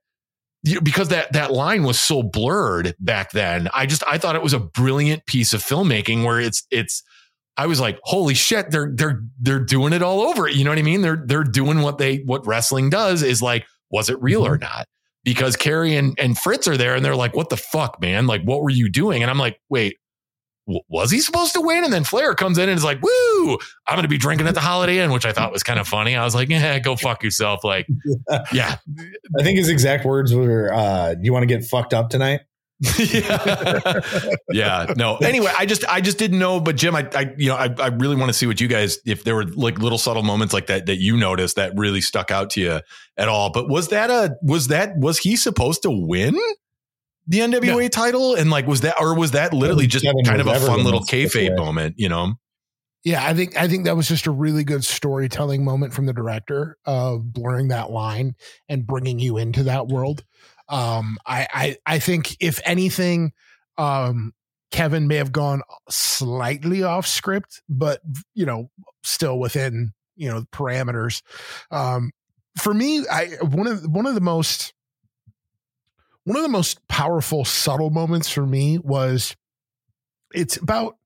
Speaker 2: because that that line was so blurred back then. I just I thought it was a brilliant piece of filmmaking where it's it's I was like, holy shit, they're they're they're doing it all over. You know what I mean? They're they're doing what they what wrestling does is like was it real or mm-hmm. not? Because Kerry and, and Fritz are there and they're like, what the fuck, man? Like, what were you doing? And I'm like, wait, w- was he supposed to win? And then Flair comes in and is like, woo, I'm going to be drinking at the Holiday Inn, which I thought was kind of funny. I was like, yeah, go fuck yourself. Like, yeah.
Speaker 1: I think his exact words were, uh, you want to get fucked up tonight?
Speaker 2: yeah. yeah. No. Anyway, I just I just didn't know. But Jim, I, I you know I, I really want to see what you guys if there were like little subtle moments like that that you noticed that really stuck out to you at all. But was that a was that was he supposed to win the NWA title? And like was that or was that literally just Kevin kind of a fun little kayfabe moment? You know.
Speaker 3: Yeah, I think I think that was just a really good storytelling moment from the director of blurring that line and bringing you into that world. Um, I, I, I think if anything, um, Kevin may have gone slightly off script, but you know, still within you know parameters. Um, for me, I one of one of the most one of the most powerful subtle moments for me was it's about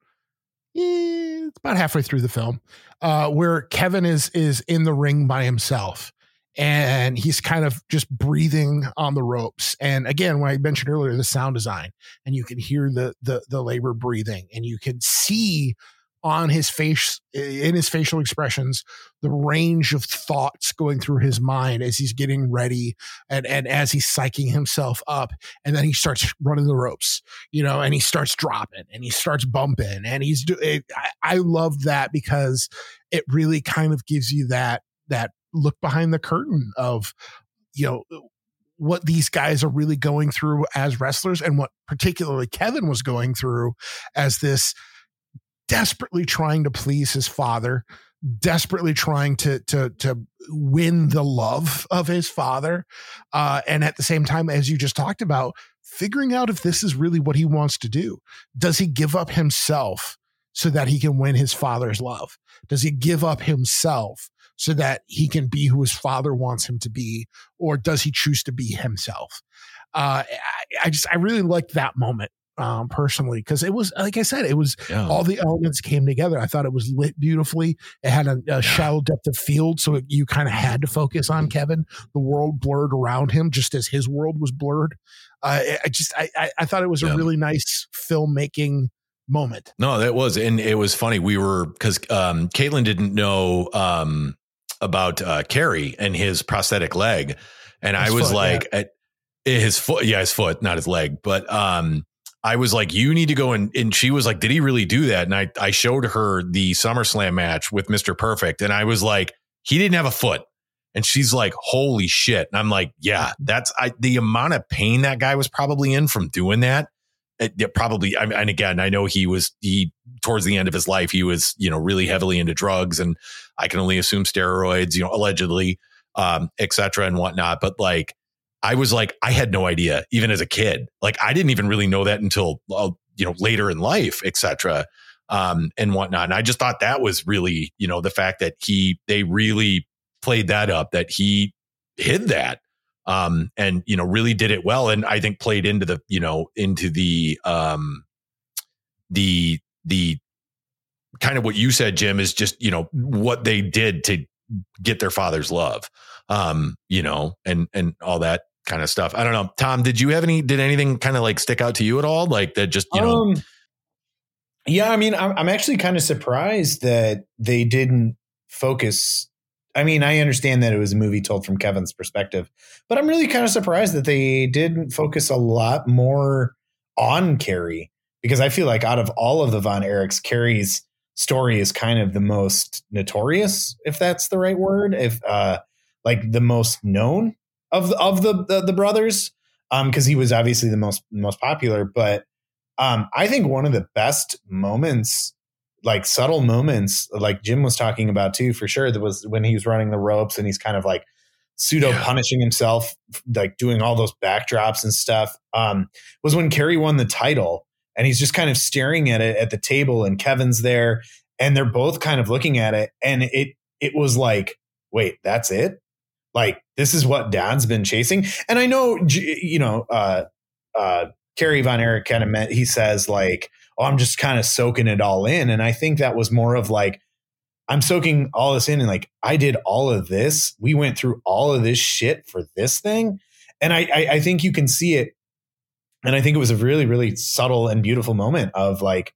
Speaker 3: eh, it's about halfway through the film uh, where Kevin is is in the ring by himself and he's kind of just breathing on the ropes. And again, when I mentioned earlier, the sound design, and you can hear the the the labor breathing, and you can see on his face in his facial expressions the range of thoughts going through his mind as he's getting ready and and as he's psyching himself up and then he starts running the ropes you know and he starts dropping and he starts bumping and he's doing I, I love that because it really kind of gives you that that look behind the curtain of you know what these guys are really going through as wrestlers and what particularly Kevin was going through as this desperately trying to please his father desperately trying to to to win the love of his father uh and at the same time as you just talked about figuring out if this is really what he wants to do. Does he give up himself so that he can win his father's love? Does he give up himself so that he can be who his father wants him to be or does he choose to be himself uh, I, I just I really liked that moment um, personally because it was like I said, it was yeah. all the elements came together. I thought it was lit beautifully. It had a, a yeah. shallow depth of field, so it, you kind of had to focus on Kevin. The world blurred around him, just as his world was blurred. Uh, I just I, I, I thought it was yeah. a really nice filmmaking moment.
Speaker 2: No, that was, and it was funny. We were because um, Caitlin didn't know um, about uh, Kerry and his prosthetic leg, and his I was foot, like, at, his foot, yeah, his foot, not his leg, but um I was like, you need to go and and she was like, did he really do that? And I I showed her the SummerSlam match with Mr. Perfect, and I was like, he didn't have a foot. And she's like, holy shit. And I'm like, yeah, that's I, the amount of pain that guy was probably in from doing that. It, probably, I mean, and again, I know he was, he, towards the end of his life, he was, you know, really heavily into drugs and I can only assume steroids, you know, allegedly, um, et cetera and whatnot. But like, I was like, I had no idea, even as a kid. Like, I didn't even really know that until uh, you know later in life, etc. Um, and whatnot. And I just thought that was really, you know, the fact that he they really played that up, that he hid that, um, and you know, really did it well. And I think played into the, you know, into the um, the the kind of what you said, Jim, is just you know what they did to get their father's love um, you know, and and all that kind of stuff. I don't know. Tom, did you have any did anything kind of like stick out to you at all? Like that just, you know. Um,
Speaker 1: yeah, I mean, I'm, I'm actually kind of surprised that they didn't focus I mean, I understand that it was a movie told from Kevin's perspective, but I'm really kind of surprised that they didn't focus a lot more on Kerry because I feel like out of all of the Von Erichs, Kerry's story is kind of the most notorious, if that's the right word. If uh, like the most known of of the the, the brothers um because he was obviously the most most popular but um i think one of the best moments like subtle moments like jim was talking about too for sure that was when he was running the ropes and he's kind of like pseudo punishing himself like doing all those backdrops and stuff um was when kerry won the title and he's just kind of staring at it at the table and kevin's there and they're both kind of looking at it and it it was like wait that's it like this is what Dad's been chasing. And I know, you know, uh, uh, Kerry Von Erich kind of meant he says like, "Oh, I'm just kind of soaking it all in," and I think that was more of like, I'm soaking all this in, and like I did all of this. We went through all of this shit for this thing, and I, I, I think you can see it. And I think it was a really, really subtle and beautiful moment of like,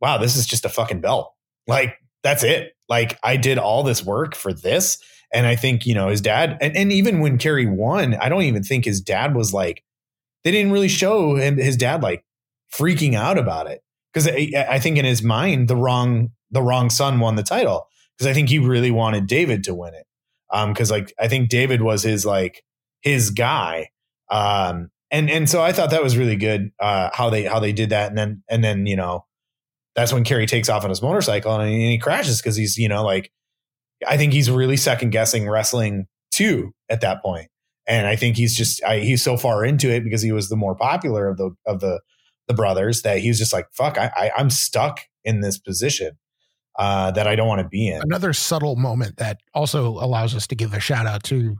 Speaker 1: wow, this is just a fucking belt. Like that's it. Like I did all this work for this and I think, you know, his dad, and, and even when Kerry won, I don't even think his dad was like, they didn't really show him, his dad like freaking out about it. Cause I, think in his mind, the wrong, the wrong son won the title. Cause I think he really wanted David to win it. Um, cause like, I think David was his, like, his guy. Um, and, and so I thought that was really good, uh, how they, how they did that. And then, and then, you know, that's when Kerry takes off on his motorcycle and he crashes because he's, you know, like I think he's really second guessing wrestling too at that point. And I think he's just I, he's so far into it because he was the more popular of the of the the brothers that he was just like fuck I, I I'm stuck in this position uh, that I don't want to be in.
Speaker 3: Another subtle moment that also allows us to give a shout out to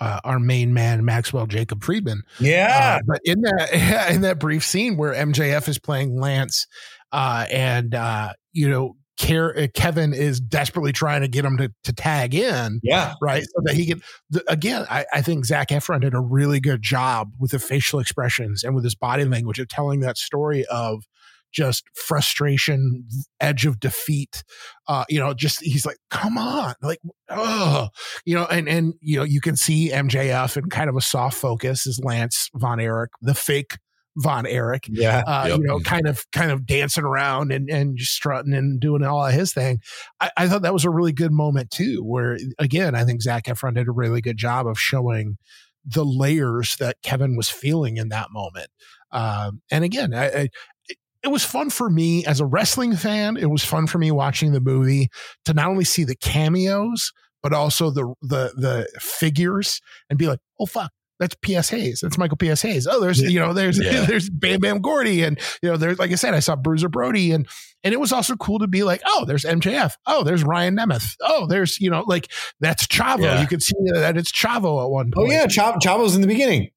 Speaker 3: uh, our main man Maxwell Jacob Friedman.
Speaker 1: Yeah,
Speaker 3: uh, but in that in that brief scene where MJF is playing Lance, uh, and uh, you know Kevin is desperately trying to get him to, to tag in.
Speaker 1: Yeah.
Speaker 3: Right. So that he can, again, I, I think Zac Efron did a really good job with the facial expressions and with his body language of telling that story of just frustration, edge of defeat. Uh, you know, just he's like, come on, like, oh, you know, and and you know, you can see MJF and kind of a soft focus is Lance Von Erich, the fake Von Erich.
Speaker 1: Yeah.
Speaker 3: Uh,
Speaker 2: Yep.
Speaker 3: You know, kind of kind of dancing around and and strutting and doing all of his thing. I, I thought that was a really good moment too. Where again, I think Zac Efron did a really good job of showing the layers that Kevin was feeling in that moment. Um, and again, I, I, it- it was fun for me as a wrestling fan. It was fun for me watching the movie to not only see the cameos, but also the the the figures and be like, oh fuck. That's P.S. Hayes. That's Michael P.S. Hayes. Oh, there's you know there's
Speaker 2: Yeah.
Speaker 3: there's Bam Bam Gordy and you know there's like I said I saw Bruiser Brody and and it was also cool to be like oh there's MJF oh there's Ryan Nemeth oh there's you know like that's Chavo
Speaker 2: Yeah.
Speaker 3: you could see that it's Chavo at one point oh
Speaker 1: yeah, Chav- Chavo's in the beginning.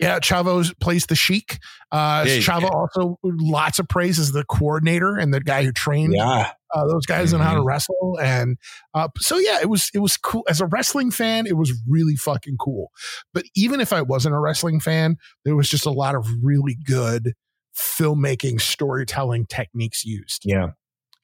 Speaker 3: yeah, Chavo plays the Sheik. Uh,
Speaker 2: Yeah,
Speaker 3: Chavo
Speaker 2: yeah.
Speaker 3: also lots of praise as the coordinator and the guy who trained
Speaker 1: Yeah.
Speaker 3: Uh, those guys in how to
Speaker 2: Mhm.
Speaker 3: wrestle. And uh, so yeah, it was it was cool as a wrestling fan. It was really fucking cool. But even if I wasn't a wrestling fan, there was just a lot of really good filmmaking, storytelling techniques used.
Speaker 1: Yeah.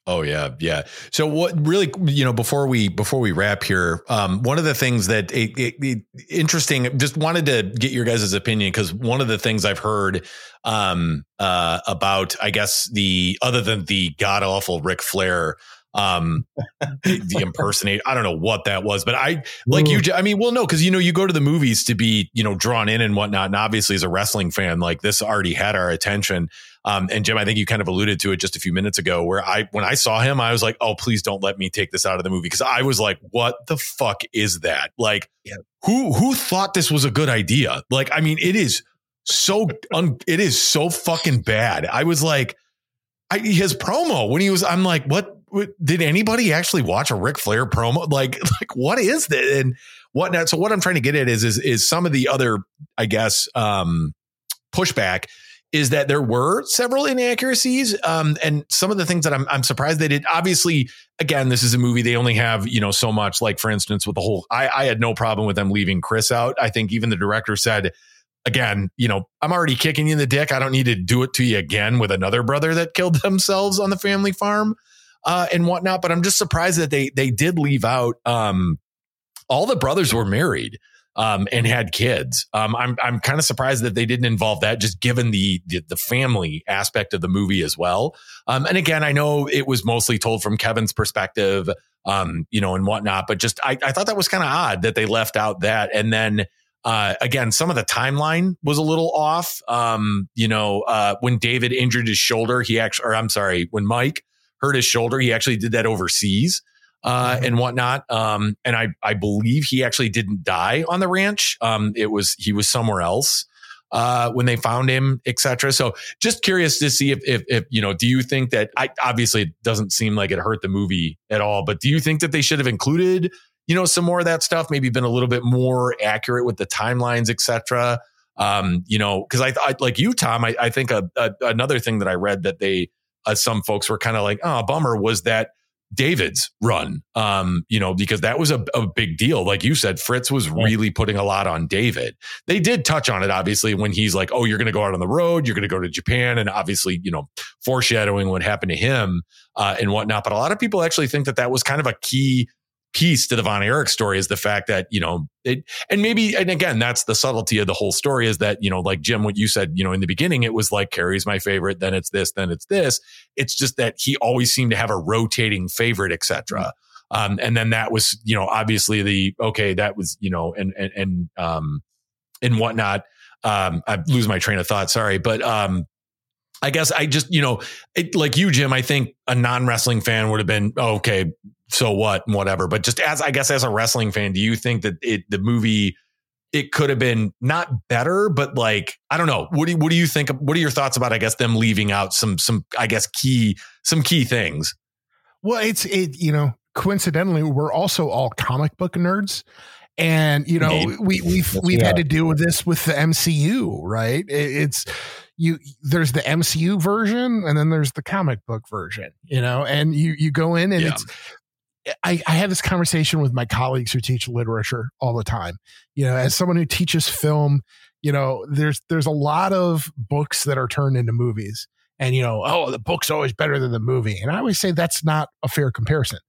Speaker 2: Oh yeah, yeah. So what really, you know, before we before we wrap here, um, one of the things that it, it, it- interesting, just wanted to get your guys' opinion because one of the things I've heard um, uh, about, I guess the other than the god awful Ric Flair, um, the, the impersonate, I don't know what that was, but I like you. i mean, well, no, because you know you go to the movies to be you know drawn in and whatnot, and obviously as a wrestling fan, like this already had our attention. Um, and Jim, I think you kind of alluded to it just a few minutes ago, where I when I saw him, I was like, "Oh, please don't let me take this out of the movie," because I was like, "What the fuck is that? Like,
Speaker 3: Yeah.
Speaker 2: who who thought this was a good idea? Like, I mean, it is so un, it is so fucking bad. I was like, I, his promo when he was, I'm like, what, what? Did anybody actually watch a Ric Flair promo? Like, like what is that and whatnot? So what I'm trying to get at is is is some of the other, I guess, um, pushback is that there were several inaccuracies um, and some of the things that I'm, I'm surprised they did obviously again this is a movie they only have you know so much like for instance with the whole I, I had no problem with them leaving chris out i think even the director said again you know i'm already kicking you in the dick i don't need to do it to you again with another brother that killed themselves on the family farm uh, and whatnot but i'm just surprised that they they did leave out um, all the brothers were married um, and had kids. Um, I'm I'm kind of surprised that they didn't involve that, just given the, the the family aspect of the movie as well. Um, and again, I know it was mostly told from Kevin's perspective, um, you know, and whatnot, but just I, I thought that was kind of odd that they left out that, and then. Uh, again, some of the timeline was a little off. Um, you know, uh, when David injured his shoulder, he actually, or I'm sorry, when Mike hurt his shoulder, he actually did that overseas uh,
Speaker 3: Mhm.
Speaker 2: and whatnot. Um, and I, I believe he actually didn't die on the ranch. Um, it was, he was somewhere else, uh, when they found him, etc. So just curious to see if, if, if, you know, do you think that I, obviously it doesn't seem like it hurt the movie at all, but do you think that they should have included, you know, some more of that stuff, maybe been a little bit more accurate with the timelines, etc. Um, you know, cause I, I like you, Tom, I, I think a, a, another thing that I read that they, uh, some folks were kind of like, oh, bummer was that David's run, um, you know, because that was a, a big deal. Like you said, Fritz was really putting a lot on David. They did touch on it, obviously, when he's like, oh, you're going to go out on the road, you're going to go to Japan, and obviously, you know, foreshadowing what happened to him uh, and whatnot. But a lot of people actually think that that was kind of a key piece to the Von Erich story is the fact that, you know, it, and maybe, and again, that's the subtlety of the whole story is that, you know, like Jim, what you said, you know, in the beginning, it was like Kerry's my favorite, then it's this, then it's this. It's just that he always seemed to have a rotating favorite, etc. Um, and then that was, you know, obviously the okay, that was, you know, and and and um and whatnot. Um, I lose my train of thought. Sorry, but um, I guess I just, you know, it, like you, Jim. I think a non wrestling fan would have been oh, okay. So what, and whatever. But just as I guess as a wrestling fan, do you think that it the movie it could have been not better, but like I don't know. What do you, what do you think? What are your thoughts about I guess them leaving out some some I guess key some key things?
Speaker 3: Well, it's it, you know, coincidentally, we're also all comic book nerds. And you know,
Speaker 2: Indeed.
Speaker 3: we we've we've
Speaker 1: we
Speaker 3: had to deal with this with the MCU, right? It's you there's the MCU version and then there's the comic book version, you know, and you you go in and
Speaker 2: Yeah.
Speaker 3: it's I, I have this conversation with my colleagues who teach literature all the time. You know, as someone who teaches film, you know, there's there's a lot of books that are turned into movies. And you know, oh, the book's always better than the movie. And I always say that's not a fair comparison.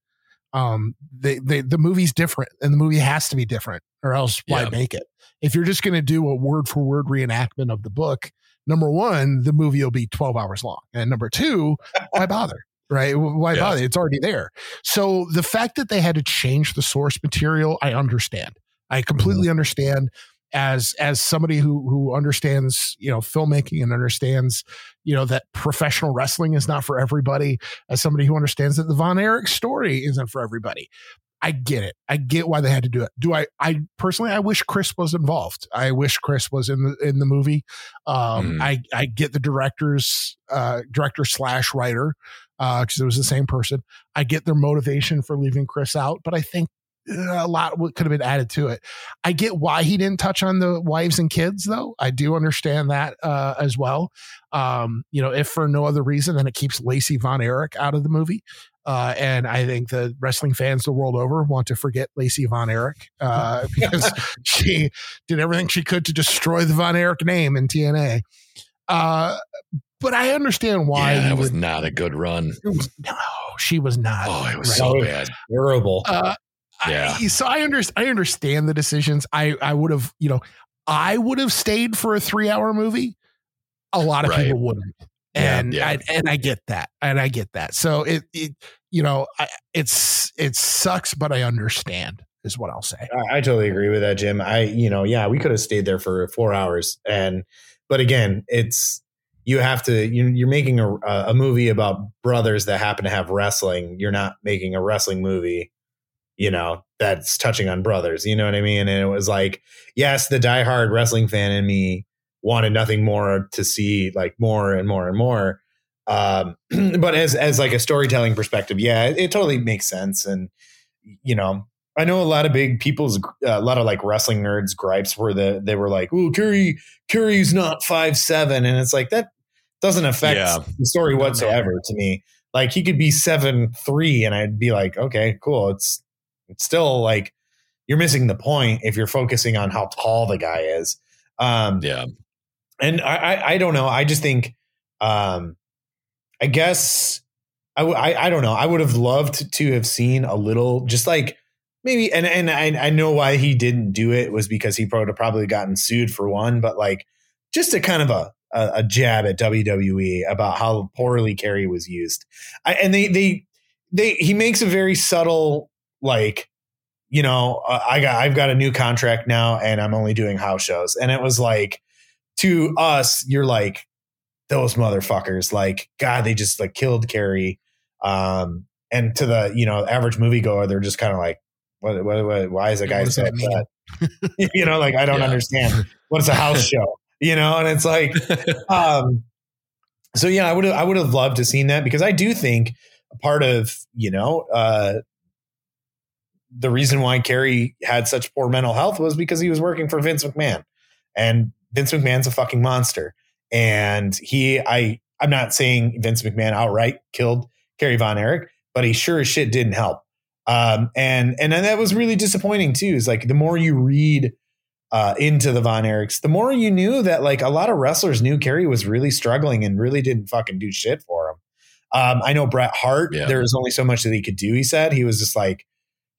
Speaker 3: Um, they, they, the movie's different, and the movie has to be different, or else why
Speaker 2: Yeah.
Speaker 3: make it? If you're just going to do a word for word reenactment of the book, number one, the movie will be 12 hours long. And number two, why bother? Right? Why
Speaker 2: Yeah.
Speaker 3: bother? It's already there. So the fact that they had to change the source material, I understand. I completely understand as as somebody who who understands you know filmmaking and understands you know that professional wrestling is not for everybody as somebody who understands that the von erich story isn't for everybody i get it i get why they had to do it do i i personally i wish chris was involved i wish chris was in the in the movie um
Speaker 2: Mhm.
Speaker 3: i i get the director's uh director slash writer uh because it was the same person i get their motivation for leaving chris out but i think uh, a lot could have been added to it I get why he didn't touch on the wives and kids, though. I do understand that uh, as well. Um, you know, if for no other reason than it keeps Lacey Von Erich out of the movie. Uh, and I think the wrestling fans the world over want to forget Lacey Von Erich uh, because she did everything she could to destroy the Von Erich name in TNA. Uh, but I understand why.
Speaker 2: yeah, that was
Speaker 3: would-
Speaker 2: not a good run.
Speaker 3: was- no, she was not.
Speaker 2: Oh, it was
Speaker 3: Right.
Speaker 2: so
Speaker 1: Right.
Speaker 2: bad.
Speaker 1: Terrible.
Speaker 3: Uh,
Speaker 2: Yeah.
Speaker 3: I, so I understand. I understand the decisions. I I would have, you know, I would have stayed for a three hour movie. A lot of
Speaker 2: Right.
Speaker 3: people wouldn't,
Speaker 2: Yeah,
Speaker 3: and
Speaker 2: yeah.
Speaker 3: I and I get that, and I get that. So it, it you know, I, it's it sucks, but I understand is what I'll say.
Speaker 1: I, I totally agree with that, Jim. I, you know, yeah, we could have stayed there for four hours, and but again, it's you have to. You're, making a a movie about brothers that happen to have wrestling. You're not making a wrestling movie, you know, that's touching on brothers. You know what I mean? And it was like, yes, the diehard wrestling fan in me wanted nothing more to see like more and more and more. Um, but as as like a storytelling perspective, yeah, it, it totally makes sense, and you know, I know a lot of big people's uh, a lot of like wrestling nerds gripes were the they were like, "Oh, Kerry Kerry's not five seven, and it's like that doesn't affect
Speaker 2: Yeah.
Speaker 1: the story
Speaker 3: No, no.
Speaker 1: whatsoever to me. Like he could be seven three, and I'd be like, okay, cool. It's it's still like you're missing the point if you're focusing on how tall the guy is. Um,
Speaker 2: Yeah.
Speaker 1: and I, I, I don't know. I just think, um, I guess I, w- I, I don't know. I would have loved to have seen a little, just like maybe, and and I, I know why he didn't do it was because he would have probably gotten sued for one, but like just a kind of a a, a jab at WWE about how poorly Kerry was used. I, and they they they he makes a very subtle like you know, uh, I got I've got a new contract now and I'm only doing house shows. And it was like to us, you're like those motherfuckers. Like God, they just like killed Kerry. Um, and to the you know average moviegoer, they're just kind of like, what, what, what, why is a guy so
Speaker 3: that
Speaker 1: you know, like I don't
Speaker 2: Yeah.
Speaker 1: understand. What's a house show? You know, and it's like, um, so yeah, I would have I would have loved to seen that because I do think a part of you know uh, the reason why Kerry had such poor mental health was because he was working for Vince McMahon, and Vince McMahon's a fucking monster, and he I I'm not saying Vince McMahon outright killed Kerry Von Erich, but he sure as shit didn't help. Um, and and that was really disappointing too. Is like the more you read uh, into the Von Erichs, the more you knew that like a lot of wrestlers knew Kerry was really struggling and really didn't fucking do shit for him. Um, I know Bret Hart.
Speaker 2: Yeah.
Speaker 1: There was only so much that he could do. He said he was just like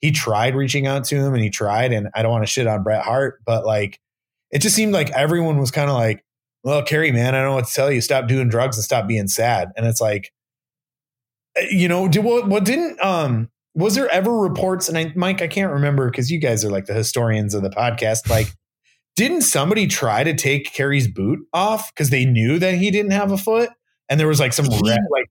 Speaker 1: he tried reaching out to him and he tried. And I don't want to shit on Bret Hart, but like it just seemed like everyone was kind of like, "Well, Kerry, man, I don't know what to tell you. Stop doing drugs and stop being sad." And it's like, eh, you know, did what? What didn't? Um, was there ever reports? And I, Mike, I can't remember because you guys are like the historians of the podcast. Like, didn't somebody try to take Kerry's boot off because they knew that he didn't have a foot? And there was like some
Speaker 3: He-
Speaker 1: red, like,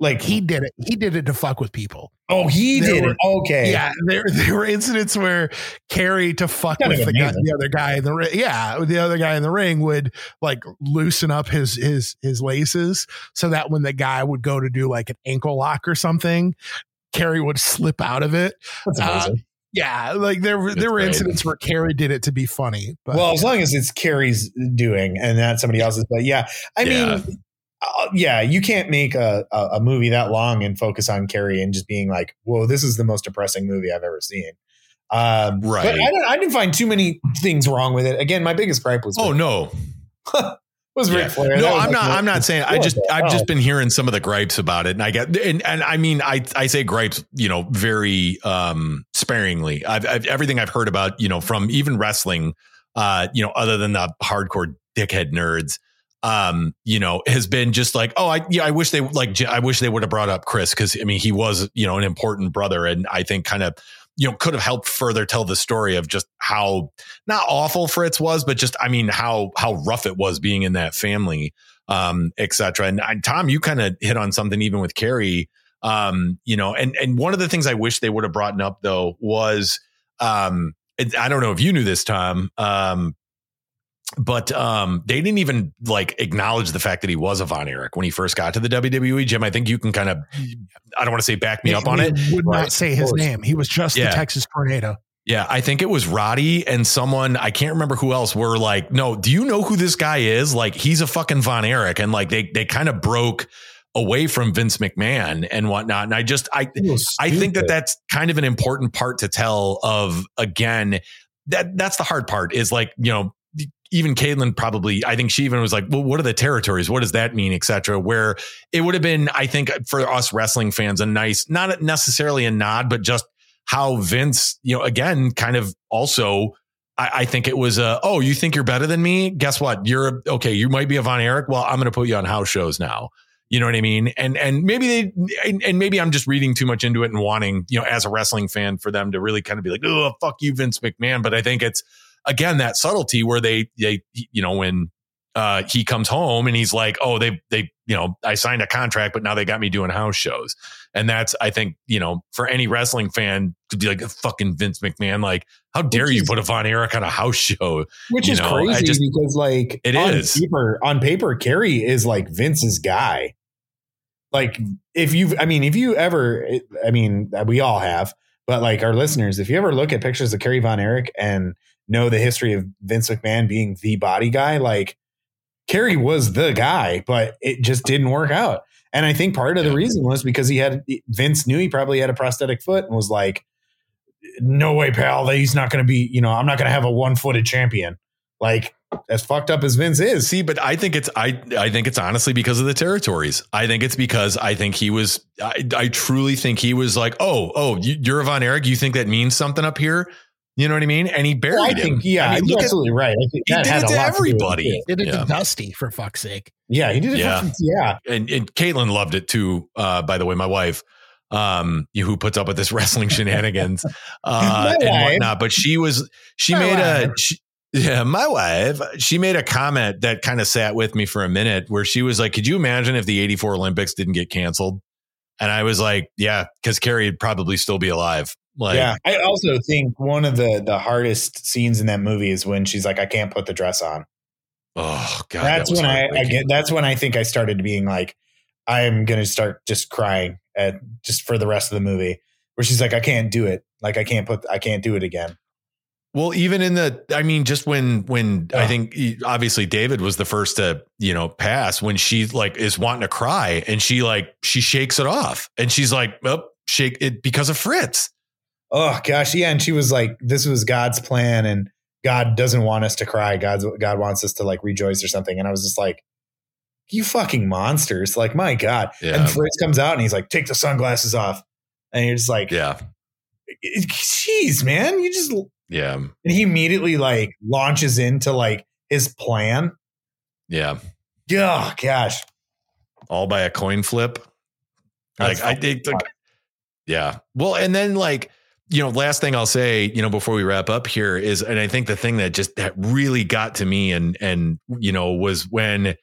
Speaker 1: like
Speaker 3: He did it. He did it to fuck with people.
Speaker 1: oh, he
Speaker 3: there
Speaker 1: did
Speaker 3: were-
Speaker 1: it. Okay,
Speaker 3: Yeah, there there were incidents where Kerry to fuck with the, guy, the other guy in the ring. Yeah, the other guy in the ring would like loosen up his his his laces so that when the guy would go to do like an ankle lock or something, Kerry would slip out of it.
Speaker 1: that's
Speaker 3: Uh,
Speaker 1: amazing.
Speaker 3: Yeah, like there were
Speaker 2: That's
Speaker 3: there were
Speaker 2: great.
Speaker 3: incidents where Kerry did it to be funny. But
Speaker 1: well, as long as it's Kerry's doing and not somebody else's. But yeah, I
Speaker 2: Yeah.
Speaker 1: mean, uh, yeah, you can't make a, a a movie that long and focus on Kerry and just being like, "Whoa, this is the most depressing movie I've ever seen." Um,
Speaker 2: Right.
Speaker 1: But I, don't, I didn't find too many things wrong with it. Again, my biggest gripe was
Speaker 2: Oh no,
Speaker 1: was Ric Flair.
Speaker 2: No, I'm not. I'm not saying. I just. I've just been hearing some of the gripes about it, and I get. And, and I mean, I I say gripes, you know, very um sparingly. I've, I've everything I've heard about, you know, from even wrestling, uh, you know, other than the hardcore dickhead nerds, um, you know, has been just like, oh, I yeah, I wish they like, I wish they would have brought up Chris because I mean, he was you know an important brother, and I think kind of you know could have helped further tell the story of just how not awful Fritz was, but just I mean how how rough it was being in that family, um, etc. And, and Tom, you kind of hit on something even with Kerry, um, you know, and and one of the things I wish they would have brought up though was, um, I don't know if you knew this, Tom, um, but um, they didn't even like acknowledge the fact that he was a Von Erich when he first got to the WWE. Jim, I think you can kind of, I don't want to say back me
Speaker 3: He-
Speaker 2: up on it.
Speaker 3: Would
Speaker 1: Right,
Speaker 3: not say his name. He was just
Speaker 2: Yeah.
Speaker 3: the Texas tornado.
Speaker 2: Yeah, I think it was Roddy and someone I can't remember who else were like, no, do you know who this guy is? Like he's a fucking Von Erich, and like they they kind of broke away from Vince McMahon and whatnot. And I just I I think that that's kind of an important part to tell of again that that's the hard part is like you know even Caitlin probably I think she even was like well what are the territories? What does that mean? Etc where it would have been I think for us wrestling fans a nice not necessarily a nod but just how Vince you know again kind of also I, I think it was a oh you think you're better than me? Guess what? You're okay you might be a Von Erich. Well I'm going to put you on house shows now. You know what I mean? And and maybe they and, and maybe I'm just reading too much into it and wanting, you know, as a wrestling fan for them to really kind of be like, oh fuck you, Vince McMahon. But I think it's again that subtlety where they they you know when uh he comes home and he's like, oh they they you know I signed a contract, but now they got me doing house shows, and that's I think you know for any wrestling fan to be like a fucking Vince McMahon, like how dare
Speaker 1: Which
Speaker 2: you
Speaker 1: is-
Speaker 2: put a Von Erich on a house show?
Speaker 1: which
Speaker 2: you
Speaker 1: is
Speaker 2: know,
Speaker 1: crazy
Speaker 2: just-
Speaker 1: because like
Speaker 2: It
Speaker 1: on
Speaker 2: is.
Speaker 1: paper on paper Kerry is like Vince's guy. Like if you've I mean if you ever I mean we all have but like our listeners if you ever look at pictures of Kerry Von Erich and know the history of Vince McMahon being the body guy like Kerry was the guy but it just didn't work out. And I think part of the reason was because he had Vince knew he probably had a prosthetic foot and was like no way, pal. that He's not going to be, you know, I'm not going to have a one footed champion. Like, as fucked up as Vince is.
Speaker 2: See, but I think it's I I think it's honestly because of the territories. I think it's because I think he was I, I truly think he was like, oh, oh, you- you're a Von Erich. You think that means something up here? You know what I mean? And he buried
Speaker 1: I
Speaker 2: him.
Speaker 1: think, yeah,
Speaker 2: I mean,
Speaker 1: you're
Speaker 2: look at-
Speaker 1: absolutely right. I think
Speaker 2: he did it to
Speaker 1: lot do with
Speaker 2: everybody.
Speaker 1: it.
Speaker 3: Did it
Speaker 2: Yeah.
Speaker 3: to Dusty for fuck's sake.
Speaker 1: Yeah, he did it.
Speaker 2: Yeah.
Speaker 1: For, yeah,
Speaker 2: and, and Caitlin loved it too. Uh, by the way, my wife, um, who puts up with this wrestling shenanigans, uh, and
Speaker 1: wife.
Speaker 2: whatnot. But she was, she
Speaker 3: My
Speaker 2: made a, she, yeah, my wife, she made a comment that kind of sat with me for a minute where she was like, could you imagine if the 84 Olympics didn't get canceled? And I was like, yeah, because Kerry would probably still be alive. Like,
Speaker 1: yeah. I also think one of the the hardest scenes in that movie is when she's like, "I can't put the dress on."
Speaker 2: oh God.
Speaker 1: that's
Speaker 2: that
Speaker 1: when I, I get. That's when I think I started being like, I am going to start just crying at just for the rest of the movie. Where she's like, "I can't do it. Like, I can't put. I can't do it again."
Speaker 2: Well, even in the, I mean, just when, when I think obviously David was the first to, you know, pass when she like is wanting to cry and she like, she shakes it off and she's like, oh, shake it because of Fritz.
Speaker 1: Oh gosh, yeah, and she was like, "This was God's plan, and God doesn't want us to cry. God's God wants us to like rejoice or something." And I was just like, "You fucking monsters!" Like, my God.
Speaker 2: Yeah.
Speaker 1: And Fritz comes out and he's like, "Take the sunglasses off," and you're just like,
Speaker 2: Yeah.
Speaker 1: "Jeez, man, you just."
Speaker 2: Yeah.
Speaker 1: And he immediately like launches into like his plan.
Speaker 2: Yeah.
Speaker 1: Oh gosh,
Speaker 2: All by a coin flip.
Speaker 1: That's
Speaker 2: Like I think, like, yeah. Well, and then like, you know, last thing I'll say, you know, before we wrap up here is, and I think the thing that just that really got to me and and you know was when,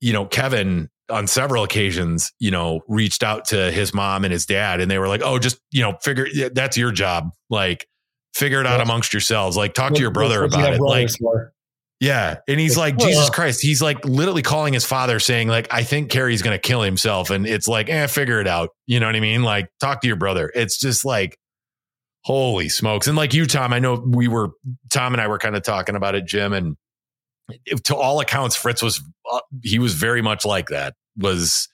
Speaker 2: you know, Kevin on several occasions, you know, reached out to his mom and his dad, and they were like, "Oh, just you know, figure yeah, that's your job. Like, figure it out
Speaker 1: Yeah.
Speaker 2: amongst yourselves. Like, talk to your brother about
Speaker 1: have
Speaker 2: it. Like,
Speaker 1: for?
Speaker 2: yeah. And he's
Speaker 1: Like,
Speaker 2: like, Jesus
Speaker 1: "Ugh."
Speaker 2: Christ. He's like literally calling his father saying, like, I think Kerry's going to kill himself. And it's like, eh, figure it out. You know what I mean? Like, talk to your brother. It's just like, holy smokes. And like you, Tom, I know we were, Tom and I were kind of talking about it, Jim. And to all accounts, Fritz was, uh, he was very much like that, was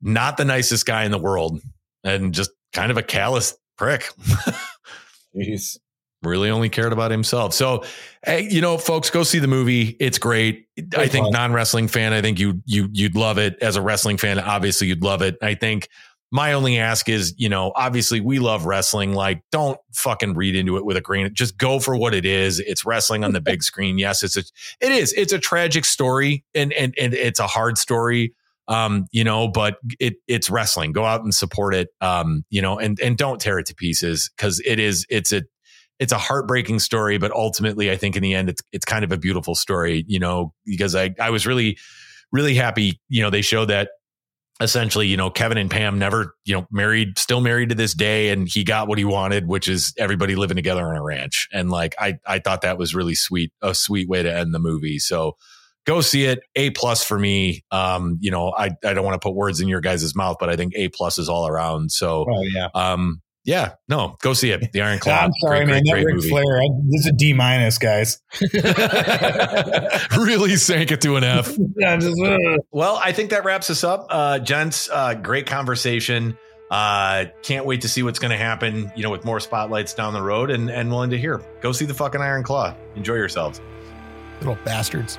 Speaker 2: not the nicest guy in the world and just kind of a callous prick.
Speaker 1: Jeez.
Speaker 2: really only cared about himself. So, hey, you know, folks, go see the movie. It's great. I think non wrestling fan, I think you you you'd love it. As a wrestling fan, obviously you'd love it. I think my only ask is, you know, obviously we love wrestling. Like, don't fucking read into it with a grain. Just go for what it is. It's wrestling on the big screen. Yes, it's a, it is. It's a tragic story, and and and it's a hard story. Um, you know, but it it's wrestling. Go out and support it. Um, you know, and and don't tear it to pieces because it is. It's a it's a heartbreaking story, but ultimately, I think in the end, it's it's kind of a beautiful story. You know, because I I was really really happy. You know, they showed that essentially, you know, Kevin and Pam never, you know, married, still married to this day, and he got what he wanted, which is everybody living together on a ranch. And like, I, I thought that was really sweet, a sweet way to end the movie. So go see it. A plus for me. Um, you know, I, I don't want to put words in your guys' mouth, but I think A plus is all around. So,
Speaker 1: oh, yeah.
Speaker 2: um, yeah, no, go see it. The Iron Claw.
Speaker 1: I'm sorry, great, man. Great, great Ric Flair. I, this is a D minus, guys.
Speaker 2: really sank it to an F. yeah, just, uh. Well, I think that wraps us up, uh, gents. Uh, great conversation. Uh, can't wait to see what's going to happen. You know, with more spotlights down the road, and and willing to hear. Go see the fucking Iron Claw. Enjoy yourselves,
Speaker 3: little bastards.